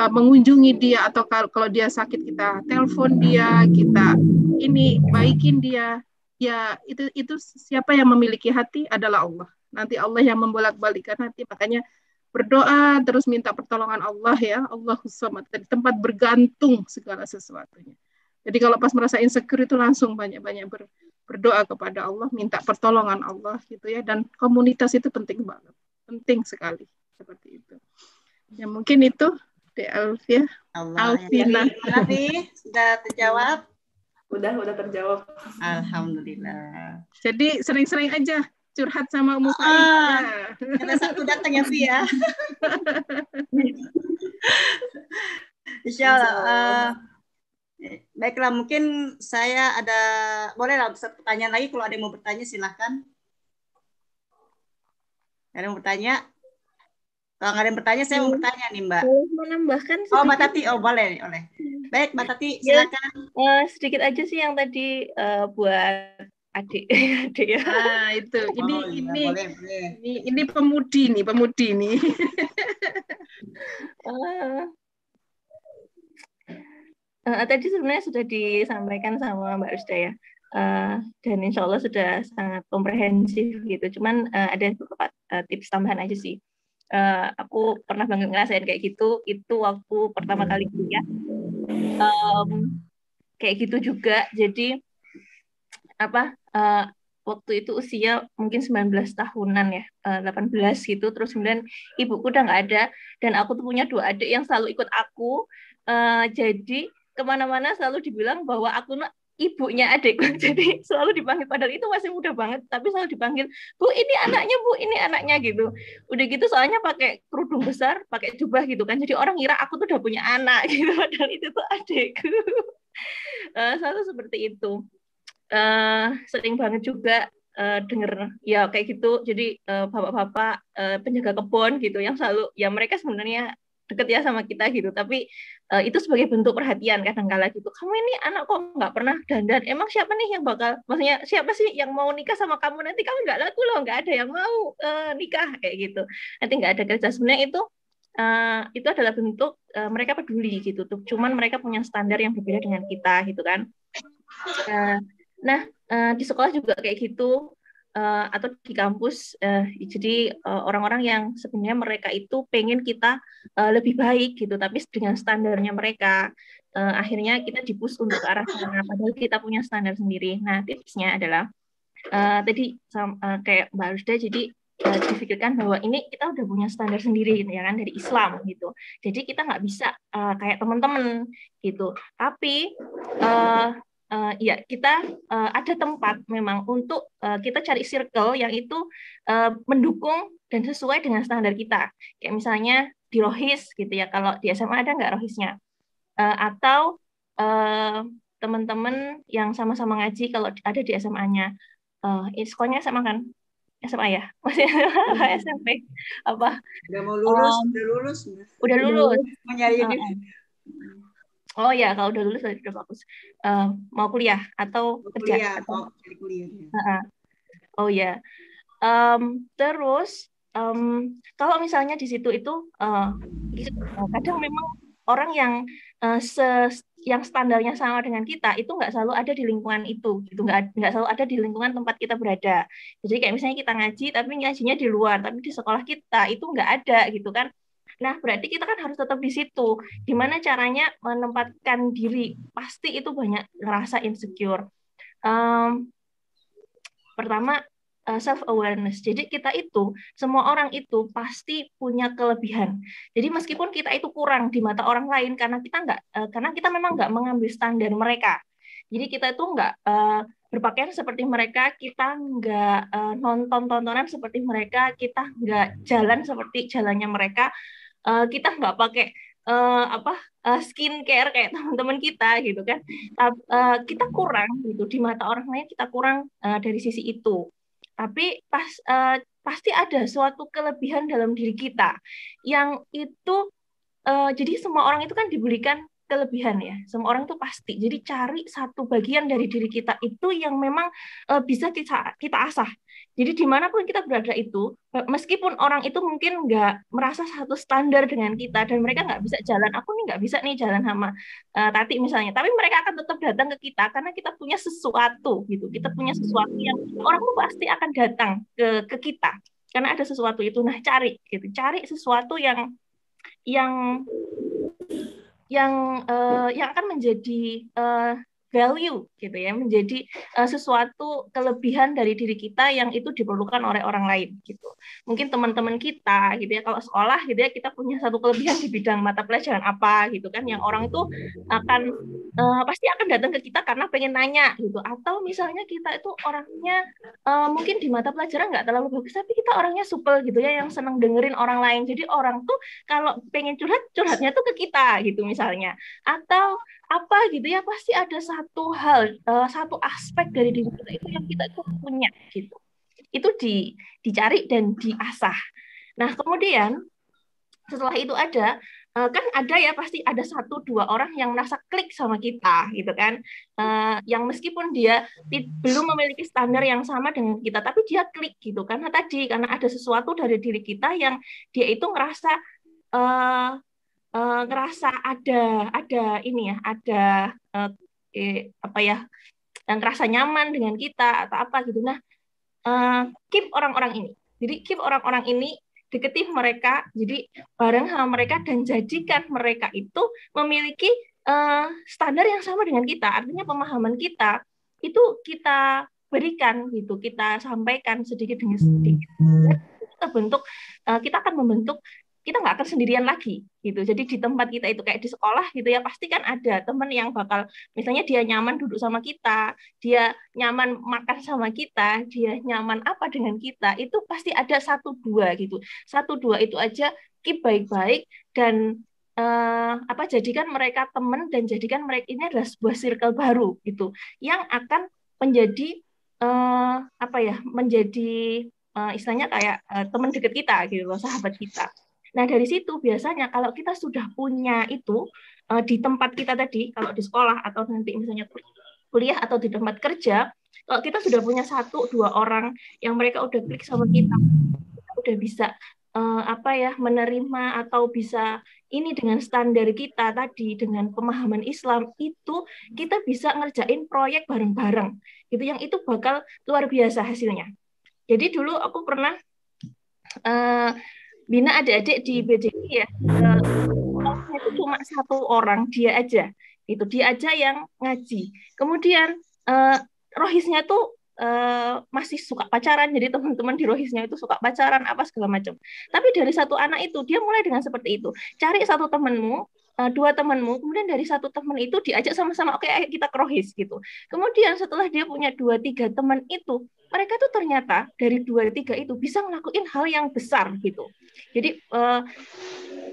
uh, mengunjungi dia atau kalau kalau dia sakit kita telepon dia kita ini baikin dia. Ya itu itu siapa yang memiliki hati adalah Allah. Nanti Allah yang membolak-balikan hati. Makanya berdoa terus minta pertolongan Allah ya Allah samad dari tempat bergantung segala sesuatunya jadi kalau pas merasa insecure itu langsung banyak-banyak ber, berdoa kepada Allah minta pertolongan Allah gitu ya dan komunitas itu penting banget penting sekali seperti itu. Ya mungkin itu De Alfia. Allah, Alvina. Ya, sudah terjawab? Udah, udah terjawab. Alhamdulillah. Jadi sering-sering aja curhat sama Umu ah, Karena satu datang ya, Vi ya. Insya Allah. Uh, baiklah, mungkin saya ada, boleh lah satu pertanyaan lagi. Kalau ada yang mau bertanya, silahkan. Ada yang mau bertanya? Kalau nggak ada yang bertanya, saya mau bertanya nih, Mbak. Boleh menambahkan sedikit. Oh, Mbak Tati. Oh, boleh. boleh. Baik, Mbak Tati, ya, silakan. Uh, sedikit aja sih yang tadi uh, buat adik adik ya. Ah, itu. Ini Oh, ini, boleh, boleh. ini ini pemudi nih, pemudi nih. Uh, uh, tadi sebenarnya sudah disampaikan sama Mbak Rusda ya. Uh, dan insya Allah sudah sangat komprehensif gitu. Cuman uh, ada beberapa uh, tips tambahan aja sih. Uh, aku pernah banget ngerasain kayak gitu. Itu waktu pertama kali kuliah. Um, kayak gitu juga. Jadi apa? Uh, waktu itu usia mungkin 19 tahunan ya, uh, 18 gitu. Terus kemudian ibuku udah nggak ada. Dan aku tuh punya dua adik yang selalu ikut aku. Uh, jadi ke mana-mana selalu dibilang bahwa aku ibunya adikku. Jadi selalu dipanggil. Padahal itu masih muda banget tapi selalu dipanggil bu ini anaknya bu ini anaknya gitu. Udah gitu soalnya pakai kerudung besar pakai jubah gitu kan. Jadi orang ngira aku tuh udah punya anak gitu. Padahal itu tuh adikku. Uh, selalu seperti itu uh, sering banget juga uh, denger ya kayak gitu. Jadi uh, bapak-bapak uh, penjaga kebun gitu yang selalu ya mereka sebenarnya deket ya sama kita gitu. Tapi uh, itu sebagai bentuk perhatian kadang-kala gitu. Kamu ini anak kok nggak pernah dandan? Emang siapa nih yang bakal maksudnya siapa sih yang mau nikah sama kamu? Nanti kamu nggak laku loh nggak ada yang mau uh, nikah kayak gitu. Nanti nggak ada kerja. Sebenarnya itu uh, itu adalah bentuk uh, mereka peduli gitu tuh. Cuman mereka punya standar yang berbeda dengan kita gitu kan. Uh, nah uh, di sekolah juga kayak gitu uh, atau di kampus uh, jadi orang-orang yang sebenarnya mereka itu pengen kita lebih baik gitu tapi dengan standarnya mereka. Akhirnya kita dipus untuk arah sana padahal kita punya standar sendiri. Nah tipsnya adalah uh, tadi kayak Mbak Rusda jadi difikirkan bahwa ini kita udah punya standar sendiri ya kan dari Islam gitu. Jadi kita nggak bisa uh, kayak teman-teman gitu. Tapi uh, uh, ya kita uh, ada tempat memang untuk uh, kita cari circle yang itu uh, mendukung dan sesuai dengan standar kita. Kayak misalnya di Rohis gitu ya. Kalau di SMA ada nggak Rohisnya? Uh, atau uh, teman-teman yang sama-sama ngaji kalau ada di SMA-nya. Uh, sekolahnya SMA kan? SMA ya? Masih SMP apa? Udah mau lulus, um, udah lulus. Udah lulus. Nyari uh, Oh ya, kalau udah lulus udah bagus. Uh, mau kuliah atau mau kerja? Kuliah, atau... mau kuliah. Uh -uh. Oh ya. Um, terus um, kalau misalnya di situ itu uh, kadang memang orang yang uh, se yang standarnya sama dengan kita itu nggak selalu ada di lingkungan itu gitu nggak nggak selalu ada di lingkungan tempat kita berada jadi kayak misalnya kita ngaji tapi ngajinya di luar tapi di sekolah kita itu nggak ada gitu kan Nah, berarti kita kan harus tetap di situ. Gimana caranya menempatkan diri? Pasti itu banyak ngerasa insecure. Um, pertama, uh, self awareness. Jadi kita itu semua orang itu pasti punya kelebihan. Jadi meskipun kita itu kurang di mata orang lain karena kita nggak uh, karena kita memang nggak mengambil standar mereka. Jadi kita itu nggak uh, berpakaian seperti mereka, kita nggak nonton tontonan seperti mereka, kita nggak jalan seperti jalannya mereka, uh, kita nggak pakai uh, apa uh, skincare kayak teman-teman kita gitu kan. Uh, kita kurang gitu di mata orang lain kita kurang uh, dari sisi itu. Tapi pas uh, pasti ada suatu kelebihan dalam diri kita yang itu uh, jadi semua orang itu kan diberikan kelebihan ya. Semua orang itu pasti. Jadi cari satu bagian dari diri kita itu yang memang uh, bisa kita kita asah. Jadi di mana pun kita berada itu meskipun orang itu mungkin nggak merasa satu standar dengan kita dan mereka nggak bisa jalan aku nih nggak bisa nih jalan sama uh, Tati misalnya. Tapi mereka akan tetap datang ke kita karena kita punya sesuatu gitu. Kita punya sesuatu yang orang tuh pasti akan datang ke ke kita karena ada sesuatu itu. Nah cari gitu. Cari sesuatu yang yang yang uh, yang akan menjadi uh, value gitu ya menjadi uh, sesuatu kelebihan dari diri kita yang itu diperlukan oleh orang lain gitu. Mungkin teman-teman kita gitu ya kalau sekolah gitu ya kita punya satu kelebihan di bidang mata pelajaran apa gitu kan yang orang itu akan uh, pasti akan datang ke kita karena pengen nanya gitu. Atau misalnya kita itu orangnya uh, mungkin di mata pelajaran nggak terlalu bagus tapi kita orangnya supel gitu ya yang senang dengerin orang lain. Jadi orang tuh kalau pengen curhat curhatnya tuh ke kita gitu misalnya. Atau apa gitu ya pasti ada satu hal uh, satu aspek dari diri kita itu yang kita itu punya gitu. Itu di, dicari dan diasah. Nah kemudian setelah itu ada uh, kan ada ya pasti ada satu dua orang yang merasa klik sama kita gitu kan. Uh, yang meskipun dia belum memiliki standar yang sama dengan kita tapi dia klik gitu. Karena tadi karena ada sesuatu dari diri kita yang dia itu ngerasa uh, uh, ngerasa ada ada ini ya ada uh, eh, apa ya yang ngerasa nyaman dengan kita atau apa gitu. Nah uh, keep orang-orang ini. Jadi keep orang-orang ini deketi mereka. Jadi bareng sama mereka dan jadikan mereka itu memiliki uh, standar yang sama dengan kita. Artinya pemahaman kita itu kita berikan gitu kita sampaikan sedikit demi sedikit. Kita bentuk uh, kita akan membentuk kita nggak akan sendirian lagi gitu. Jadi di tempat kita itu kayak di sekolah gitu ya pasti kan ada teman yang bakal misalnya dia nyaman duduk sama kita, dia nyaman makan sama kita, dia nyaman apa dengan kita itu pasti ada satu dua gitu. Satu dua itu aja keep baik-baik dan uh, apa jadikan mereka teman dan jadikan mereka ini adalah sebuah circle baru gitu yang akan menjadi uh, apa ya menjadi uh, istilahnya kayak uh, teman dekat kita gitu loh sahabat kita Nah, dari situ biasanya kalau kita sudah punya itu uh, di tempat kita tadi, kalau di sekolah atau nanti misalnya kuliah atau di tempat kerja, kalau kita sudah punya satu dua orang yang mereka udah klik sama kita, kita udah bisa uh, apa ya menerima atau bisa ini dengan standar kita tadi dengan pemahaman Islam itu kita bisa ngerjain proyek bareng-bareng gitu yang itu bakal luar biasa hasilnya. Jadi dulu aku pernah uh, bina adik-adik di BDI ya uh, itu cuma satu orang dia aja. Itu dia aja yang ngaji. Kemudian uh, rohisnya tuh uh, masih suka pacaran jadi teman-teman di rohisnya itu suka pacaran apa segala macam. Tapi dari satu anak itu dia mulai dengan seperti itu. Cari satu temanmu uh, dua temanmu, kemudian dari satu teman itu diajak sama-sama, oke okay, kita krohis gitu. Kemudian setelah dia punya dua tiga teman itu, mereka tuh ternyata dari dua tiga itu bisa ngelakuin hal yang besar gitu. Jadi uh,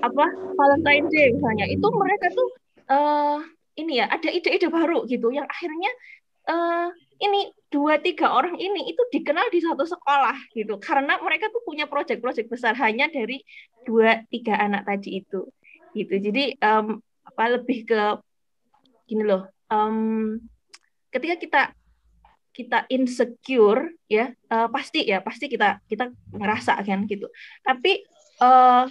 apa Valentine Day misalnya itu mereka tuh uh, ini ya ada ide-ide baru gitu yang akhirnya uh, ini dua tiga orang ini itu dikenal di satu sekolah gitu karena mereka tuh punya proyek-proyek besar hanya dari dua tiga anak tadi itu gitu. Jadi um, apa lebih ke gini loh um, ketika kita kita insecure ya uh, pasti ya pasti kita kita ngerasa kan gitu. Tapi uh,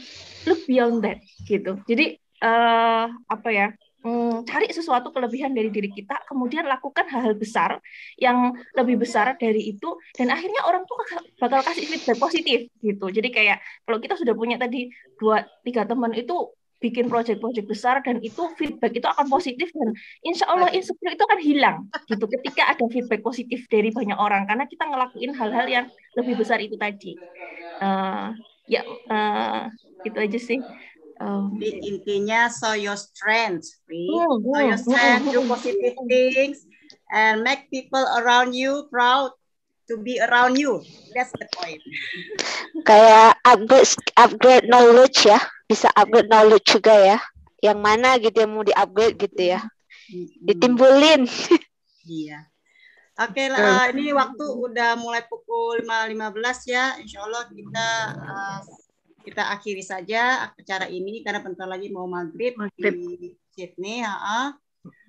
look beyond that gitu. Jadi uh, apa ya um, cari sesuatu kelebihan dari diri kita kemudian lakukan hal-hal besar yang lebih besar dari itu dan akhirnya orang tuh bakal kasih feedback positif gitu. Jadi kayak kalau kita sudah punya tadi dua tiga teman itu bikin proyek-proyek besar dan itu feedback itu akan positif dan insya Allah insecure itu akan hilang gitu ketika ada feedback positif dari banyak orang karena kita ngelakuin hal-hal yang lebih besar itu tadi. Uh, ya uh, itu aja sih. Um, intinya so your strength hmm, so your hmm, strength do positive things and make people around you proud to be around you that's the point kayak upgrade upgrade knowledge ya bisa upgrade knowledge juga ya. Yang mana gitu yang mau di-upgrade gitu ya. Ditimbulin. Iya. Oke lah, ini waktu udah mulai pukul 5.15 ya. Insya Allah kita uh, kita akhiri saja acara ini karena bentar lagi mau maghrib, maghrib. di Sydney. Ha Uh,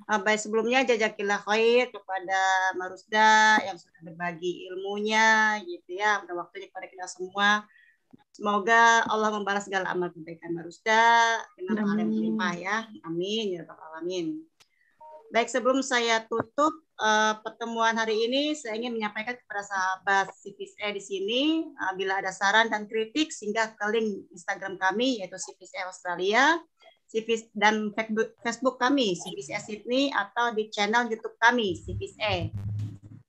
baik sebelumnya jazakilah khair kepada Marusda yang sudah berbagi ilmunya gitu ya. Udah waktunya kepada kita semua Semoga Allah membalas segala amal kebaikan Marusda dengan amal yang berlimpah ya. Amin ya rabbal alamin. Baik, sebelum saya tutup uh, pertemuan hari ini, saya ingin menyampaikan kepada sahabat CVSE di sini, uh, bila ada saran dan kritik, sehingga ke link Instagram kami, yaitu CVSE Australia, CVS, dan Facebook kami, CVSE Sydney, atau di channel YouTube kami, CVSE.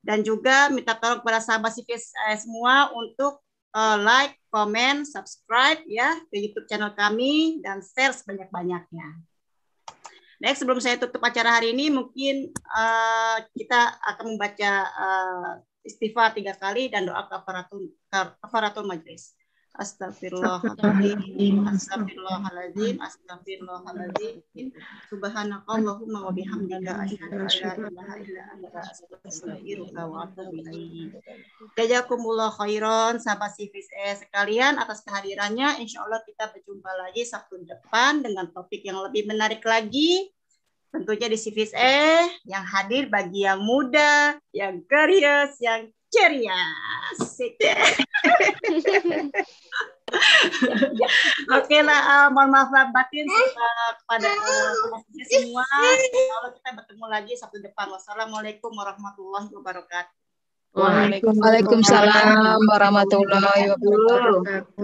Dan juga minta tolong kepada sahabat CVSE semua untuk uh, like, comment, subscribe ya ke YouTube channel kami dan share sebanyak-banyaknya. Next, sebelum saya tutup acara hari ini, mungkin uh, kita akan membaca uh, istighfar tiga kali dan doa kafaratul kafaratul majlis. Astagfirullahaladzim, astagfirullahaladzim, astagfirullahaladzim. Subhanakallahumma wa bihamdika asyhadu an la ilaha illa anta astaghfiruka wa atubu ilaik. Jazakumullah khairan sahabat Civis E sekalian atas kehadirannya. Insya Allah kita berjumpa lagi Sabtu depan dengan topik yang lebih menarik lagi. Tentunya di Civis E yang hadir bagi yang muda, yang curious, yang ceria. Oke lah, uh, mohon maaf lah batin uh, kepada uh, semua. Kalau kita bertemu lagi Sabtu depan. Wassalamualaikum warahmatullahi wabarakatuh. Waalaikumsalam warahmatullahi wabarakatuh.